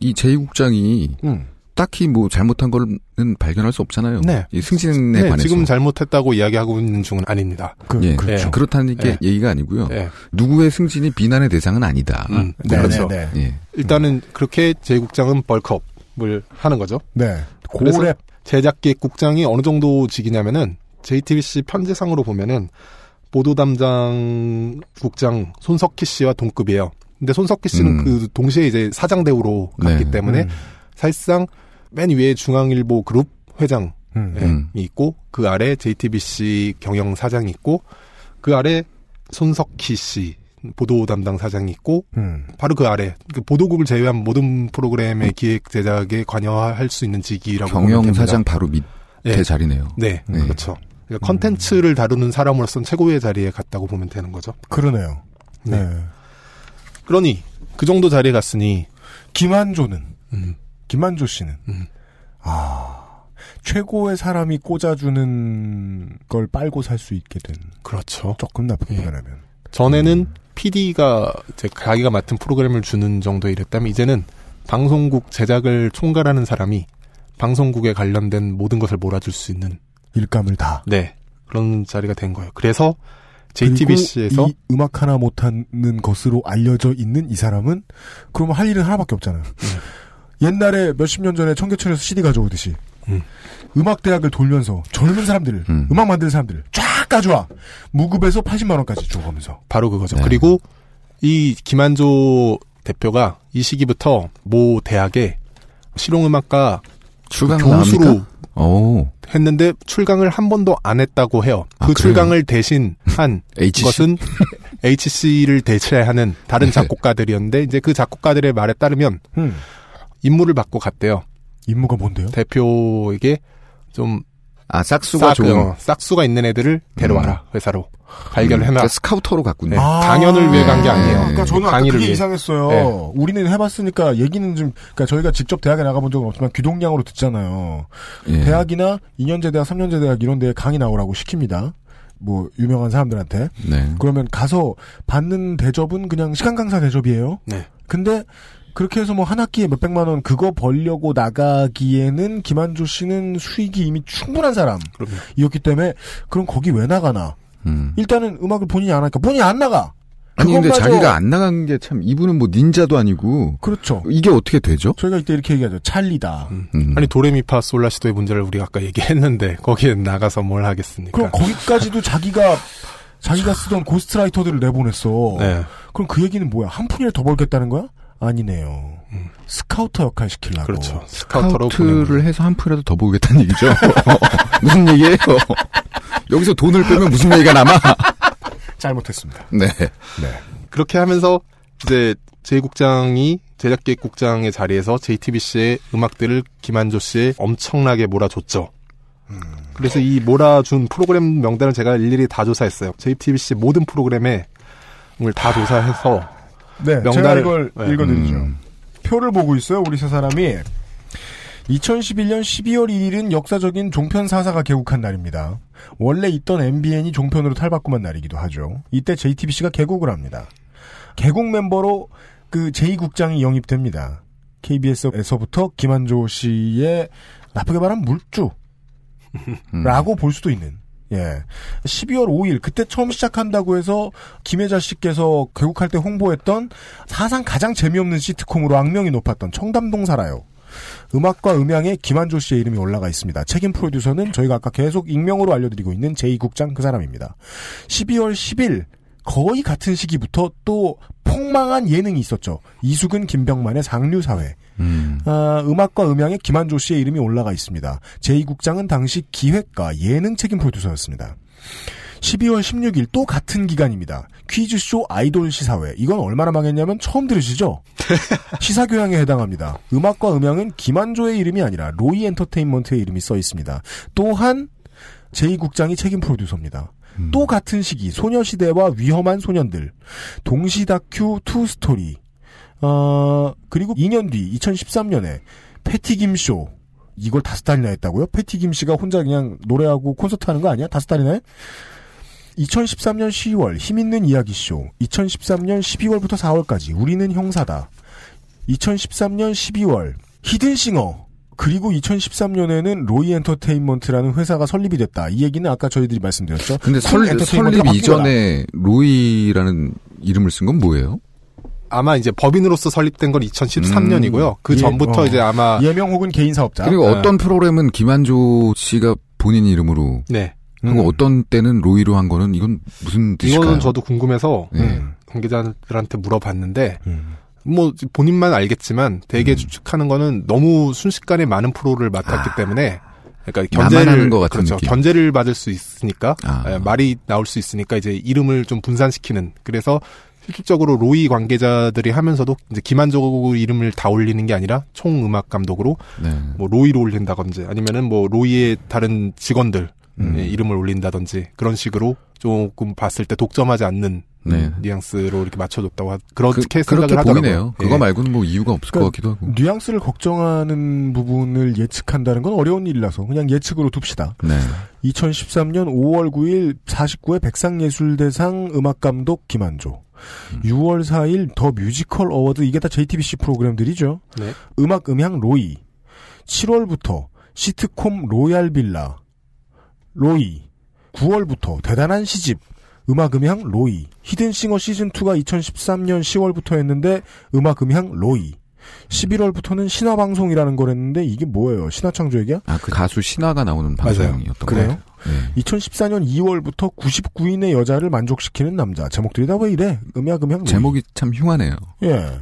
Speaker 4: 이 제2국장이
Speaker 2: 음.
Speaker 4: 딱히 뭐 잘못한 거는 발견할 수 없잖아요.
Speaker 9: 네.
Speaker 4: 이 승진에
Speaker 9: 네,
Speaker 4: 관해서.
Speaker 9: 지금 잘못했다고 이야기하고 있는 중은 아닙니다.
Speaker 2: 그,
Speaker 4: 예,
Speaker 9: 그렇죠.
Speaker 4: 그렇다는 게
Speaker 9: 예.
Speaker 4: 얘기가 아니고요.
Speaker 9: 예.
Speaker 4: 누구의 승진이 비난의 대상은 아니다.
Speaker 9: 음,
Speaker 2: 네,
Speaker 9: 그렇죠.
Speaker 2: 네, 네.
Speaker 4: 예.
Speaker 9: 일단은 그렇게 제 국장은 벌크업 을 하는 거죠.
Speaker 2: 네. 고랩.
Speaker 9: 제작기획국장이 어느 정도 직이냐면은 JTBC 편지상으로 보면은 보도 담당 국장 손석희 씨와 동급이에요. 근데 손석희 씨는
Speaker 4: 음.
Speaker 9: 그 동시에 이제 사장 대우로 갔기
Speaker 4: 네.
Speaker 9: 때문에
Speaker 2: 음.
Speaker 9: 사실상 맨 위에 중앙일보 그룹 회장이
Speaker 2: 음.
Speaker 4: 음.
Speaker 9: 있고 그 아래 JTBC 경영 사장이 있고 그 아래 손석희 씨 보도 담당 사장이 있고
Speaker 2: 음.
Speaker 9: 바로 그 아래 그 보도국을 제외한 모든 프로그램의 기획 제작에 관여할 수 있는 직위라고
Speaker 4: 경영
Speaker 9: 됩니다.
Speaker 4: 사장 바로 밑에
Speaker 9: 예.
Speaker 4: 자리네요.
Speaker 9: 네,
Speaker 4: 네.
Speaker 9: 그렇죠. 그러니까 컨텐츠를 다루는 사람으로서는 최고의 자리에 갔다고 보면 되는 거죠.
Speaker 2: 그러네요.
Speaker 9: 네.
Speaker 2: 네.
Speaker 9: 그러니 그 정도 자리에 갔으니
Speaker 2: 김한조는
Speaker 9: 음,
Speaker 2: 김한조 씨는
Speaker 9: 음.
Speaker 2: 아 최고의 사람이 꽂아주는 걸 빨고 살 수 있게 된
Speaker 9: 그렇죠.
Speaker 2: 조금 나쁘게
Speaker 9: 예.
Speaker 2: 말하면
Speaker 9: 전에는 PD가 이제 자기가 맡은 프로그램을 주는 정도 이랬다면 이제는 방송국 제작을 총괄하는 사람이 방송국에 관련된 모든 것을 몰아줄 수 있는
Speaker 2: 일감을 다
Speaker 9: 네 그런 자리가 된 거예요. 그래서 JTBC에서
Speaker 2: 이 음악 하나 못하는 것으로 알려져 있는 이 사람은 그러면 할 일은 하나밖에 없잖아요. 옛날에 몇십 년 전에 청계천에서 CD 가져오듯이
Speaker 9: 음.
Speaker 2: 음악 대학을 돌면서 젊은 사람들을
Speaker 4: 음.
Speaker 2: 음. 악 만드는 사람들을 쫙 가져와 무급에서 80만 원까지 줘가면서
Speaker 9: 바로 그거죠.
Speaker 4: 네.
Speaker 9: 그리고 이 김한조 대표가 이 시기부터 모 대학에 실용음악과
Speaker 4: 출강
Speaker 9: 교수로?
Speaker 4: 오.
Speaker 9: 했는데 출강을 한 번도 안 했다고 해요.
Speaker 4: 아,
Speaker 9: 그
Speaker 4: 그래요?
Speaker 9: 출강을 대신 한
Speaker 4: HC?
Speaker 9: 것은 HC를 대체하는 다른
Speaker 4: 네.
Speaker 9: 작곡가들이었는데 이제 그 작곡가들의 말에 따르면
Speaker 2: 음.
Speaker 9: 임무를 받고 갔대요.
Speaker 2: 임무가 뭔데요?
Speaker 9: 대표에게 좀
Speaker 4: 아, 싹수가
Speaker 9: 싹,
Speaker 4: 좋은.
Speaker 9: 어, 싹수가 있는 애들을 데려와라 회사로 발견을 해놔.
Speaker 4: 음, 스카우터로 갔군요.
Speaker 9: 네, 강연을 위해 간 게 아니에요.
Speaker 2: 그러니까 저는 아까
Speaker 9: 강의를
Speaker 2: 그게
Speaker 9: 위해.
Speaker 2: 이상했어요.
Speaker 9: 네.
Speaker 2: 우리는 해봤으니까 얘기는 좀, 그러니까 저희가 직접 대학에 나가본 적은 없지만 귀동량으로 듣잖아요.
Speaker 4: 예.
Speaker 2: 대학이나 2년제 대학, 3년제 대학 이런 데에 강의 나오라고 시킵니다. 뭐 유명한 사람들한테.
Speaker 4: 네.
Speaker 2: 그러면 가서 받는 대접은 그냥 시간 강사 대접이에요.
Speaker 9: 네.
Speaker 2: 근데 그렇게 해서 뭐 한 학기에 몇 백만 원 그거 벌려고 나가기에는 김한조 씨는 수익이 이미 충분한 사람이었기 때문에 그럼 거기 왜 나가나?
Speaker 4: 음.
Speaker 2: 일단은 음악을 본인이 안 하니까 본인이 안 나가.
Speaker 4: 아니 근데 자기가 안 나간 게 참 이분은 뭐 닌자도 아니고
Speaker 2: 그렇죠.
Speaker 4: 이게 어떻게 되죠?
Speaker 2: 저희가 이때 이렇게 얘기하죠. 찰리다.
Speaker 4: 음.
Speaker 9: 아니 도레미파 솔라시도의 문제를 우리가 아까 얘기했는데 거기에 나가서 뭘 하겠습니까?
Speaker 2: 그럼 거기까지도 자기가 자기가 쓰던 ghostwriter들을 내보냈어.
Speaker 9: 네.
Speaker 2: 그럼 그 얘기는 뭐야? 한 푼이라도 더 벌겠다는 거야? 아니네요. 스카우터 역할 시키려고.
Speaker 9: 그렇죠. scouter로
Speaker 4: 스카우트를 해서 한 푼이라도 더 보겠다는 얘기죠. 무슨 얘기예요? 여기서 돈을 빼면 무슨 얘기가 남아?
Speaker 2: 잘못했습니다.
Speaker 4: 네.
Speaker 9: 그렇게 하면서 이제 제2국장이 제작기획국장의 자리에서 JTBC의 음악들을 김한조 씨에 엄청나게 몰아줬죠. 그래서 이 몰아준 프로그램 명단을 제가 일일이 다 조사했어요. JTBC 모든 프로그램에 오늘 다 조사해서
Speaker 2: 네, 제가
Speaker 9: 명단을
Speaker 2: 이걸
Speaker 9: 네.
Speaker 2: 읽어드리죠.
Speaker 4: 음.
Speaker 2: 표를 보고 있어요, 우리 세 사람이. 2011년 12월 1일은 역사적인 종편 사사가 개국한 날입니다. 원래 있던 MBN이 종편으로 탈바꿈한 날이기도 하죠. 이때 JTBC가 개국을 합니다. 개국 멤버로 그 제2국장이 영입됩니다. KBS에서부터 김한조 씨의 나쁘게 말하면 물주.
Speaker 4: 음.
Speaker 2: 라고 볼 수도 있는. 예. 12월 5일 그때 처음 시작한다고 해서 김혜자 씨께서 개국할 때 홍보했던 사상 가장 재미없는 시트콤으로 악명이 높았던 청담동 살아요. 음악과 음향에 김한조 씨의 이름이 올라가 있습니다. 책임 프로듀서는 저희가 아까 계속 익명으로 알려드리고 있는 제2국장 그 사람입니다. 12월 10일 거의 같은 시기부터 또 폭망한 예능이 있었죠. 이수근 김병만의 상류사회.
Speaker 4: 음.
Speaker 2: 아, 음악과 음향에 김한조 씨의 이름이 올라가 있습니다. 제2국장은 당시 기획과 예능 책임 프로듀서였습니다. 12월 16일 또 같은 기간입니다. 퀴즈쇼 아이돌 시사회. 이건 얼마나 망했냐면 처음 들으시죠? 시사교양에 해당합니다. 음악과 음향은 김한조의 이름이 아니라 로이 엔터테인먼트의 이름이 써 있습니다. 또한 제2국장이 책임 프로듀서입니다. 또 같은 시기 소녀시대와 위험한 소년들. 동시 다큐 투 스토리. 어, 그리고 2년 뒤 2013년에 패티김 쇼. 이걸 다섯 달이나 했다고요? 패티김 씨가 혼자 그냥 노래하고 콘서트 하는 거 아니야? 다섯 달이나 해? 2013년 10월 힘있는 이야기 쇼. 2013년 12월부터 4월까지 우리는 형사다. 2013년 12월 히든싱어 그리고 2013년에는 로이 엔터테인먼트라는 회사가 설립이 됐다. 이 얘기는 아까 저희들이 말씀드렸죠.
Speaker 4: 근데
Speaker 2: 큰
Speaker 4: 설, 설립. 이전에 로이라는 이름을 쓴 건 뭐예요?
Speaker 9: 아마 이제 법인으로서 설립된 건 2013년이고요.
Speaker 4: 음.
Speaker 9: 그
Speaker 2: 예,
Speaker 9: 전부터
Speaker 2: 어.
Speaker 9: 이제 아마
Speaker 2: 예명 혹은 개인 사업자.
Speaker 4: 그리고
Speaker 9: 네.
Speaker 4: 어떤 프로그램은 김한조 씨가 본인 이름으로
Speaker 9: 네.
Speaker 4: 하고 어떤 때는 로이로 한 거는 이건 무슨 뜻일까요?
Speaker 9: 이거는 저도 궁금해서
Speaker 4: 네.
Speaker 9: 음, 관계자들한테 물어봤는데
Speaker 2: 음.
Speaker 9: 뭐 본인만 알겠지만 대개 추측하는 거는 너무 순식간에 많은 프로를 맡았기 때문에 그러니까 견제를
Speaker 4: 것 같은
Speaker 9: 그렇죠.
Speaker 4: 느낌.
Speaker 9: 견제를 받을 수 있으니까
Speaker 4: 아.
Speaker 9: 예, 말이 나올 수 있으니까 이제 이름을 좀 분산시키는 그래서 실질적으로 로이 관계자들이 하면서도 이제 기만적으로 이름을 다 올리는 게 아니라 총 음악 감독으로
Speaker 4: 네.
Speaker 9: 뭐 로이로 올린다든지 아니면은 뭐 로이의 다른 직원들
Speaker 4: 음.
Speaker 9: 의 이름을 올린다든지 그런 식으로 조금 봤을 때 독점하지 않는
Speaker 4: 네.
Speaker 9: 음, 뉘앙스로 이렇게 맞춰줬다고 하, 그렇게
Speaker 4: 그,
Speaker 9: 생각을
Speaker 4: 그렇게
Speaker 9: 하더라고요.
Speaker 4: 보이네요. 그거
Speaker 9: 예.
Speaker 4: 말고는 뭐 이유가 없을 것 같기도 하고.
Speaker 2: 뉘앙스를 걱정하는 부분을 예측한다는 건 어려운 일이라서 그냥 예측으로 둡시다.
Speaker 4: 네.
Speaker 2: 2013년 5월 9일 49회 백상예술대상 음악감독 김한조. 6월 4일 더 뮤지컬 어워드 이게 다 JTBC 프로그램들이죠.
Speaker 9: 네.
Speaker 2: 음악 음향 로이. 7월부터 시트콤 로얄 빌라. 로이. 9월부터 대단한 시집. 음악 음향 로이. 히든싱어 시즌2가 2013년 10월부터 했는데 음악 음향 로이. 11월부터는 신화방송이라는 걸 했는데 이게 뭐예요? 신화창조 얘기야?
Speaker 4: 아, 그 가수 신화가 나오는 방송이었던? 거예요. 네.
Speaker 2: 2014년 2월부터 99인의 여자를 만족시키는 남자. 제목들이 다 왜 이래? 음악 음향 로이.
Speaker 4: 제목이 참 흉하네요.
Speaker 2: 예.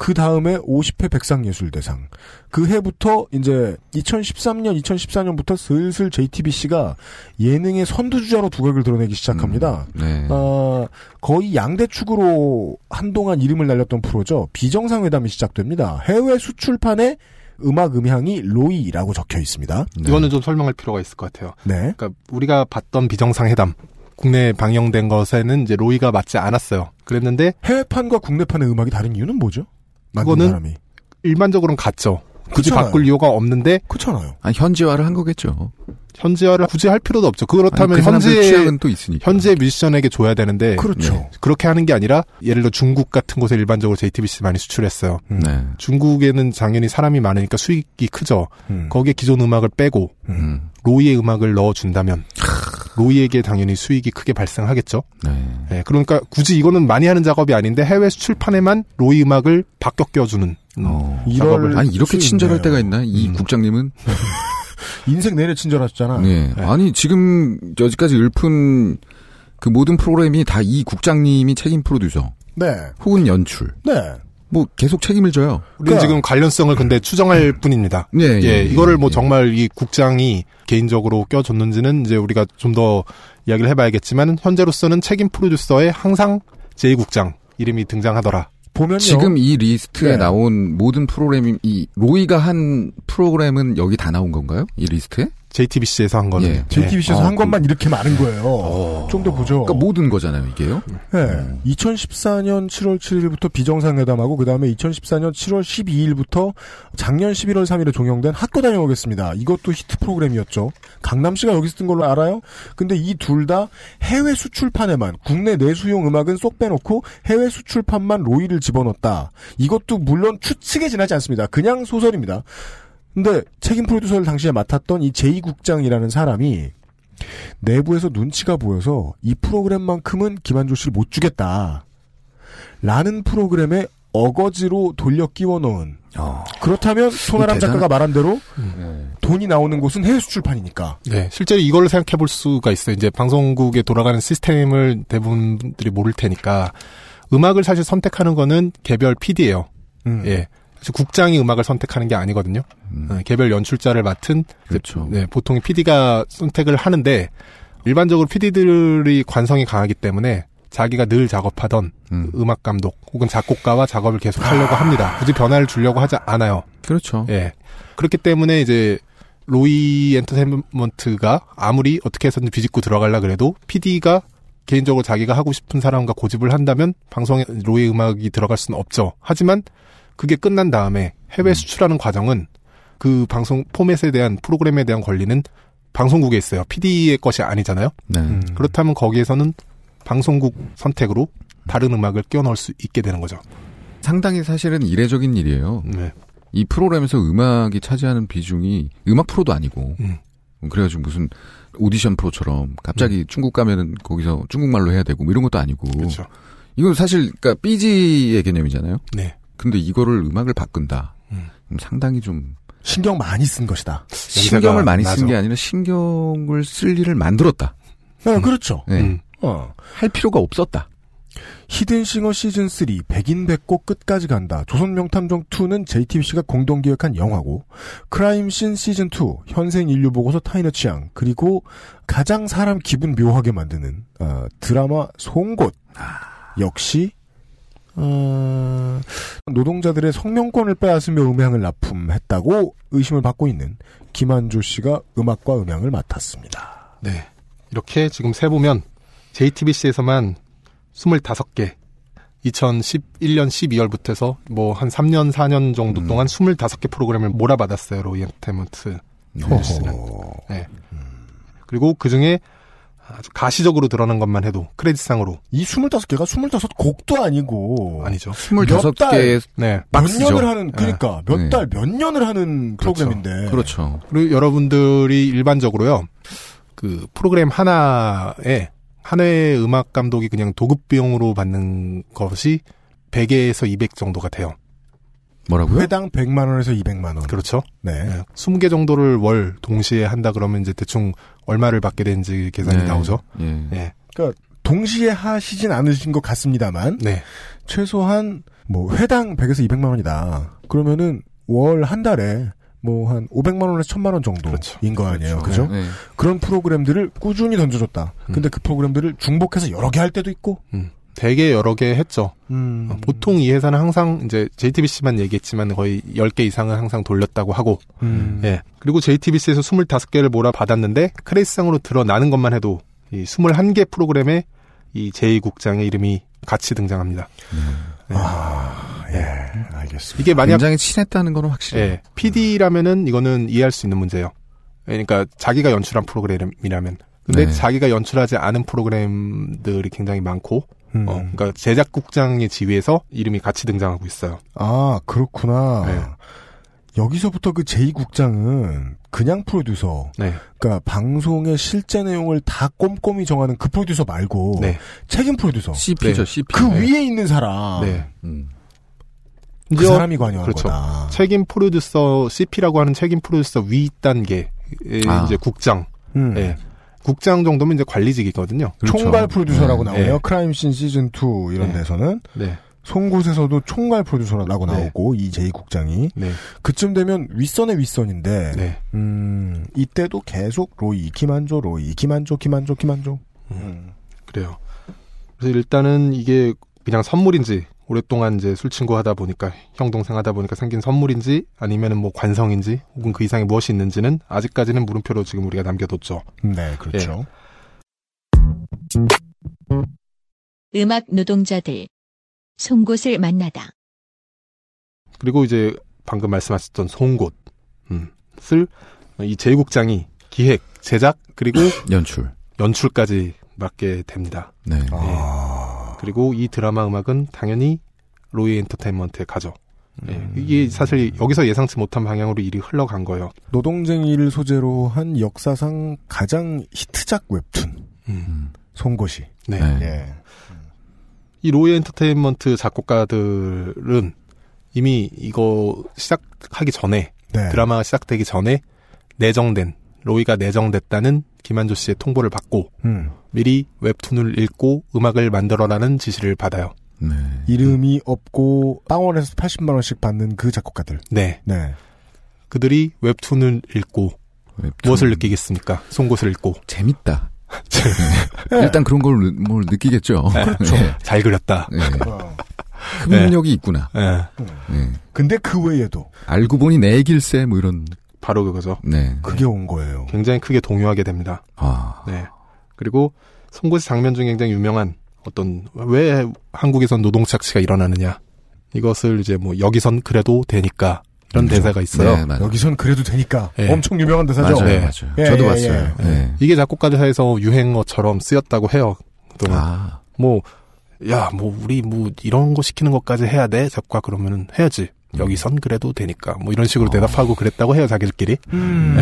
Speaker 2: 그 다음에 50회 백상예술대상. 그 해부터 이제 2013년, 2014년부터 슬슬 JTBC가 예능의 선두주자로 두각을 드러내기 시작합니다.
Speaker 4: 네.
Speaker 2: 어, 거의 양대축으로 한동안 이름을 날렸던 프로죠. 비정상회담이 시작됩니다. 해외 수출판에 음악 음향이 로이라고 적혀 있습니다.
Speaker 9: 이거는 좀 설명할 필요가 있을 것 같아요.
Speaker 2: 네.
Speaker 9: 그러니까 우리가 봤던 비정상회담 국내에 방영된 것에는 이제 로이가 맞지 않았어요. 그랬는데
Speaker 2: 해외판과 국내판의 음악이 다른 이유는 뭐죠?
Speaker 9: 그거는
Speaker 2: 사람이.
Speaker 9: 일반적으로는 같죠. 굳이
Speaker 2: 그렇잖아요.
Speaker 9: 바꿀 이유가 없는데
Speaker 2: 그렇잖아요.
Speaker 4: 아니, 현지화를 한 거겠죠.
Speaker 9: 현지화를 굳이 할 필요도 없죠. 그렇다면
Speaker 4: 아니, 그
Speaker 9: 현재
Speaker 4: 취향은 또 있으니까.
Speaker 9: 현재 뮤지션에게 줘야 되는데
Speaker 2: 그렇죠.
Speaker 9: 네. 그렇게 하는 게 아니라 예를 들어 중국 같은 곳에 일반적으로 JTBC 많이 수출했어요.
Speaker 4: 네.
Speaker 9: 중국에는 당연히 사람이 많으니까 수익이 크죠.
Speaker 2: 음.
Speaker 9: 거기에 기존 음악을 빼고
Speaker 4: 음.
Speaker 9: 로이의 음악을 넣어 준다면 로이에게 당연히 수익이 크게 발생하겠죠.
Speaker 4: 네.
Speaker 9: 네, 그러니까 굳이 이거는 많이 하는 작업이 아닌데 해외 수출판에만 로이 음악을 바뀌어 껴주는 음,
Speaker 4: 어.
Speaker 9: 작업을
Speaker 4: 아니 이렇게
Speaker 2: 수
Speaker 4: 친절할
Speaker 2: 있네요.
Speaker 4: 때가 있나? 이 국장님은
Speaker 2: 인생 내내 친절하셨잖아.
Speaker 4: 네. 아니 지금 여기까지 읊은 그 모든 프로그램이 다 이 국장님이 책임 프로듀서
Speaker 2: 네.
Speaker 4: 혹은 연출
Speaker 2: 네.
Speaker 4: 뭐 계속 책임을 져요.
Speaker 9: 우리는 지금 관련성을 근데 추정할 뿐입니다.
Speaker 4: 네,
Speaker 9: 예,
Speaker 4: 예,
Speaker 9: 이거를 뭐
Speaker 4: 예.
Speaker 9: 정말 이 국장이 개인적으로 껴줬는지는 이제 우리가 좀 더 이야기를 해봐야겠지만 현재로서는 책임 프로듀서에 항상 제2 국장 이름이 등장하더라.
Speaker 2: 보면요.
Speaker 4: 지금 이 리스트에
Speaker 2: 네.
Speaker 4: 나온 모든 프로그램이 이 로이가 한 프로그램은 여기 다 나온 건가요? 이 리스트에?
Speaker 9: JTBC에서 한 거는
Speaker 4: 예.
Speaker 2: JTBC에서
Speaker 4: 어,
Speaker 2: 한 것만 이렇게 많은 거예요. 좀더 보죠.
Speaker 4: 그러니까 모든 거잖아요, 이게요.
Speaker 2: 네. 2014년 7월 7일부터 비정상회담하고 그 다음에 2014년 7월 12일부터 작년 11월 3일에 종영된 학교 다녀오겠습니다. 이것도 히트 프로그램이었죠. 강남 씨가 여기서 뜬 걸로 알아요? 근데 이 둘 다 해외 수출판에만 국내 내수용 음악은 쏙 빼놓고 해외 수출판만 로이를 집어넣었다. 이것도 물론 추측에 지나지 않습니다. 그냥 소설입니다. 근데 책임 프로듀서를 당시에 맡았던 이 제2국장이라는 사람이 내부에서 눈치가 보여서 이 프로그램만큼은 김한조 씨를 못 주겠다. 라는 프로그램에 어거지로 돌려 끼워 넣은. 그렇다면 손아람
Speaker 9: 대단한-
Speaker 2: 작가가 말한 대로 돈이 나오는 곳은 해외 수출판이니까.
Speaker 9: 네, 실제로 이걸 생각해 볼 수가 있어요. 이제 방송국에 돌아가는 시스템을 대부분 분들이 모를 테니까 음악을 사실 선택하는 거는 개별 PD예요.
Speaker 2: 음.
Speaker 9: 예. 국장이 음악을 선택하는 게 아니거든요. 어, 개별 연출자를 맡은
Speaker 4: 그렇죠.
Speaker 9: 네, 보통 PD가 선택을 하는데 일반적으로 PD들이 관성이 강하기 때문에 자기가 늘 작업하던
Speaker 4: 음.
Speaker 9: 악 감독 혹은 작곡가와 작업을 계속 하려고 합니다. 굳이 변화를 주려고 하지 않아요.
Speaker 4: 그렇죠.
Speaker 9: 예. 그렇기 때문에 이제 로이 엔터테인먼트가 아무리 어떻게 해서든 비집고 들어가려 그래도 PD가 개인적으로 자기가 하고 싶은 사람과 고집을 한다면 방송에 로이 음악이 들어갈 수는 없죠. 하지만 그게 끝난 다음에 해외 수출하는 과정은 그 방송 포맷에 대한 프로그램에 대한 권리는 방송국에 있어요. PD의 것이 아니잖아요.
Speaker 4: 네.
Speaker 2: 음.
Speaker 9: 그렇다면 거기에서는 방송국 선택으로 다른 음악을 끼워 넣을 수 있게 되는 거죠.
Speaker 4: 상당히 사실은 이례적인 일이에요.
Speaker 9: 네.
Speaker 4: 이 프로그램에서 음악이 차지하는 비중이 음악 프로도 아니고
Speaker 9: 음.
Speaker 4: 그래가지고 무슨 오디션 프로처럼 갑자기 중국 가면은 거기서 중국말로 해야 되고 뭐 이런 것도 아니고
Speaker 9: 그렇죠.
Speaker 4: 이건 사실 그러니까 삐지의 개념이잖아요.
Speaker 9: 네.
Speaker 4: 근데 이거를 음악을 바꾼다.
Speaker 9: 음.
Speaker 4: 상당히 좀
Speaker 2: 신경 많이 쓴 것이다.
Speaker 4: 신경을 많이. 쓴 게 아니라 신경을 쓸 일을 만들었다.
Speaker 2: 네, 그렇죠.
Speaker 4: 네.
Speaker 9: 음.
Speaker 2: 어.
Speaker 4: 할 필요가 없었다.
Speaker 2: 히든싱어 시즌 3 백인 백곡 끝까지 간다. 조선 명탐정 2는 JTBC가 공동 기획한 영화고 크라임씬 시즌 2 현생 인류 보고서 타인의 취향 그리고 가장 사람 기분 묘하게 만드는 어, 드라마 송곳 역시 어, 노동자들의 성명권을 빼앗으며 음향을 납품했다고 의심을 받고 있는 김한조 씨가 음악과 음향을 맡았습니다.
Speaker 9: 네. 이렇게 지금 세보면 JTBC에서만 25개 2011년 12월부터 해서 뭐 한 3년 4년 정도 동안 25개 프로그램을 몰아받았어요. 로이 엔터테인먼트 뉴스는. 네. 그리고 그 중에 아주 가시적으로 드러난 것만 해도 크레딧상으로
Speaker 2: 이 25개가 25곡도 아니고
Speaker 9: 아니죠.
Speaker 4: 25개
Speaker 9: 네.
Speaker 2: 몇. 년을 하는 그러니까 몇
Speaker 4: 네.
Speaker 2: 달몇 년을 하는 프로그램인데
Speaker 4: 그렇죠.
Speaker 9: 그리고 여러분들이 일반적으로요. 그 프로그램 하나에 한 회의 음악 감독이 그냥 도급 비용으로 받는 것이 100에서 200 정도가 돼요.
Speaker 4: 뭐라고요?
Speaker 2: 회당 100만 원에서 200만 원.
Speaker 9: 그렇죠.
Speaker 2: 네.
Speaker 9: 네. 20개 정도를 월 동시에 한다 그러면 이제 대충 얼마를 받게 되는지 계산이
Speaker 4: 네.
Speaker 9: 나오죠.
Speaker 4: 예.
Speaker 9: 네.
Speaker 2: 그러니까 동시에 하시진 않으신 것 같습니다만
Speaker 9: 네.
Speaker 2: 최소한 뭐 회당 100에서 200만 원이다. 그러면은 월 한 달에 뭐 한 500만 원에서 1000만 원 정도인 거 아니에요. 그죠?
Speaker 4: 네.
Speaker 2: 그런 프로그램들을 꾸준히 던져줬다.
Speaker 9: 음.
Speaker 2: 근데 그 프로그램들을 중복해서 여러 개 할 때도 있고.
Speaker 9: 되게 여러 개 했죠.
Speaker 2: 음.
Speaker 9: 어, 보통 이 회사는 항상 이제 JTBC만 얘기했지만 거의 10개 이상은 항상 돌렸다고 하고
Speaker 2: 음.
Speaker 9: 예. 그리고 JTBC에서 25개를 몰아받았는데 크레이스상으로 드러나는 것만 해도 이 21개 프로그램에 이 제2국장의 이름이 같이 등장합니다.
Speaker 2: 아, 예, 알겠습니다.
Speaker 9: 이게 만약
Speaker 4: 굉장히 친했다는 건 확실해요.
Speaker 9: 예, PD라면은 이거는 이해할 수 있는 문제예요. 그러니까 자기가 연출한 프로그램이라면 근데
Speaker 4: 네.
Speaker 9: 자기가 연출하지 않은 프로그램들이 굉장히 많고
Speaker 2: 음.
Speaker 9: 어, 그러니까 제작국장의 지위에서 이름이 같이 등장하고 있어요.
Speaker 2: 아, 그렇구나.
Speaker 9: 네.
Speaker 2: 여기서부터 그 제2국장은 그냥 프로듀서.
Speaker 9: 네.
Speaker 2: 그러니까 방송의 실제 내용을 다 꼼꼼히 정하는 그 프로듀서 말고
Speaker 9: 네.
Speaker 2: 책임 프로듀서.
Speaker 4: CP죠,
Speaker 9: 네.
Speaker 4: CP.
Speaker 2: 그
Speaker 9: 네.
Speaker 2: 위에 있는 사람.
Speaker 9: 네.
Speaker 4: 음.
Speaker 2: 그
Speaker 9: 이제
Speaker 2: 사람이 관여한
Speaker 9: 그렇죠.
Speaker 2: 거다.
Speaker 9: 책임 프로듀서 CP라고 하는 책임 프로듀서 위 단계
Speaker 4: 아.
Speaker 9: 이제 국장.
Speaker 2: 음.
Speaker 9: 예. 국장 정도면 이제 관리직이거든요.
Speaker 4: 그렇죠.
Speaker 2: 총괄 프로듀서라고
Speaker 9: 네.
Speaker 2: 나오네요.
Speaker 9: 네.
Speaker 2: 크라임씬 시즌 2 이런
Speaker 9: 네.
Speaker 2: 데서는
Speaker 9: 네.
Speaker 2: 송곳에서도 총괄 프로듀서라고
Speaker 9: 네.
Speaker 2: 나오고 이 제2국장이
Speaker 9: 네.
Speaker 2: 그쯤 되면 윗선의 윗선인데
Speaker 9: 네.
Speaker 2: 음, 이때도 계속 로이, 김한조, 로이, 김한조, 김한조, 김한조. 음.
Speaker 9: 그래요. 그래서 일단은 이게 그냥 선물인지 오랫동안 이제 술 친구 하다 보니까 형 동생 하다 보니까 생긴 선물인지 아니면은 뭐 관성인지 혹은 그 이상의 무엇이 있는지는 아직까지는 물음표로 지금 우리가 남겨뒀죠.
Speaker 2: 네, 그렇죠.
Speaker 1: 음악 노동자들. 송곳을 만나다.
Speaker 9: 그리고 이제 방금 말씀하셨던 송곳, 음, 을이 제국장이 기획, 제작 그리고
Speaker 4: 연출.
Speaker 9: 연출까지 맡게 됩니다.
Speaker 4: 네.
Speaker 2: 아,
Speaker 9: 그리고 이 드라마 음악은 당연히 로이 엔터테인먼트에 가죠. 예,
Speaker 2: 음.
Speaker 9: 이게 사실 여기서 예상치 못한 방향으로 일이 흘러간 거예요.
Speaker 2: 노동쟁이를 소재로 한 역사상 가장 히트작 웹툰.
Speaker 9: 음.
Speaker 2: 송곳이.
Speaker 9: 네.
Speaker 4: 네.
Speaker 2: 예.
Speaker 9: 이 로이 엔터테인먼트 작곡가들은 이미 이거 시작하기 전에
Speaker 2: 네.
Speaker 9: 드라마가 시작되기 전에 내정된 로이가 내정됐다는 김한조 씨의 통보를 받고
Speaker 2: 음.
Speaker 9: 미리 웹툰을 읽고 음악을 만들어라는 지시를 받아요.
Speaker 4: 네.
Speaker 2: 이름이 없고 빵원에서 80만 원씩 받는 그 작곡가들.
Speaker 9: 네.
Speaker 2: 네.
Speaker 9: 그들이 웹툰을 읽고
Speaker 4: 웹툰.
Speaker 9: 무엇을 느끼겠습니까? 송곳을 읽고
Speaker 4: 재밌다. 네. 일단 그런 걸 느- 뭘 느끼겠죠.
Speaker 9: 그렇죠.
Speaker 4: 네.
Speaker 9: 잘 그렸다.
Speaker 4: 네.
Speaker 2: 어.
Speaker 4: 있구나.
Speaker 9: 예.
Speaker 4: 네.
Speaker 2: 근데 그 외에도
Speaker 4: 알고 보니 내 길세 뭐 이런.
Speaker 9: 바로 그거죠.
Speaker 4: 네.
Speaker 2: 그게 온 거예요.
Speaker 9: 굉장히 크게 동요하게 됩니다.
Speaker 4: 아.
Speaker 9: 네. 그리고 송곳의 장면 중에 굉장히 유명한 어떤 왜 한국에선 노동 착취가 일어나느냐 이것을 이제 뭐 여기선 그래도 되니까 이런
Speaker 2: 그렇죠.
Speaker 9: 대사가 있어요.
Speaker 4: 네, 맞아요.
Speaker 2: 여기선 그래도 되니까
Speaker 9: 예.
Speaker 2: 엄청 유명한 대사죠.
Speaker 4: 맞아요,
Speaker 9: 네.
Speaker 4: 맞아요.
Speaker 2: 예,
Speaker 4: 저도
Speaker 2: 예,
Speaker 4: 봤어요.
Speaker 2: 예.
Speaker 4: 네.
Speaker 9: 이게 작곡가들 사이에서 유행어처럼 쓰였다고 해요. 그동안
Speaker 4: 아,
Speaker 9: 뭐 야, 뭐, 우리, 뭐, 이런 거 시키는 것까지 해야 돼? 작곡가 그러면은 해야지. 여기선 그래도 되니까. 뭐, 이런 식으로 대답하고 그랬다고 해요, 자기들끼리.
Speaker 2: 음,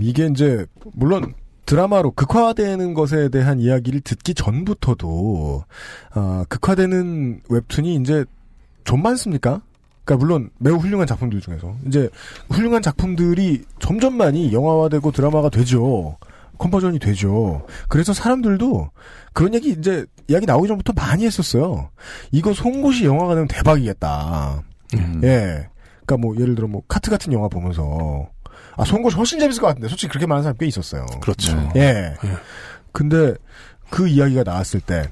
Speaker 2: 이게 이제 물론 드라마로 극화되는 것에 대한 이야기를 듣기 전부터도 아, 극화되는 웹툰이 이제 좀 많습니까? 그러니까 물론 매우 훌륭한 작품들 중에서 이제 훌륭한 작품들이 점점 많이 영화화되고 드라마가 되죠. 컨버전이 되죠. 그래서 사람들도 그런 얘기 이제 이야기 나오기 전부터 많이 했었어요. 이거 송곳이 영화가 되면 대박이겠다.
Speaker 4: 음.
Speaker 2: 예. 그러니까 뭐 예를 들어 뭐 카트 같은 영화 보면서 아 송곳이 훨씬 재밌을 것 같은데 솔직히 그렇게 말하는 사람 꽤 있었어요.
Speaker 9: 그렇죠.
Speaker 4: 네.
Speaker 2: 예.
Speaker 9: 예.
Speaker 2: 근데 그 이야기가 나왔을 때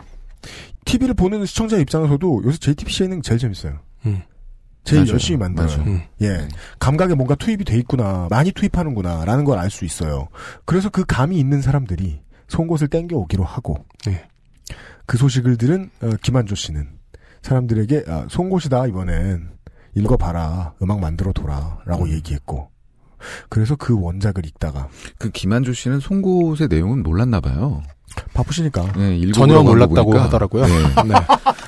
Speaker 2: TV를 보는 시청자 입장에서도 요새 JTBC 예능 제일 재밌어요.
Speaker 9: 음.
Speaker 2: 제일
Speaker 4: 맞아요.
Speaker 2: 열심히.
Speaker 4: 맞아요.
Speaker 9: 음.
Speaker 2: 예. 감각에 뭔가 투입이 돼 있구나. 많이 투입하는구나. 라는 걸 알 수 있어요. 그래서 그 감이 있는 사람들이 송곳을 땡겨오기로 하고
Speaker 9: 네.
Speaker 2: 그 소식을 들은 어, 김한조 씨는 사람들에게 아, 송곳이다 이번엔 읽어봐라. 음악 만들어 둬라. 라고 얘기했고 그래서 그 원작을 읽다가
Speaker 4: 그 김한조 씨는 송곳의 내용은 몰랐나 봐요.
Speaker 2: 바쁘시니까
Speaker 4: 네,
Speaker 9: 전혀 몰랐다고
Speaker 4: 보니까.
Speaker 9: 하더라고요.
Speaker 4: 네.
Speaker 9: 네.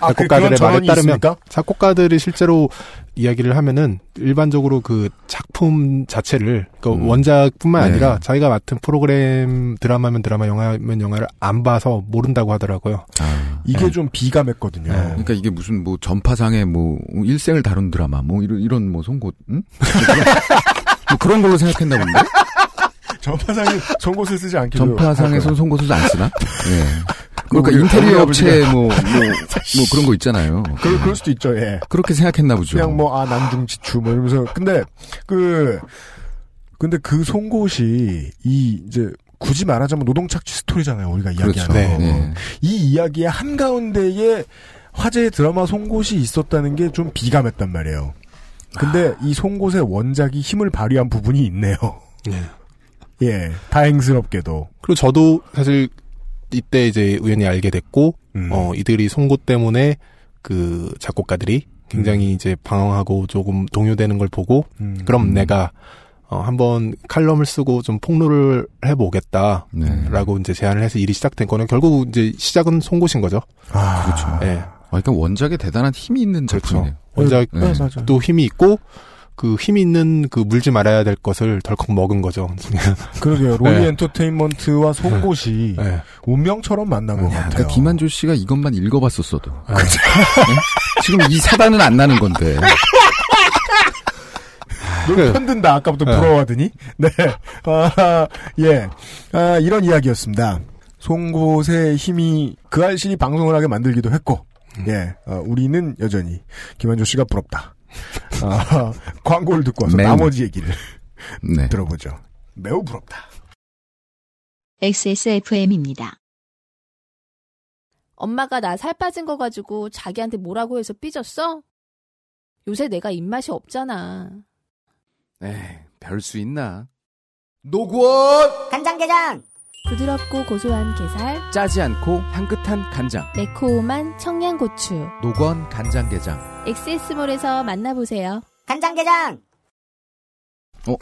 Speaker 2: 아, 그-
Speaker 9: 작곡가들의
Speaker 2: 그런
Speaker 9: 말에 따르면
Speaker 2: 있습니까?
Speaker 9: 작곡가들이 실제로 이야기를 하면은 일반적으로 그 작품 자체를 그
Speaker 4: 음.
Speaker 9: 원작뿐만
Speaker 4: 네.
Speaker 9: 아니라 자기가 맡은 프로그램 드라마면 드라마 영화면 영화를 안 봐서 모른다고 하더라고요.
Speaker 4: 아.
Speaker 2: 이게
Speaker 9: 네.
Speaker 2: 좀 비감했거든요.
Speaker 9: 네.
Speaker 4: 그러니까 이게 무슨 뭐 전파상의 뭐 일생을 다룬 드라마 뭐 이런 이런 뭐 송곳 응? 뭐 그런 걸로 생각했나 본데
Speaker 2: 전파상이 송곳을 쓰지 않기로
Speaker 4: 전파상에서 송곳을 안 쓰나? 예. 그러니까
Speaker 2: 우리
Speaker 4: 인테리어 업체 뭐, 뭐, 뭐 그런 거 있잖아요.
Speaker 2: 그, 그럴 수도 있죠, 예.
Speaker 4: 그렇게 생각했나 보죠.
Speaker 2: 그냥 뭐, 아, 난중지추, 뭐 이러면서. 근데, 그, 근데 그 송곳이, 이, 이제, 굳이 말하자면 노동착취 스토리잖아요, 우리가
Speaker 4: 그렇죠.
Speaker 2: 이야기하는 거.
Speaker 4: 네.
Speaker 2: 이 이야기의 한가운데에 화제의 드라마 송곳이 있었다는 게 좀 비감했단 말이에요. 근데 이 송곳의 원작이 힘을 발휘한 부분이 있네요.
Speaker 9: 네.
Speaker 2: 예, 다행스럽게도.
Speaker 9: 그리고 저도 사실 이때 이제 우연히 알게 됐고,
Speaker 2: 음.
Speaker 9: 어, 이들이 송곳 때문에 그 작곡가들이 굉장히 이제 방황하고 조금 동요되는 걸 보고,
Speaker 2: 음.
Speaker 9: 그럼 내가 어, 한번 칼럼을 쓰고 좀 폭로를 해보겠다.
Speaker 4: 네.
Speaker 9: 라고 이제 제안을 해서 일이 시작된 거는 결국 이제 시작은 송곳인 거죠.
Speaker 2: 아,
Speaker 4: 그렇죠.
Speaker 9: 예.
Speaker 4: 아, 그러니까 원작에 대단한 힘이 있는 작품이네요.
Speaker 9: 원작도
Speaker 4: 네.
Speaker 9: 힘이 있고, 그 힘이 있는 그 물지 말아야 될 것을 덜컥 먹은 거죠.
Speaker 2: 그러게요. 로이
Speaker 9: 네.
Speaker 2: 엔터테인먼트와 송곳이
Speaker 9: 네.
Speaker 2: 운명처럼 만난 것 같아요.
Speaker 4: 그러니까 김한조 씨가 이것만 읽어봤었어도. 네? 지금 이 사단은 안 나는 건데.
Speaker 2: 너 편든다. 아까부터
Speaker 4: 네.
Speaker 2: 부러워하더니. 네. 아, 예. 아, 이런 이야기였습니다. 송곳의 힘이 그 알실이 방송을 하게 만들기도 했고, 예. 어, 우리는 여전히 김한조 씨가 부럽다. 아, 광고를 듣고 와서
Speaker 4: 매우.
Speaker 2: 나머지 얘기를
Speaker 4: 네.
Speaker 2: 들어보죠. 매우 부럽다.
Speaker 1: XSFM입니다.
Speaker 8: 엄마가 나 살 빠진 거 가지고 자기한테 뭐라고 해서 삐졌어? 요새 내가 입맛이 없잖아.
Speaker 4: 에이, 별 수 있나?
Speaker 2: 노구원!
Speaker 13: 간장게장!
Speaker 8: 부드럽고 고소한 게살,
Speaker 14: 짜지 않고 향긋한 간장.
Speaker 8: 매콤한 청양고추.
Speaker 14: 노건 간장게장.
Speaker 8: 엑세스몰에서 만나보세요.
Speaker 13: 간장게장!
Speaker 4: 어?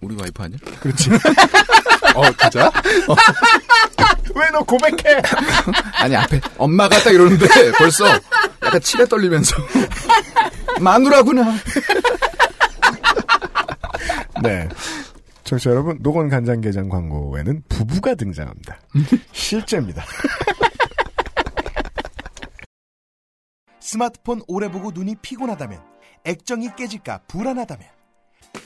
Speaker 4: 우리 와이프 아니야?
Speaker 2: 그렇지.
Speaker 9: 어, 진짜?
Speaker 2: 왜너 고백해?
Speaker 4: 아니, 앞에 엄마가 딱 이러는데 벌써 약간 치가 떨리면서. 마누라구나.
Speaker 2: 네. 청취자 여러분, 노건 간장게장 광고에는 부부가 등장합니다. 실제입니다.
Speaker 7: 스마트폰 오래 보고 눈이 피곤하다면, 액정이 깨질까 불안하다면,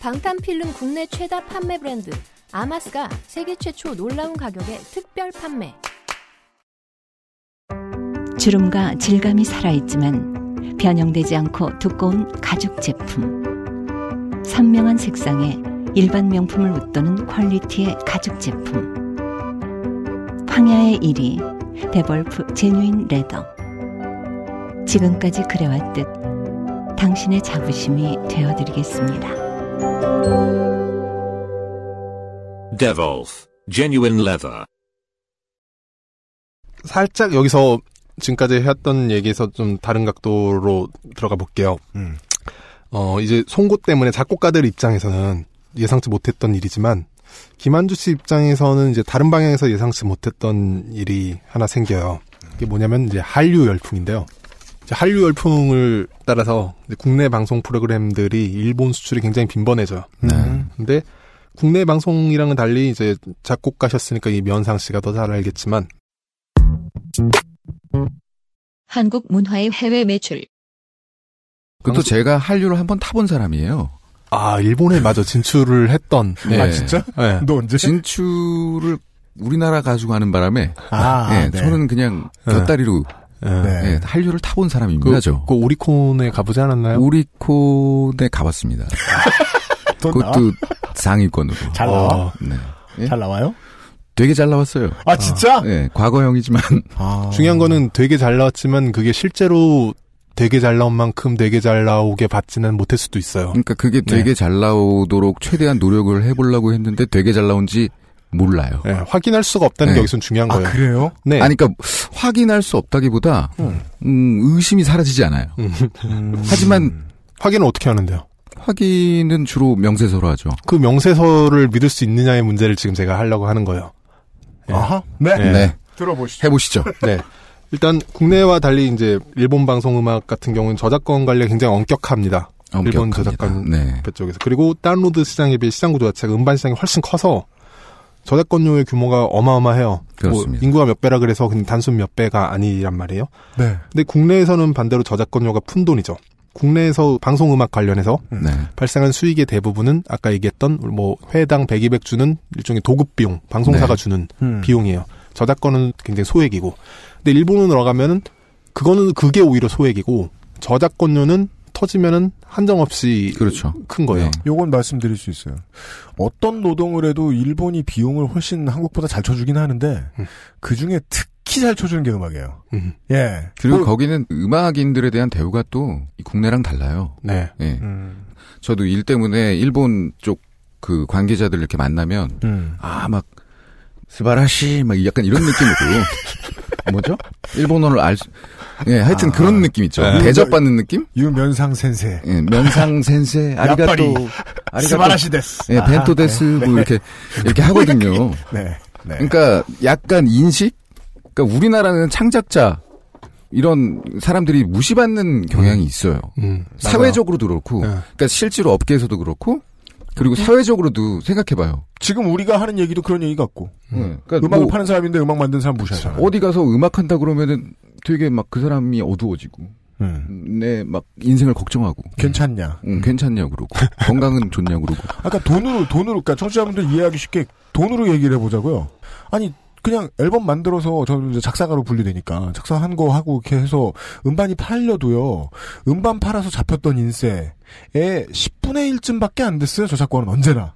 Speaker 8: 방탄필름 국내 최다 판매 브랜드 아마스가 세계 최초 놀라운 가격에 특별 판매.
Speaker 12: 주름과 질감이 살아있지만 변형되지 않고 두꺼운 가죽 제품. 선명한 색상에 일반 명품을 웃도는 퀄리티의 가죽 제품. 황야의 1위 데볼프 제뉴인 레더. 지금까지 그래왔듯 당신의 자부심이 되어드리겠습니다.
Speaker 6: Devolf Genuine Leather.
Speaker 9: 살짝 여기서 지금까지 했던 얘기에서 좀 다른 각도로 들어가 볼게요.
Speaker 2: 음.
Speaker 9: 어, 이제 송곳 때문에 작곡가들 입장에서는 예상치 못했던 일이지만, 김한주 씨 입장에서는 이제 다른 방향에서 예상치 못했던 일이 하나 생겨요. 이게 뭐냐면 이제 한류 열풍인데요. 이제 한류 열풍을 따라서 이제 국내 방송 프로그램들이 일본 수출이 굉장히 빈번해져요.
Speaker 2: 네.
Speaker 9: 근데 국내 방송이랑은 달리 이제 작곡가셨으니까 이 면상 씨가 더 잘 알겠지만
Speaker 1: 한국 문화의 해외 매출.
Speaker 4: 그것도 제가 한류를 한번 타본 사람이에요.
Speaker 9: 아, 일본에 마저 진출을 했던.
Speaker 4: 네.
Speaker 2: 아, 진짜?
Speaker 9: 네.
Speaker 2: 너 언제?
Speaker 4: 진출을 우리나라 가지고 하는 바람에
Speaker 2: 아,
Speaker 4: 네,
Speaker 2: 네.
Speaker 4: 저는 그냥
Speaker 9: 네.
Speaker 4: 곁다리로
Speaker 9: 네.
Speaker 4: 네, 한류를 타본 사람입니다.
Speaker 9: 그,
Speaker 4: 저.
Speaker 9: 그 오리콘에 가보지 않았나요?
Speaker 4: 우리콘에 가봤습니다. 그것도 상위권으로.
Speaker 2: 잘 나와?
Speaker 9: 어,
Speaker 4: 네. 예?
Speaker 2: 잘 나와요?
Speaker 4: 되게 잘 나왔어요.
Speaker 2: 아, 진짜?
Speaker 4: 네, 과거형이지만
Speaker 2: 아.
Speaker 9: 중요한 거는 되게 잘 나왔지만 그게 실제로 되게 잘 나온 만큼 되게 잘 나오게 받지는 못할 수도 있어요.
Speaker 4: 그러니까 그게
Speaker 9: 네.
Speaker 4: 되게 잘 나오도록 최대한 노력을 해보려고 했는데 되게 잘 나온지 몰라요.
Speaker 9: 네, 확인할 수가 없다는
Speaker 4: 네.
Speaker 9: 게 여기서 중요한
Speaker 2: 아,
Speaker 9: 거예요.
Speaker 2: 그래요?
Speaker 9: 네.
Speaker 4: 아니, 그러니까 확인할 수 없다기보다 음, 의심이 사라지지 않아요.
Speaker 9: 음.
Speaker 4: 하지만
Speaker 9: 확인은 어떻게 하는데요?
Speaker 4: 확인은 주로 명세서로 하죠.
Speaker 9: 그 명세서를 믿을 수 있느냐의 문제를 지금 제가 하려고 하는 거예요. 네.
Speaker 2: 아하. 네.
Speaker 9: 네.
Speaker 4: 네,
Speaker 2: 들어보시죠.
Speaker 4: 해보시죠.
Speaker 9: 네. 일단 국내와 달리 이제 일본 방송 음악 같은 경우는 저작권 관리가 굉장히 엄격합니다. 일본
Speaker 4: 엄격합니다.
Speaker 9: 저작권
Speaker 4: 네.
Speaker 9: 배 쪽에서 그리고 다운로드 시장에 비해 시장 구조 자체가 음반 시장이 훨씬 커서 저작권료의 규모가 어마어마해요.
Speaker 4: 그렇습니다.
Speaker 9: 뭐 인구가 몇 배라 그래서 그냥 단순 몇 배가 아니란 말이에요.
Speaker 2: 네.
Speaker 9: 근데 국내에서는 반대로 저작권료가 푼 돈이죠. 국내에서 방송 음악 관련해서
Speaker 4: 네.
Speaker 9: 발생한 수익의 대부분은 아까 얘기했던 뭐 회당 100, 200 주는 일종의 도급 비용, 방송사가
Speaker 4: 네.
Speaker 9: 주는
Speaker 2: 음.
Speaker 9: 비용이에요. 저작권은 굉장히 소액이고 근데 일본으로 들어가면은 그거는 그게 오히려 소액이고 저작권료는 터지면은 한정없이
Speaker 4: 그렇죠.
Speaker 9: 큰 거예요.
Speaker 2: 요건 말씀드릴 수 있어요. 어떤 노동을 해도 일본이 비용을 훨씬 한국보다 잘 쳐주긴 하는데 그 중에 특히 잘 쳐주는 게 음악이에요. 예.
Speaker 4: 그리고
Speaker 2: 뭐-
Speaker 4: 거기는 음악인들에 대한 대우가 또 이 국내랑 달라요.
Speaker 9: 네.
Speaker 4: 예.
Speaker 2: 음.
Speaker 4: 저도 일 때문에 일본 쪽 그 관계자들 이렇게 만나면
Speaker 2: 음.
Speaker 4: 아 막 すばらし 막 약간 이런 느낌이고 뭐죠? 일본어를 알 수, 예, 하여튼
Speaker 2: 아.
Speaker 4: 그런 느낌 있죠.
Speaker 2: 네.
Speaker 4: 대접받는 느낌?
Speaker 2: 유면상 先生.
Speaker 4: 예, 면상 先生 ありが
Speaker 2: とう. あ
Speaker 4: りがとう
Speaker 2: すばらしです.
Speaker 4: 예,
Speaker 2: 아,
Speaker 4: 弁当です
Speaker 2: 네.
Speaker 4: 뭐 이렇게 이렇게 하거든요.
Speaker 2: 네. 네.
Speaker 4: 그러니까 약간 인식? 그러니까 우리나라는 창작자 이런 사람들이 무시받는 경향이 있어요.
Speaker 9: 음,
Speaker 4: 사회적으로도 그렇고,
Speaker 2: 네.
Speaker 4: 그러니까 실제로 업계에서도 그렇고, 그리고 사회적으로도 생각해봐요.
Speaker 2: 지금 우리가 하는 얘기도 그런 얘기 같고.
Speaker 4: 음. 그러니까
Speaker 2: 음악을
Speaker 4: 뭐
Speaker 2: 파는 사람인데 음악 만드는 사람 무시하잖아.
Speaker 4: 어디 가서 음악 한다 그러면은 되게 막 그 사람이 어두워지고,
Speaker 2: 음.
Speaker 4: 내막 인생을 걱정하고,
Speaker 2: 괜찮냐?
Speaker 4: 음, 괜찮냐 그러고, 건강은 좋냐 그러고.
Speaker 2: 아까 돈으로 돈으로 그러니까 청취자분들 이해하기 쉽게 돈으로 얘기를 해보자고요. 아니 그냥 앨범 만들어서 저는 이제 작사가로 분류되니까 작사한 거 하고 이렇게 해서 음반이 팔려도요. 음반 팔아서 잡혔던 인세의 10분의 1쯤밖에 안 됐어요. 저작권은 언제나.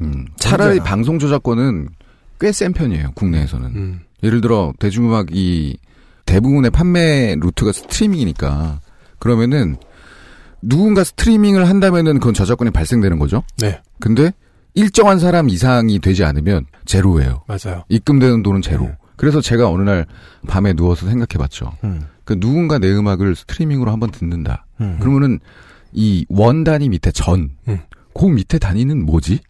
Speaker 4: 음, 차라리
Speaker 2: 언제나.
Speaker 4: 방송 저작권은 꽤 센 편이에요, 국내에서는.
Speaker 9: 음.
Speaker 4: 예를 들어, 대중음악이 대부분의 판매 루트가 스트리밍이니까, 그러면은, 누군가 스트리밍을 한다면은 그건 저작권이 발생되는 거죠?
Speaker 9: 네.
Speaker 4: 근데, 일정한 사람 이상이 되지 않으면 제로예요.
Speaker 9: 맞아요.
Speaker 4: 입금되는 돈은 제로. 그래서 제가 어느 날 밤에 누워서 생각해 봤죠.
Speaker 2: 음.
Speaker 4: 그 누군가 내 음악을 스트리밍으로 한번 듣는다.
Speaker 2: 음.
Speaker 4: 그러면은 이 원 단위 밑에 전,
Speaker 9: 음.
Speaker 4: 그 밑에 단위는 뭐지?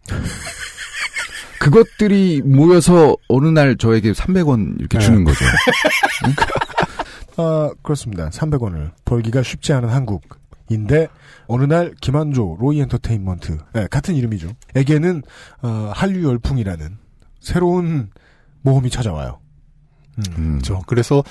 Speaker 4: 그것들이 모여서 어느 날 저에게 300원 이렇게
Speaker 2: 네.
Speaker 4: 주는 거죠.
Speaker 2: 아 그렇습니다. 300원을 벌기가 쉽지 않은 한국 인데 어느 날 김한조 로이 엔터테인먼트 네, 같은 이름이죠. 에게는 어, 한류 열풍이라는 새로운 모험이 찾아와요.
Speaker 4: 음.
Speaker 9: 그렇죠. 그래서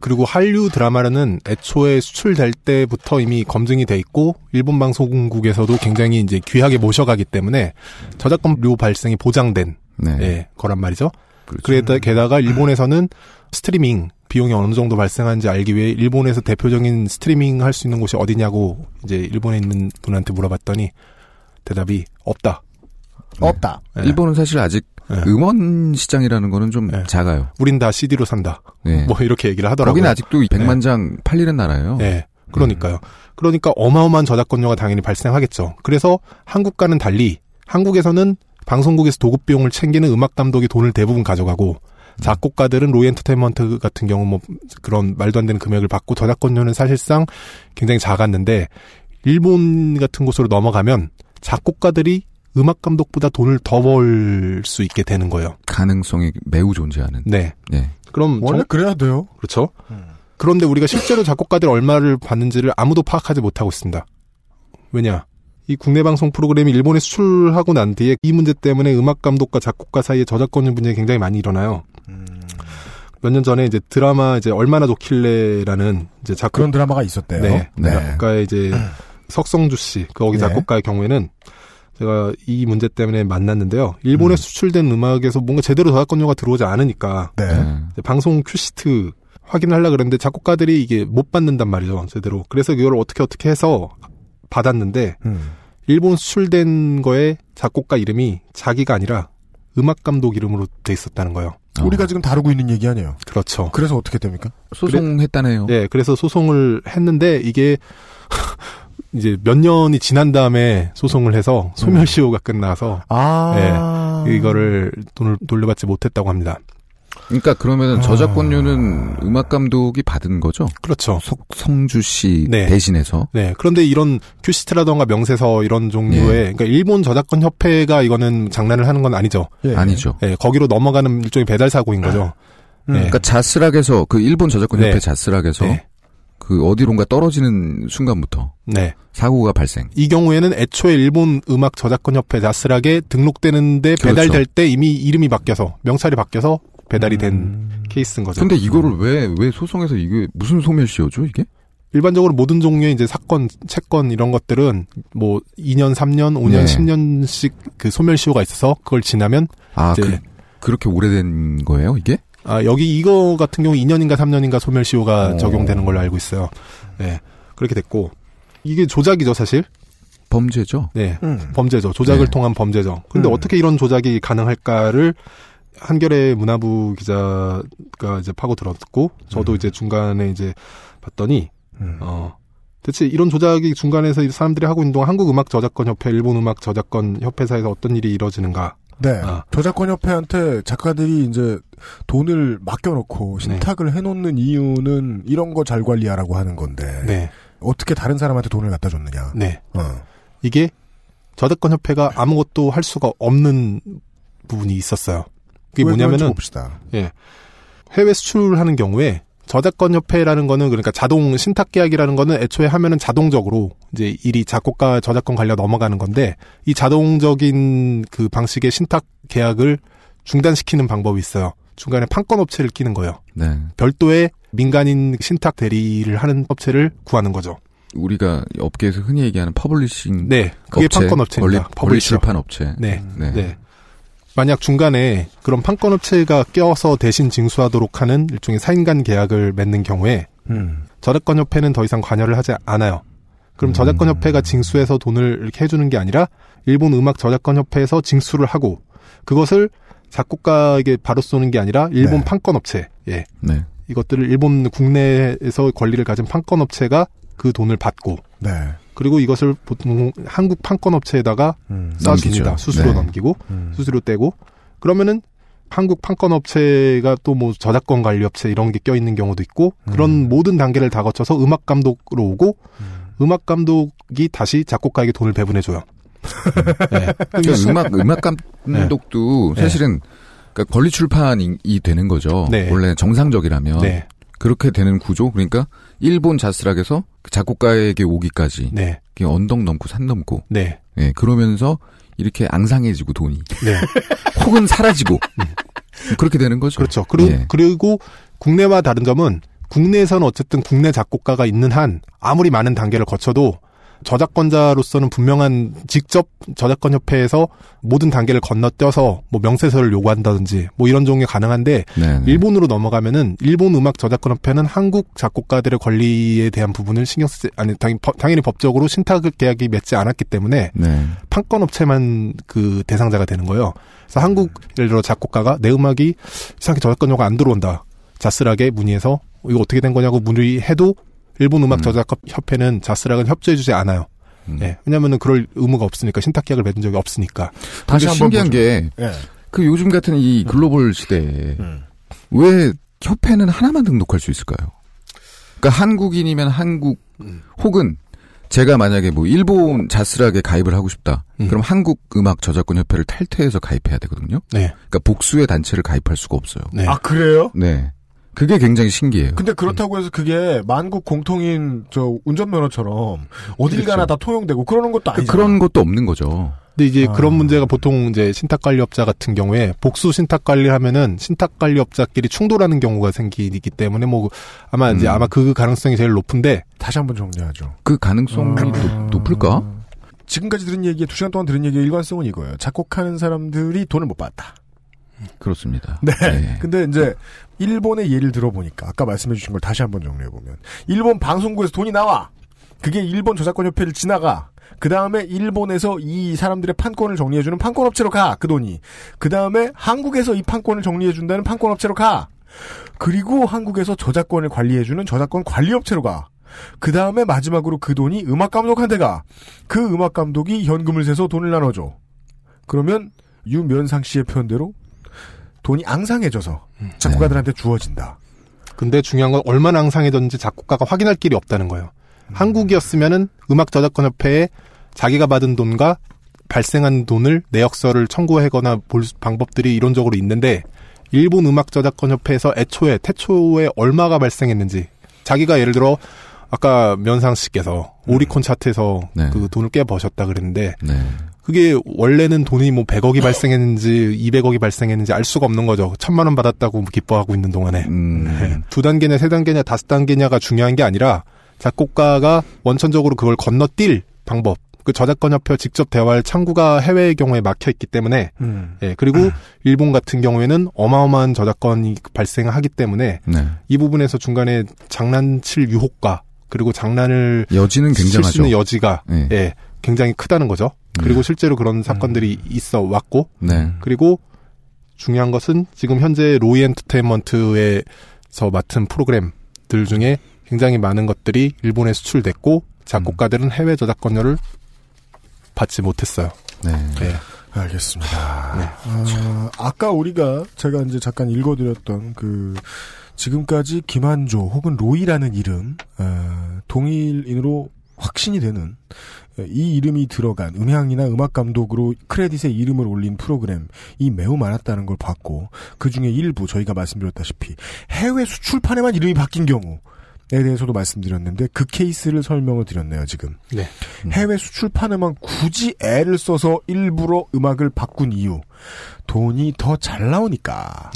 Speaker 9: 그리고 한류 드라마는 애초에 수출될 때부터 이미 검증이 돼 있고 일본 방송국에서도 굉장히 이제 귀하게 모셔가기 때문에 저작권료 발생이 보장된
Speaker 4: 네.
Speaker 9: 예, 거란 말이죠.
Speaker 4: 그렇죠.
Speaker 9: 그래다 게다가 일본에서는 스트리밍 비용이 어느 정도 발생하는지 알기 위해 일본에서 대표적인 스트리밍 할 수 있는 곳이 어디냐고 이제 일본에 있는 분한테 물어봤더니 대답이 없다.
Speaker 2: 없다.
Speaker 9: 예.
Speaker 4: 일본은 사실 아직 음원 시장이라는 거는 좀 작아요.
Speaker 9: 우린 다 CD로 산다.
Speaker 4: 네.
Speaker 9: 뭐 이렇게 얘기를 하더라고요.
Speaker 4: 거기는 아직도 100만 장 팔리는 나라예요.
Speaker 9: 네. 그러니까요. 그러니까 어마어마한 저작권료가 당연히 발생하겠죠. 그래서 한국과는 달리 한국에서는 방송국에서 도급 비용을 챙기는 음악 감독이 돈을 대부분 가져가고 작곡가들은 로이 엔터테인먼트 같은 경우 뭐 그런 말도 안 되는 금액을 받고 저작권료는 사실상 굉장히 작았는데 일본 같은 곳으로 넘어가면 작곡가들이 음악 감독보다 돈을 더 벌 수 있게 되는 거예요.
Speaker 4: 가능성이 매우 존재하는.
Speaker 9: 네.
Speaker 4: 네.
Speaker 9: 그럼
Speaker 2: 원래
Speaker 9: 정-
Speaker 2: 그래야 돼요.
Speaker 9: 그렇죠. 그런데 우리가 실제로 작곡가들이 얼마를 받는지를 아무도 파악하지 못하고 있습니다. 왜냐? 이 국내 방송 프로그램이 일본에 수출하고 난 뒤에 이 문제 때문에 음악 감독과 작곡가 사이에 저작권료 분쟁이 굉장히 많이 일어나요. 몇년 전에 이제 드라마 이제 얼마나 좋길래라는 이제 작곡
Speaker 2: 그런 드라마가 있었대요.
Speaker 9: 네.
Speaker 2: 네.
Speaker 9: 작곡가의 이제 석성주 씨, 그 거기
Speaker 2: 네.
Speaker 9: 작곡가의 경우에는 제가 이 문제 때문에 만났는데요. 일본에 수출된 음악에서 뭔가 제대로 저작권료가 들어오지 않으니까
Speaker 2: 네.
Speaker 9: 방송 큐시트 확인하려 그랬는데 작곡가들이 이게 못 받는단 말이죠, 제대로. 그래서 이걸 어떻게 어떻게 해서 받았는데
Speaker 2: 음.
Speaker 9: 일본 수출된 거에 작곡가 이름이 자기가 아니라 음악 감독 이름으로 돼 있었다는 거예요.
Speaker 2: 우리가 지금 다루고 있는 얘기 아니에요.
Speaker 9: 그렇죠.
Speaker 2: 그래서 어떻게 됩니까?
Speaker 4: 소송했다네요.
Speaker 9: 예, 그래서 소송을 했는데 이게 이제 몇 년이 지난 다음에 소송을 해서 소멸시효가 끝나서
Speaker 2: 아.
Speaker 9: 예, 이거를 돈을 돌려받지 못했다고 합니다.
Speaker 4: 그러니까
Speaker 9: 아.
Speaker 4: 그러면은 저작권료는 음악 감독이 받은 거죠?
Speaker 9: 그렇죠.
Speaker 4: 석 성주 씨
Speaker 9: 네.
Speaker 4: 대신해서.
Speaker 9: 네. 그런데 이런 큐시트라던가 명세서 이런 종류의
Speaker 4: 예.
Speaker 9: 그러니까 일본 저작권 협회가 이거는 장난을 하는 건 아니죠.
Speaker 2: 예.
Speaker 4: 아니죠.
Speaker 9: 예, 거기로 넘어가는 일종의 배달 사고인 거죠. 예.
Speaker 4: 그러니까 자스락에서 그 일본 저작권 협회
Speaker 9: 네.
Speaker 4: 자스락에서
Speaker 9: 네.
Speaker 4: 그 어디론가 떨어지는 순간부터
Speaker 9: 네.
Speaker 4: 사고가 발생.
Speaker 9: 이 경우에는 애초에 일본 음악 저작권 협회 자스락에 등록되는데
Speaker 4: 그렇죠.
Speaker 9: 배달될 때 이미 이름이 바뀌어서 명찰이 바뀌어서 배달이 된
Speaker 2: 음.
Speaker 9: 케이스인 거죠.
Speaker 4: 근데 이거를 왜 왜 소송해서 이게 무슨 소멸시효죠 이게?
Speaker 9: 일반적으로 모든 종류의 이제 사건, 채권 이런 것들은 뭐 2년, 3년, 5년,
Speaker 4: 네.
Speaker 9: 10년씩 그 소멸시효가 있어서 그걸 지나면
Speaker 4: 아
Speaker 9: 이제
Speaker 4: 그, 그렇게 오래된 거예요 이게?
Speaker 9: 아, 여기 이거 같은 경우 2년인가 3년인가 소멸시효가
Speaker 2: 어.
Speaker 9: 적용되는 걸로 알고 있어요. 네. 그렇게 됐고. 이게 조작이죠, 사실.
Speaker 4: 범죄죠.
Speaker 9: 네.
Speaker 2: 음.
Speaker 9: 범죄죠. 조작을
Speaker 4: 네.
Speaker 9: 통한 범죄죠. 근데
Speaker 2: 음.
Speaker 9: 어떻게 이런 조작이 가능할까를 한겨레 문화부 기자가 이제 파고 들었고, 저도 이제 중간에 이제 봤더니,
Speaker 2: 음.
Speaker 9: 어, 대체 이런 조작이 중간에서 이 사람들이 하고 있는 동안 한국 음악 저작권 협회, 일본 음악 저작권 협회사에서 어떤 일이 이루어지는가.
Speaker 2: 네.
Speaker 9: 아.
Speaker 2: 저작권 협회한테 작가들이 이제 돈을 맡겨놓고 신탁을 해놓는 이유는 이런 거 잘 관리하라고 하는 건데.
Speaker 9: 네.
Speaker 2: 어떻게 다른 사람한테 돈을 갖다 줬느냐.
Speaker 9: 네.
Speaker 2: 어.
Speaker 9: 이게 저작권 협회가 아무것도 할 수가 없는 부분이 있었어요. 그게 뭐냐면은
Speaker 2: 봅시다.
Speaker 9: 예. 해외 수출을 하는 경우에 저작권 협회라는 거는 그러니까 자동 신탁 계약이라는 거는 애초에 하면은 자동적으로 이제 일이 작곡가 저작권 관련 넘어가는 건데 이 자동적인 그 방식의 신탁 계약을 중단시키는 방법이 있어요. 중간에 판권 업체를 끼는 거예요.
Speaker 4: 네.
Speaker 9: 별도의 민간인 신탁 대리를 하는 업체를 구하는 거죠.
Speaker 4: 우리가 업계에서 흔히 얘기하는 publishing
Speaker 9: 네, 그게
Speaker 4: 업체,
Speaker 9: 판권 업체입니다. publisher.
Speaker 4: 출판 업체.
Speaker 9: 네,
Speaker 4: 네.
Speaker 9: 네. 만약 중간에 그런 판권 업체가 껴서 대신 징수하도록 하는 일종의 사인간 계약을 맺는 경우에
Speaker 2: 음.
Speaker 9: 저작권협회는 더 이상 관여를 하지 않아요. 그럼 저작권협회가 징수해서 돈을 이렇게 해주는 게 아니라 일본 음악 저작권협회에서 징수를 하고 그것을 작곡가에게 바로 쏘는 게 아니라 일본
Speaker 2: 네.
Speaker 9: 판권 업체, 예,
Speaker 4: 네.
Speaker 9: 이것들을 일본 국내에서 권리를 가진 판권 업체가 그 돈을 받고
Speaker 2: 네.
Speaker 9: 그리고 이것을 보통 한국 판권 업체에다가
Speaker 2: 음.
Speaker 4: 넘기죠.
Speaker 9: 수수료
Speaker 4: 네.
Speaker 9: 넘기고
Speaker 2: 음.
Speaker 9: 수수료 떼고 그러면은 한국 판권 업체가 또 뭐 저작권 관리 업체 이런 게 껴 있는 경우도 있고 그런 모든 단계를 다 거쳐서 음악 감독으로 오고 음. 악 감독이 다시 작곡가에게 돈을 배분해 줘요. 네.
Speaker 4: 그러니까 음악 음악 감독도
Speaker 9: 네.
Speaker 4: 사실은 그러니까 권리 출판이 되는 거죠.
Speaker 9: 네.
Speaker 4: 원래 정상적이라면
Speaker 9: 네.
Speaker 4: 그렇게 되는 구조. 그러니까 일본 자스락에서 그 작곡가에게 오기까지
Speaker 9: 네.
Speaker 4: 언덕 넘고 산 넘고
Speaker 9: 네.
Speaker 4: 예, 그러면서 이렇게 앙상해지고 돈이
Speaker 9: 네.
Speaker 4: 혹은 사라지고 그렇게 되는 거죠.
Speaker 9: 그렇죠. 그리고,
Speaker 4: 예.
Speaker 9: 그리고 국내와 다른 점은 국내에서는 어쨌든 국내 작곡가가 있는 한 아무리 많은 단계를 거쳐도 저작권자로서는 분명한 직접 저작권 협회에서 모든 단계를 건너뛰어서 뭐 명세서를 요구한다든지 뭐 이런 종류 가능한데
Speaker 4: 네, 네.
Speaker 9: 일본으로 넘어가면은 일본 음악 저작권 협회는 한국 작곡가들의 권리에 대한 부분을 신경 쓰지 아니 당연히, 법- 당연히 법적으로 신탁 계약이 맺지 않았기 때문에
Speaker 4: 네.
Speaker 9: 판권 업체만 그 대상자가 되는 거예요. 그래서 한국 예를 들어 작곡가가 내 음악이 이상하게 저작권료가 안 들어온다. 자스락에 문의해서 이거 어떻게 된 거냐고 문의해도 일본 음악 저작권 협회는 자스락은 협조해 주지 않아요.
Speaker 4: 음.
Speaker 9: 예, 왜냐면은 그럴 의무가 없으니까 신탁 계약을 맺은 적이 없으니까.
Speaker 4: 근데 신기한 게
Speaker 2: 예.
Speaker 4: 그 요즘 같은 이 글로벌 시대에
Speaker 2: 음.
Speaker 4: 왜 협회는 하나만 등록할 수 있을까요? 그러니까 한국인이면 한국 혹은 제가 만약에 뭐 일본 자스락에 가입을 하고 싶다. 그럼 한국 음악 저작권 협회를 탈퇴해서 가입해야 되거든요.
Speaker 9: 네.
Speaker 4: 그러니까 복수의 단체를 가입할 수가 없어요.
Speaker 9: 네.
Speaker 2: 아 그래요?
Speaker 4: 네. 그게 굉장히 신기해요.
Speaker 2: 근데 그렇다고 해서 그게 만국 공통인 저 운전면허처럼 어딜 가나 다 통용되고 그러는 것도 아니죠.
Speaker 4: 그런 것도 없는 거죠.
Speaker 9: 근데 이제
Speaker 2: 아.
Speaker 9: 그런 문제가 보통 이제 신탁 관리업자 같은 경우에 복수 신탁 관리를 하면은 신탁 관리업자끼리 충돌하는 경우가 생기기 때문에 뭐 아마 이제
Speaker 4: 음.
Speaker 9: 아마 그 가능성이 제일 높은데
Speaker 2: 다시 한번 정리하죠.
Speaker 4: 그 가능성이 높- 높을까?
Speaker 2: 지금까지 들은 얘기에 두 시간 동안 들은 얘기의 일관성은 이거예요. 작곡하는 사람들이 돈을 못 받았다.
Speaker 4: 그렇습니다.
Speaker 2: 네.
Speaker 4: 네.
Speaker 2: 근데 이제 일본의 예를 들어보니까 아까 말씀해 주신 걸 다시 한번 정리해 보면 일본 방송국에서 돈이 나와. 그게 일본 저작권 협회를 지나가. 그 다음에 일본에서 이 사람들의 판권을 정리해주는 판권업체로 가. 그 돈이. 그 다음에 한국에서 이 판권을 정리해준다는 판권업체로 가. 그리고 한국에서 저작권을 관리해주는 저작권 관리업체로 가. 그 다음에 마지막으로 그 돈이 음악 감독한테 가. 그 음악 감독이 현금을 세서 돈을 나눠줘. 그러면 유면상 씨의 표현대로 돈이 앙상해져서 작곡가들한테 주어진다.
Speaker 9: 근데 중요한 건 얼마나 앙상해졌는지 작곡가가 확인할 길이 없다는 거예요. 한국이었으면은 음악 저작권 협회에 자기가 받은 돈과 발생한 돈을 내역서를 청구하거나 볼 수- 방법들이 이론적으로 있는데 일본 음악 저작권 협회에서 애초에 태초에 얼마가 발생했는지 자기가 예를 들어 아까 면상 씨께서 오리콘 차트에서
Speaker 4: 네.
Speaker 9: 그 돈을 꽤 버셨다 그랬는데
Speaker 4: 네.
Speaker 9: 그게 원래는 돈이 뭐 100억이 발생했는지 200억이 발생했는지 알 수가 없는 거죠. 천만 원 받았다고 기뻐하고 있는 동안에.
Speaker 4: 음.
Speaker 9: 네. 두 단계냐 세 단계냐 다섯 단계냐가 중요한 게 아니라 작곡가가 원천적으로 그걸 건너뛸 방법 그 저작권 협회 직접 대화할 창구가 해외의 경우에 막혀 있기 때문에
Speaker 2: 음.
Speaker 9: 예, 그리고 일본 같은 경우에는 어마어마한 저작권이 발생하기 때문에
Speaker 4: 네.
Speaker 9: 이 부분에서 중간에 장난칠 유혹과 그리고 장난을
Speaker 4: 여지는
Speaker 9: 칠수
Speaker 4: 굉장하죠.
Speaker 9: 있는 여지가
Speaker 4: 네.
Speaker 9: 예, 굉장히 크다는 거죠. 그리고 실제로 그런 사건들이 있어 왔고
Speaker 4: 네.
Speaker 9: 그리고 중요한 것은 지금 현재 로이 엔터테인먼트에서 맡은 프로그램들 중에 굉장히 많은 것들이 일본에 수출됐고 작곡가들은 해외 저작권료를 받지 못했어요.
Speaker 4: 네.
Speaker 9: 예.
Speaker 2: 알겠습니다. 아, 아까 우리가 제가 이제 잠깐 읽어드렸던 그 지금까지 김한조 혹은 로이라는 이름 어, 동일인으로 확신이 되는 어, 이 이름이 들어간 음향이나 음악 감독으로 크레딧에 이름을 올린 프로그램이 매우 많았다는 걸 봤고 그 중에 일부 저희가 말씀드렸다시피 해외 수출판에만 이름이 바뀐 경우. 에 대해서도 말씀드렸는데 그 케이스를 설명을 드렸네요 지금
Speaker 9: 네.
Speaker 2: 해외 수출판에만 굳이 애를 써서 일부러 음악을 바꾼 이유 돈이 더 잘 나오니까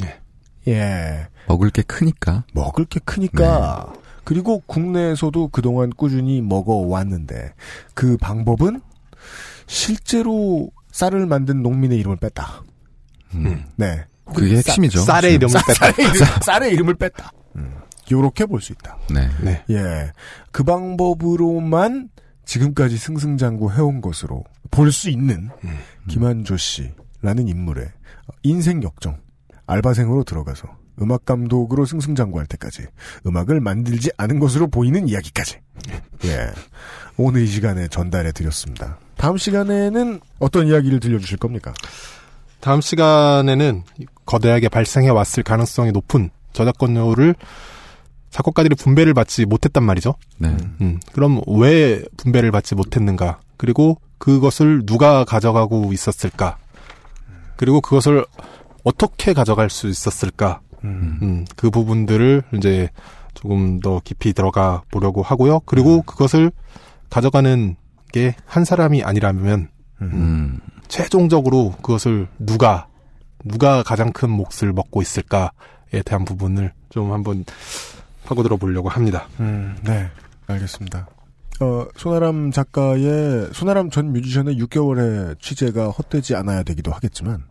Speaker 2: 예
Speaker 4: 먹을 게 크니까.
Speaker 2: 먹을 게 크니까 그리고 국내에서도 그동안 꾸준히 먹어왔는데 그 방법은 실제로 쌀을 만든 농민의 이름을 뺐다
Speaker 4: 음.
Speaker 2: 네
Speaker 4: 그게 핵심이죠.
Speaker 9: 쌀의 이름을
Speaker 2: 쌀-
Speaker 9: 뺐다.
Speaker 2: 쌀의, 이름, 쌀의 이름 을 뺐다 음. 요렇게 볼 수 있다
Speaker 4: 네.
Speaker 9: 네.
Speaker 2: 예. 그 방법으로만 지금까지 승승장구 해온 것으로 볼 수 있는 김한조 씨라는 인물의 인생 역정, 알바생으로 들어가서 음악 감독으로 승승장구할 때까지 음악을 만들지 않은 것으로 보이는 이야기까지. 예. 오늘 이 시간에 전달해 드렸습니다. 다음 시간에는 어떤 이야기를 들려주실 겁니까?
Speaker 9: 다음 시간에는 거대하게 발생해 왔을 가능성이 높은 저작권료를 작곡가들이 분배를 받지 못했단 말이죠.
Speaker 4: 네.
Speaker 9: 음, 그럼 왜 분배를 받지 못했는가? 그리고 그것을 누가 가져가고 있었을까? 그리고 그것을 어떻게 가져갈 수 있었을까? 음, 그 부분들을 이제 조금 더 깊이 들어가 보려고 하고요. 그리고 그것을 가져가는 게 한 사람이 아니라면
Speaker 4: 음.
Speaker 9: 최종적으로 그것을 누가 누가 가장 큰 몫을 먹고 있을까에 대한 부분을 좀 한번 파고들어 보려고 합니다.
Speaker 2: 음, 네. 알겠습니다. 어, 손아람 작가의, 손아람 전 뮤지션의 6개월의 취재가 헛되지 않아야 되기도 하겠지만,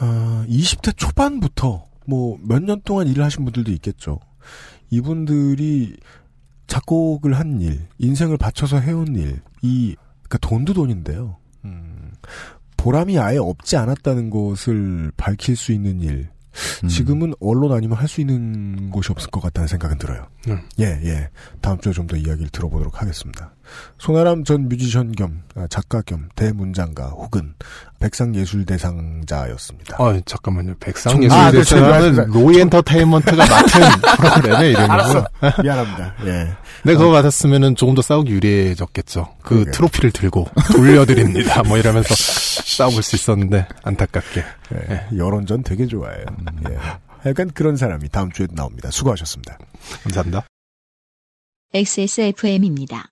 Speaker 2: 어, 20대 초반부터, 뭐, 몇 년 동안 일을 하신 분들도 있겠죠. 이분들이 작곡을 한 일, 인생을 바쳐서 해온 일, 이, 그니까 돈도 돈인데요. 음, 보람이 아예 없지 않았다는 것을 밝힐 수 있는 일, 지금은 언론 아니면 할 수 있는 곳이 없을 것 같다는 생각은 들어요.
Speaker 9: 음.
Speaker 2: 예, 예. 다음 주에 좀 더 이야기를 들어보도록 하겠습니다. 손아람 전 뮤지션 겸 아, 작가 겸 대문장가 혹은 백상예술대상자였습니다.
Speaker 9: 아 잠깐만요.
Speaker 2: 아,
Speaker 9: 백상예술대상은
Speaker 2: 그렇죠.
Speaker 9: 로이 엔터테인먼트가 맡은 프로그램의 이름이고요.
Speaker 2: 알았어. 미안합니다. 예.
Speaker 9: 네, 그거 받았으면은 조금 더 싸우기 유리해졌겠죠. 그
Speaker 2: 그러게요.
Speaker 9: 트로피를 들고 돌려드립니다. 뭐 이러면서 싸워볼 수 있었는데 안타깝게.
Speaker 2: 예, 여론전 되게 좋아해요. 예. 약간 그런 사람이 다음 주에도 나옵니다. 수고하셨습니다.
Speaker 9: 감사합니다.
Speaker 1: XSFM입니다.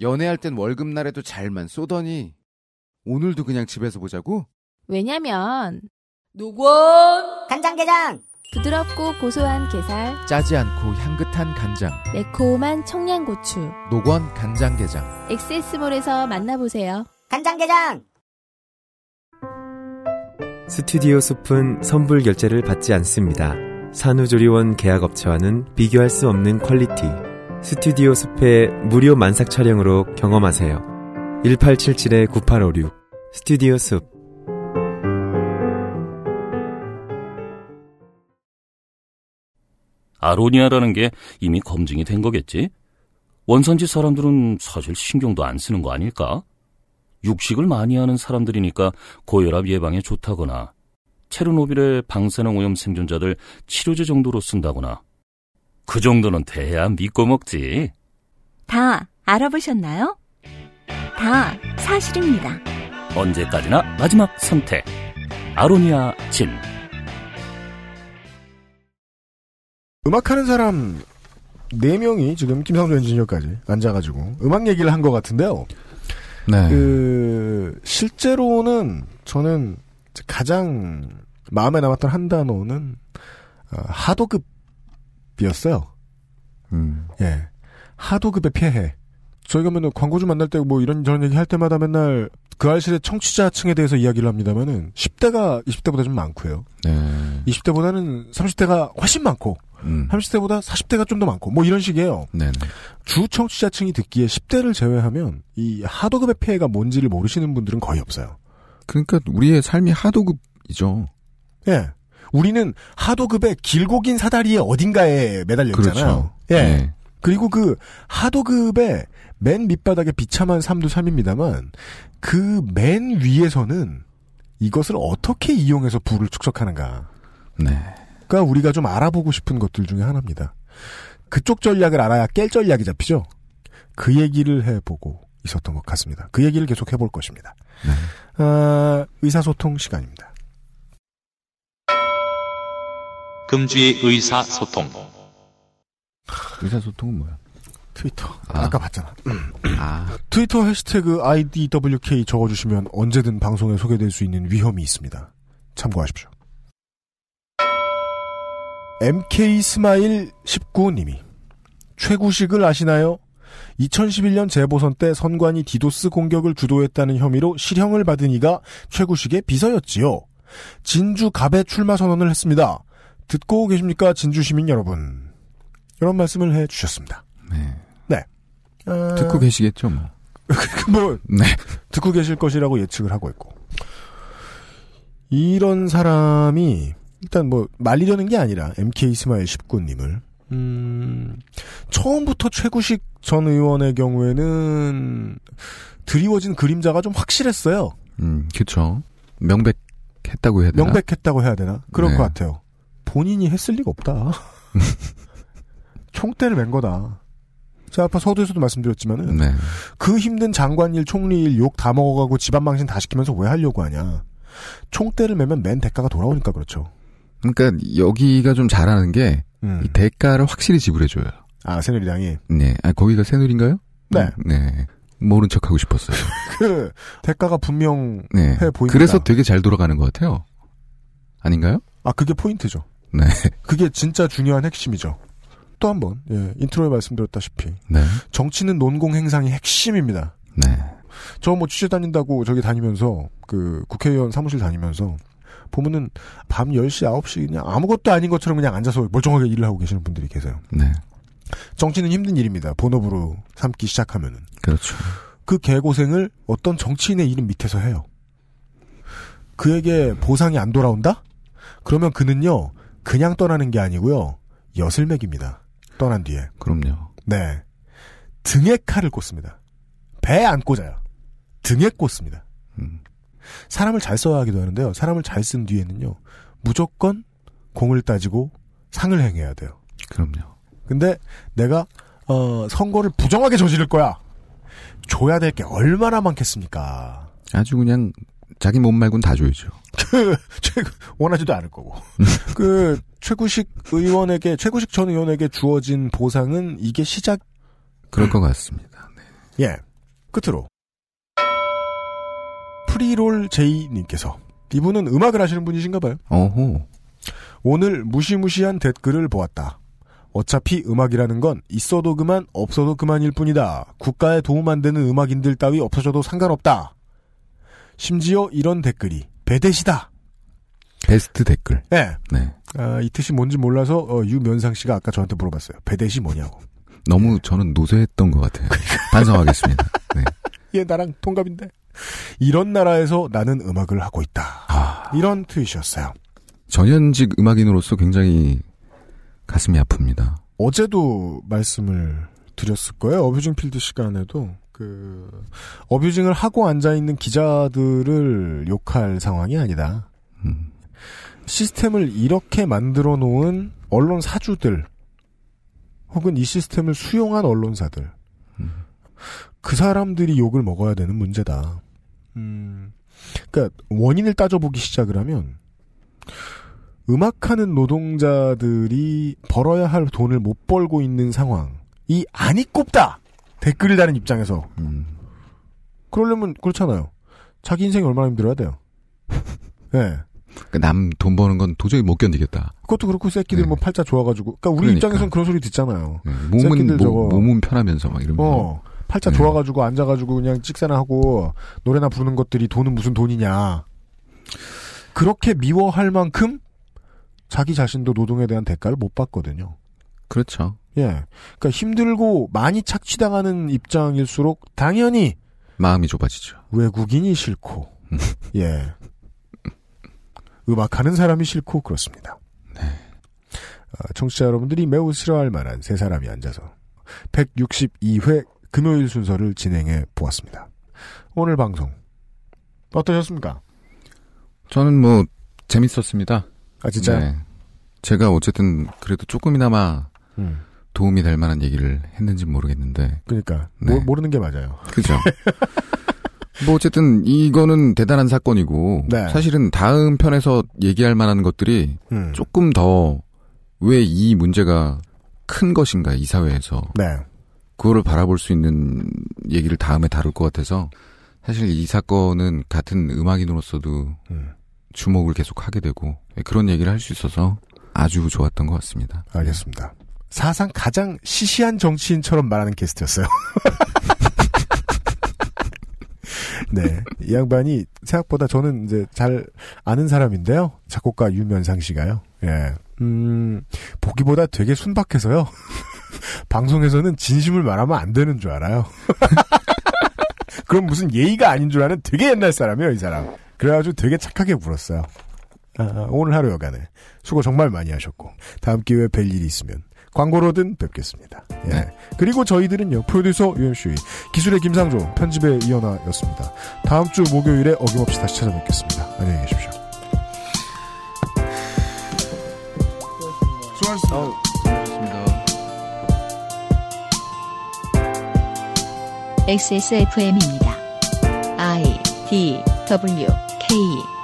Speaker 4: 연애할 땐 월급날에도 잘만 쏘더니 오늘도 그냥 집에서 보자고?
Speaker 8: 왜냐면 노건
Speaker 13: 간장게장
Speaker 8: 부드럽고 고소한 게살
Speaker 14: 짜지 않고 향긋한 간장.
Speaker 8: 매콤한 청양고추
Speaker 14: 노건 간장게장.
Speaker 8: 엑세스몰에서 만나보세요.
Speaker 13: 간장게장
Speaker 11: 스튜디오 숲은 선불 결제를 받지 않습니다. 산후조리원 계약업체와는 비교할 수 없는 quality. 스튜디오 숲의 무료 만삭 촬영으로 경험하세요. 1877-9856 스튜디오 숲
Speaker 15: 아로니아라는 게 이미 검증이 된 거겠지? 원산지 사람들은 사실 신경도 안 쓰는 거 아닐까? 육식을 많이 하는 사람들이니까 고혈압 예방에 좋다거나 체르노빌의 방사능 오염 생존자들 치료제 정도로 쓴다거나 그 정도는 돼야 믿고 먹지.
Speaker 12: 다 알아보셨나요? 다 사실입니다.
Speaker 15: 언제까지나 마지막 선택. 아로니아 진.
Speaker 2: 음악하는 사람 4명이 지금 김상조 엔지니어까지 앉아가지고 음악 얘기를 한 것 같은데요.
Speaker 4: 네.
Speaker 2: 그 실제로는 저는 가장 마음에 남았던 한 단어는 어, 하도급 이었어요.
Speaker 4: 음.
Speaker 2: 예, 하도급의 폐해. 저희가 맨날 광고주 만날 때 뭐 이런 저런 얘기 할 때마다 맨날 그 알실의 청취자층에 대해서 이야기를 합니다만은 10대가 20대보다 좀 많고요.
Speaker 4: 네.
Speaker 2: 20대보다는 30대가 훨씬 많고
Speaker 4: 음.
Speaker 2: 30대보다 40대가 좀 더 많고 뭐 이런 식이에요.
Speaker 4: 네네.
Speaker 2: 주 청취자층이 듣기에 10대를 제외하면 이 하도급의 폐해가 뭔지를 모르시는 분들은 거의 없어요.
Speaker 4: 그러니까 우리의 삶이 하도급이죠.
Speaker 2: 예. 우리는 하도급의 길고 긴 사다리의 어딘가에 매달려 있잖아요.
Speaker 4: 그렇죠.
Speaker 2: 예.
Speaker 4: 네.
Speaker 2: 그리고 그 하도급의 맨 밑바닥에 비참한 삶도 삶입니다만 그 맨 위에서는 이것을 어떻게 이용해서 부를 축적하는가.
Speaker 4: 네.
Speaker 2: 가 우리가 좀 알아보고 싶은 것들 중에 하나입니다. 그쪽 전략을 알아야 깰 전략이 잡히죠. 그 얘기를 해보고 있었던 것 같습니다. 그 얘기를 계속 해볼 것입니다. 아, 의사소통 시간입니다.
Speaker 3: 금주의 의사소통.
Speaker 4: 의사소통은 뭐야?
Speaker 2: 트위터. 아. 까 봤잖아.
Speaker 4: 아.
Speaker 2: 트위터 해시태그 IDWK 적어주시면 언제든 방송에 소개될 수 있는 위험이 있습니다. 참고하십시오. MK 스마일 19님이 최구식을 아시나요? 2011년 재보선 때 선관위 디도스 공격을 주도했다는 혐의로 실형을 받은 이가 최구식의 비서였지요. 진주 갑에 출마 선언을 했습니다. 듣고 계십니까, 진주 시민 여러분? 이런 말씀을 해 주셨습니다.
Speaker 4: 네.
Speaker 2: 네. 아,
Speaker 4: 듣고 계시겠죠, 뭐.
Speaker 2: 뭐,
Speaker 4: 네.
Speaker 2: 듣고 계실 것이라고 예측을 하고 있고. 이런 사람이, 일단 뭐, 말리려는 게 아니라, MK 스마일 19님을, 음, 처음부터 최구식 전 의원의 경우에는, 드리워진 그림자가 좀 확실했어요.
Speaker 4: 음, 그쵸. 명백했다고 해야 되나?
Speaker 2: 명백했다고 해야 되나? 그럴
Speaker 4: 네.
Speaker 2: 것 같아요. 본인이 했을 리가 없다. 총대를 맨 거다. 제가 아까 서두에서도 말씀드렸지만은
Speaker 4: 네.
Speaker 2: 그 힘든 장관일 총리일 욕 다 먹어가고 집안 망신 다 시키면서 왜 하려고 하냐. 총대를 매면 맨 대가가 돌아오니까 그렇죠.
Speaker 4: 그러니까 여기가 좀 잘하는 게,
Speaker 2: 음.
Speaker 4: 이 대가를 확실히 지불해줘요.
Speaker 2: 아, 새누리당이.
Speaker 4: 네. 아, 거기가 새누리인가요?
Speaker 2: 네.
Speaker 4: 음, 네. 모른 척 하고 싶었어요.
Speaker 2: 그 대가가 분명해
Speaker 4: 네.
Speaker 2: 보입니다.
Speaker 4: 그래서 되게 잘 돌아가는 것 같아요. 아닌가요?
Speaker 2: 아, 그게 포인트죠.
Speaker 4: 네.
Speaker 2: 그게 진짜 중요한 핵심이죠. 또 한 번, 예, intro에 말씀드렸다시피.
Speaker 4: 네.
Speaker 2: 정치는 논공 행상이 핵심입니다.
Speaker 4: 네.
Speaker 2: 저 뭐 취재 다닌다고 저기 다니면서, 그 국회의원 사무실 다니면서, 보면은 밤 10시, 9시 그냥 아무것도 아닌 것처럼 그냥 앉아서 멀쩡하게 일을 하고 계시는 분들이 계세요.
Speaker 4: 네.
Speaker 2: 정치는 힘든 일입니다. 본업으로 삼기 시작하면은.
Speaker 4: 그렇죠.
Speaker 2: 그 개고생을 어떤 정치인의 이름 밑에서 해요. 그에게 보상이 안 돌아온다? 그러면 그는요, 그냥 떠나는 게 아니고요, 엿을 매깁니다. 떠난 뒤에.
Speaker 4: 그럼요.
Speaker 2: 네. 등에 칼을 꽂습니다. 배에 안 꽂아요. 등에 꽂습니다.
Speaker 4: 음.
Speaker 2: 사람을 잘 써야 하기도 하는데요. 사람을 잘 쓴 뒤에는요, 무조건 공을 따지고 상을 행해야 돼요.
Speaker 4: 그럼요.
Speaker 2: 근데 내가 어, 선거를 부정하게 저지를 거야. 줘야 될 게 얼마나 많겠습니까?
Speaker 4: 아주 그냥 자기 몸 말고는 다 줘야죠.
Speaker 2: 그, 최, 원하지도 않을 거고. 그, 최구식 의원에게, 최구식 전 의원에게 주어진 보상은 이게 시작,
Speaker 4: 그럴 것 같습니다.
Speaker 2: 예. 끝으로. 프리롤 제이님께서, 이분은 음악을 하시는 분이신가 봐요.
Speaker 4: 어호.
Speaker 2: 오늘 무시무시한 댓글을 보았다. 어차피 음악이라는 건 있어도 그만, 없어도 그만일 뿐이다. 국가에 도움 안 되는 음악인들 따위 없어져도 상관없다. 심지어 이런 댓글이 배대시다.
Speaker 4: 베스트 댓글.
Speaker 2: 네.
Speaker 4: 네.
Speaker 2: 아, 이 뜻이 뭔지 몰라서 어, 유면상 씨가 아까 저한테 물어봤어요. 배대시 뭐냐고.
Speaker 4: 너무 저는 노쇠했던 것 같아요. 반성하겠습니다. 네.
Speaker 2: 얘 나랑 동갑인데. 이런 나라에서 나는 음악을 하고 있다. 이런 트윗이었어요.
Speaker 4: 전현직 음악인으로서 굉장히 가슴이 아픕니다.
Speaker 2: 어제도 말씀을 드렸을 거예요. 어뷰징 필드 시간에도 그 어뷰징을 하고 앉아 있는 기자들을 욕할 상황이 아니다.
Speaker 4: 음.
Speaker 2: 시스템을 이렇게 만들어 놓은 언론 사주들 혹은 이 시스템을 수용한 언론사들 그 사람들이 욕을 먹어야 되는 문제다. 음, 그러니까 원인을 따져보기 시작을 하면 음악하는 노동자들이 벌어야 할 돈을 못 벌고 있는 상황이 아니 꼽다 댓글을 다는 입장에서 그러려면 그렇잖아요. 자기 인생이 얼마나 힘들어야 돼요. 예.
Speaker 4: 남돈 버는 건 도저히 못 견디겠다.
Speaker 2: 그것도 그렇고 새끼들 뭐 팔자 좋아가지고 그러니까 우리
Speaker 4: 그러니까.
Speaker 2: 입장에서는 그런 소리 듣잖아요.
Speaker 4: 몸은
Speaker 2: 새끼들
Speaker 4: 모-
Speaker 2: 저거
Speaker 4: 몸은 편하면서 막 이러면서.
Speaker 2: 어 팔자
Speaker 4: 네.
Speaker 2: 좋아가지고 앉아가지고 그냥 찍새나 하고 노래나 부르는 것들이 돈은 무슨 돈이냐. 그렇게 미워할 만큼 자기 자신도 노동에 대한 대가를 못 받거든요.
Speaker 4: 그렇죠.
Speaker 2: 예. 그러니까 힘들고 많이 착취당하는 입장일수록 당연히
Speaker 4: 마음이 좁아지죠.
Speaker 2: 외국인이 싫고, 예. 음악하는 사람이 싫고 그렇습니다. 어, 청취자 여러분들이 매우 싫어할 만한 세 사람이 앉아서 162회 금요일 순서를 진행해 보았습니다. 오늘 방송 어떠셨습니까?
Speaker 4: 저는 뭐 재밌었습니다.
Speaker 2: 아 진짜요?
Speaker 4: 제가 어쨌든 그래도 조금이나마
Speaker 2: 음.
Speaker 4: 도움이 될 만한 얘기를 했는지 모르겠는데.
Speaker 2: 그러니까
Speaker 4: 네.
Speaker 2: 모, 모르는 게 맞아요.
Speaker 4: 그죠. 뭐 어쨌든 이거는 대단한 사건이고
Speaker 2: 네.
Speaker 4: 사실은 다음 편에서 얘기할 만한 것들이
Speaker 2: 음.
Speaker 4: 조금 더 왜 이 문제가 큰 것인가 이 사회에서
Speaker 2: 네.
Speaker 4: 그거를 바라볼 수 있는 얘기를 다음에 다룰 것 같아서 사실 이 사건은 같은 음악인으로서도
Speaker 2: 음.
Speaker 4: 주목을 계속 하게 되고 그런 얘기를 할 수 있어서 아주 좋았던 것 같습니다.
Speaker 2: 알겠습니다. 사상 가장 시시한 정치인처럼 말하는 게스트였어요. 네. 이 양반이 생각보다 저는 이제 잘 아는 사람인데요. 작곡가 유면상 씨가요. 예. 음, 보기보다 되게 순박해서요. 방송에서는 진심을 말하면 안 되는 줄 알아요. 그럼 무슨 예의가 아닌 줄 아는 되게 옛날 사람이에요, 이 사람. 그래가지고 되게 착하게 굴었어요. 아, 오늘 하루 여간에 수고 정말 많이 하셨고 다음 기회에 뵐 일이 있으면 광고로든 뵙겠습니다. 예. 그리고 저희들은요 프로듀서 UMC 기술의 김상조 편집의 이현아였습니다. 다음 주 목요일에 어김없이 다시 찾아뵙겠습니다. 안녕히 계십시오.
Speaker 4: 수고하셨습니다.
Speaker 1: XSFM입니다. I D W K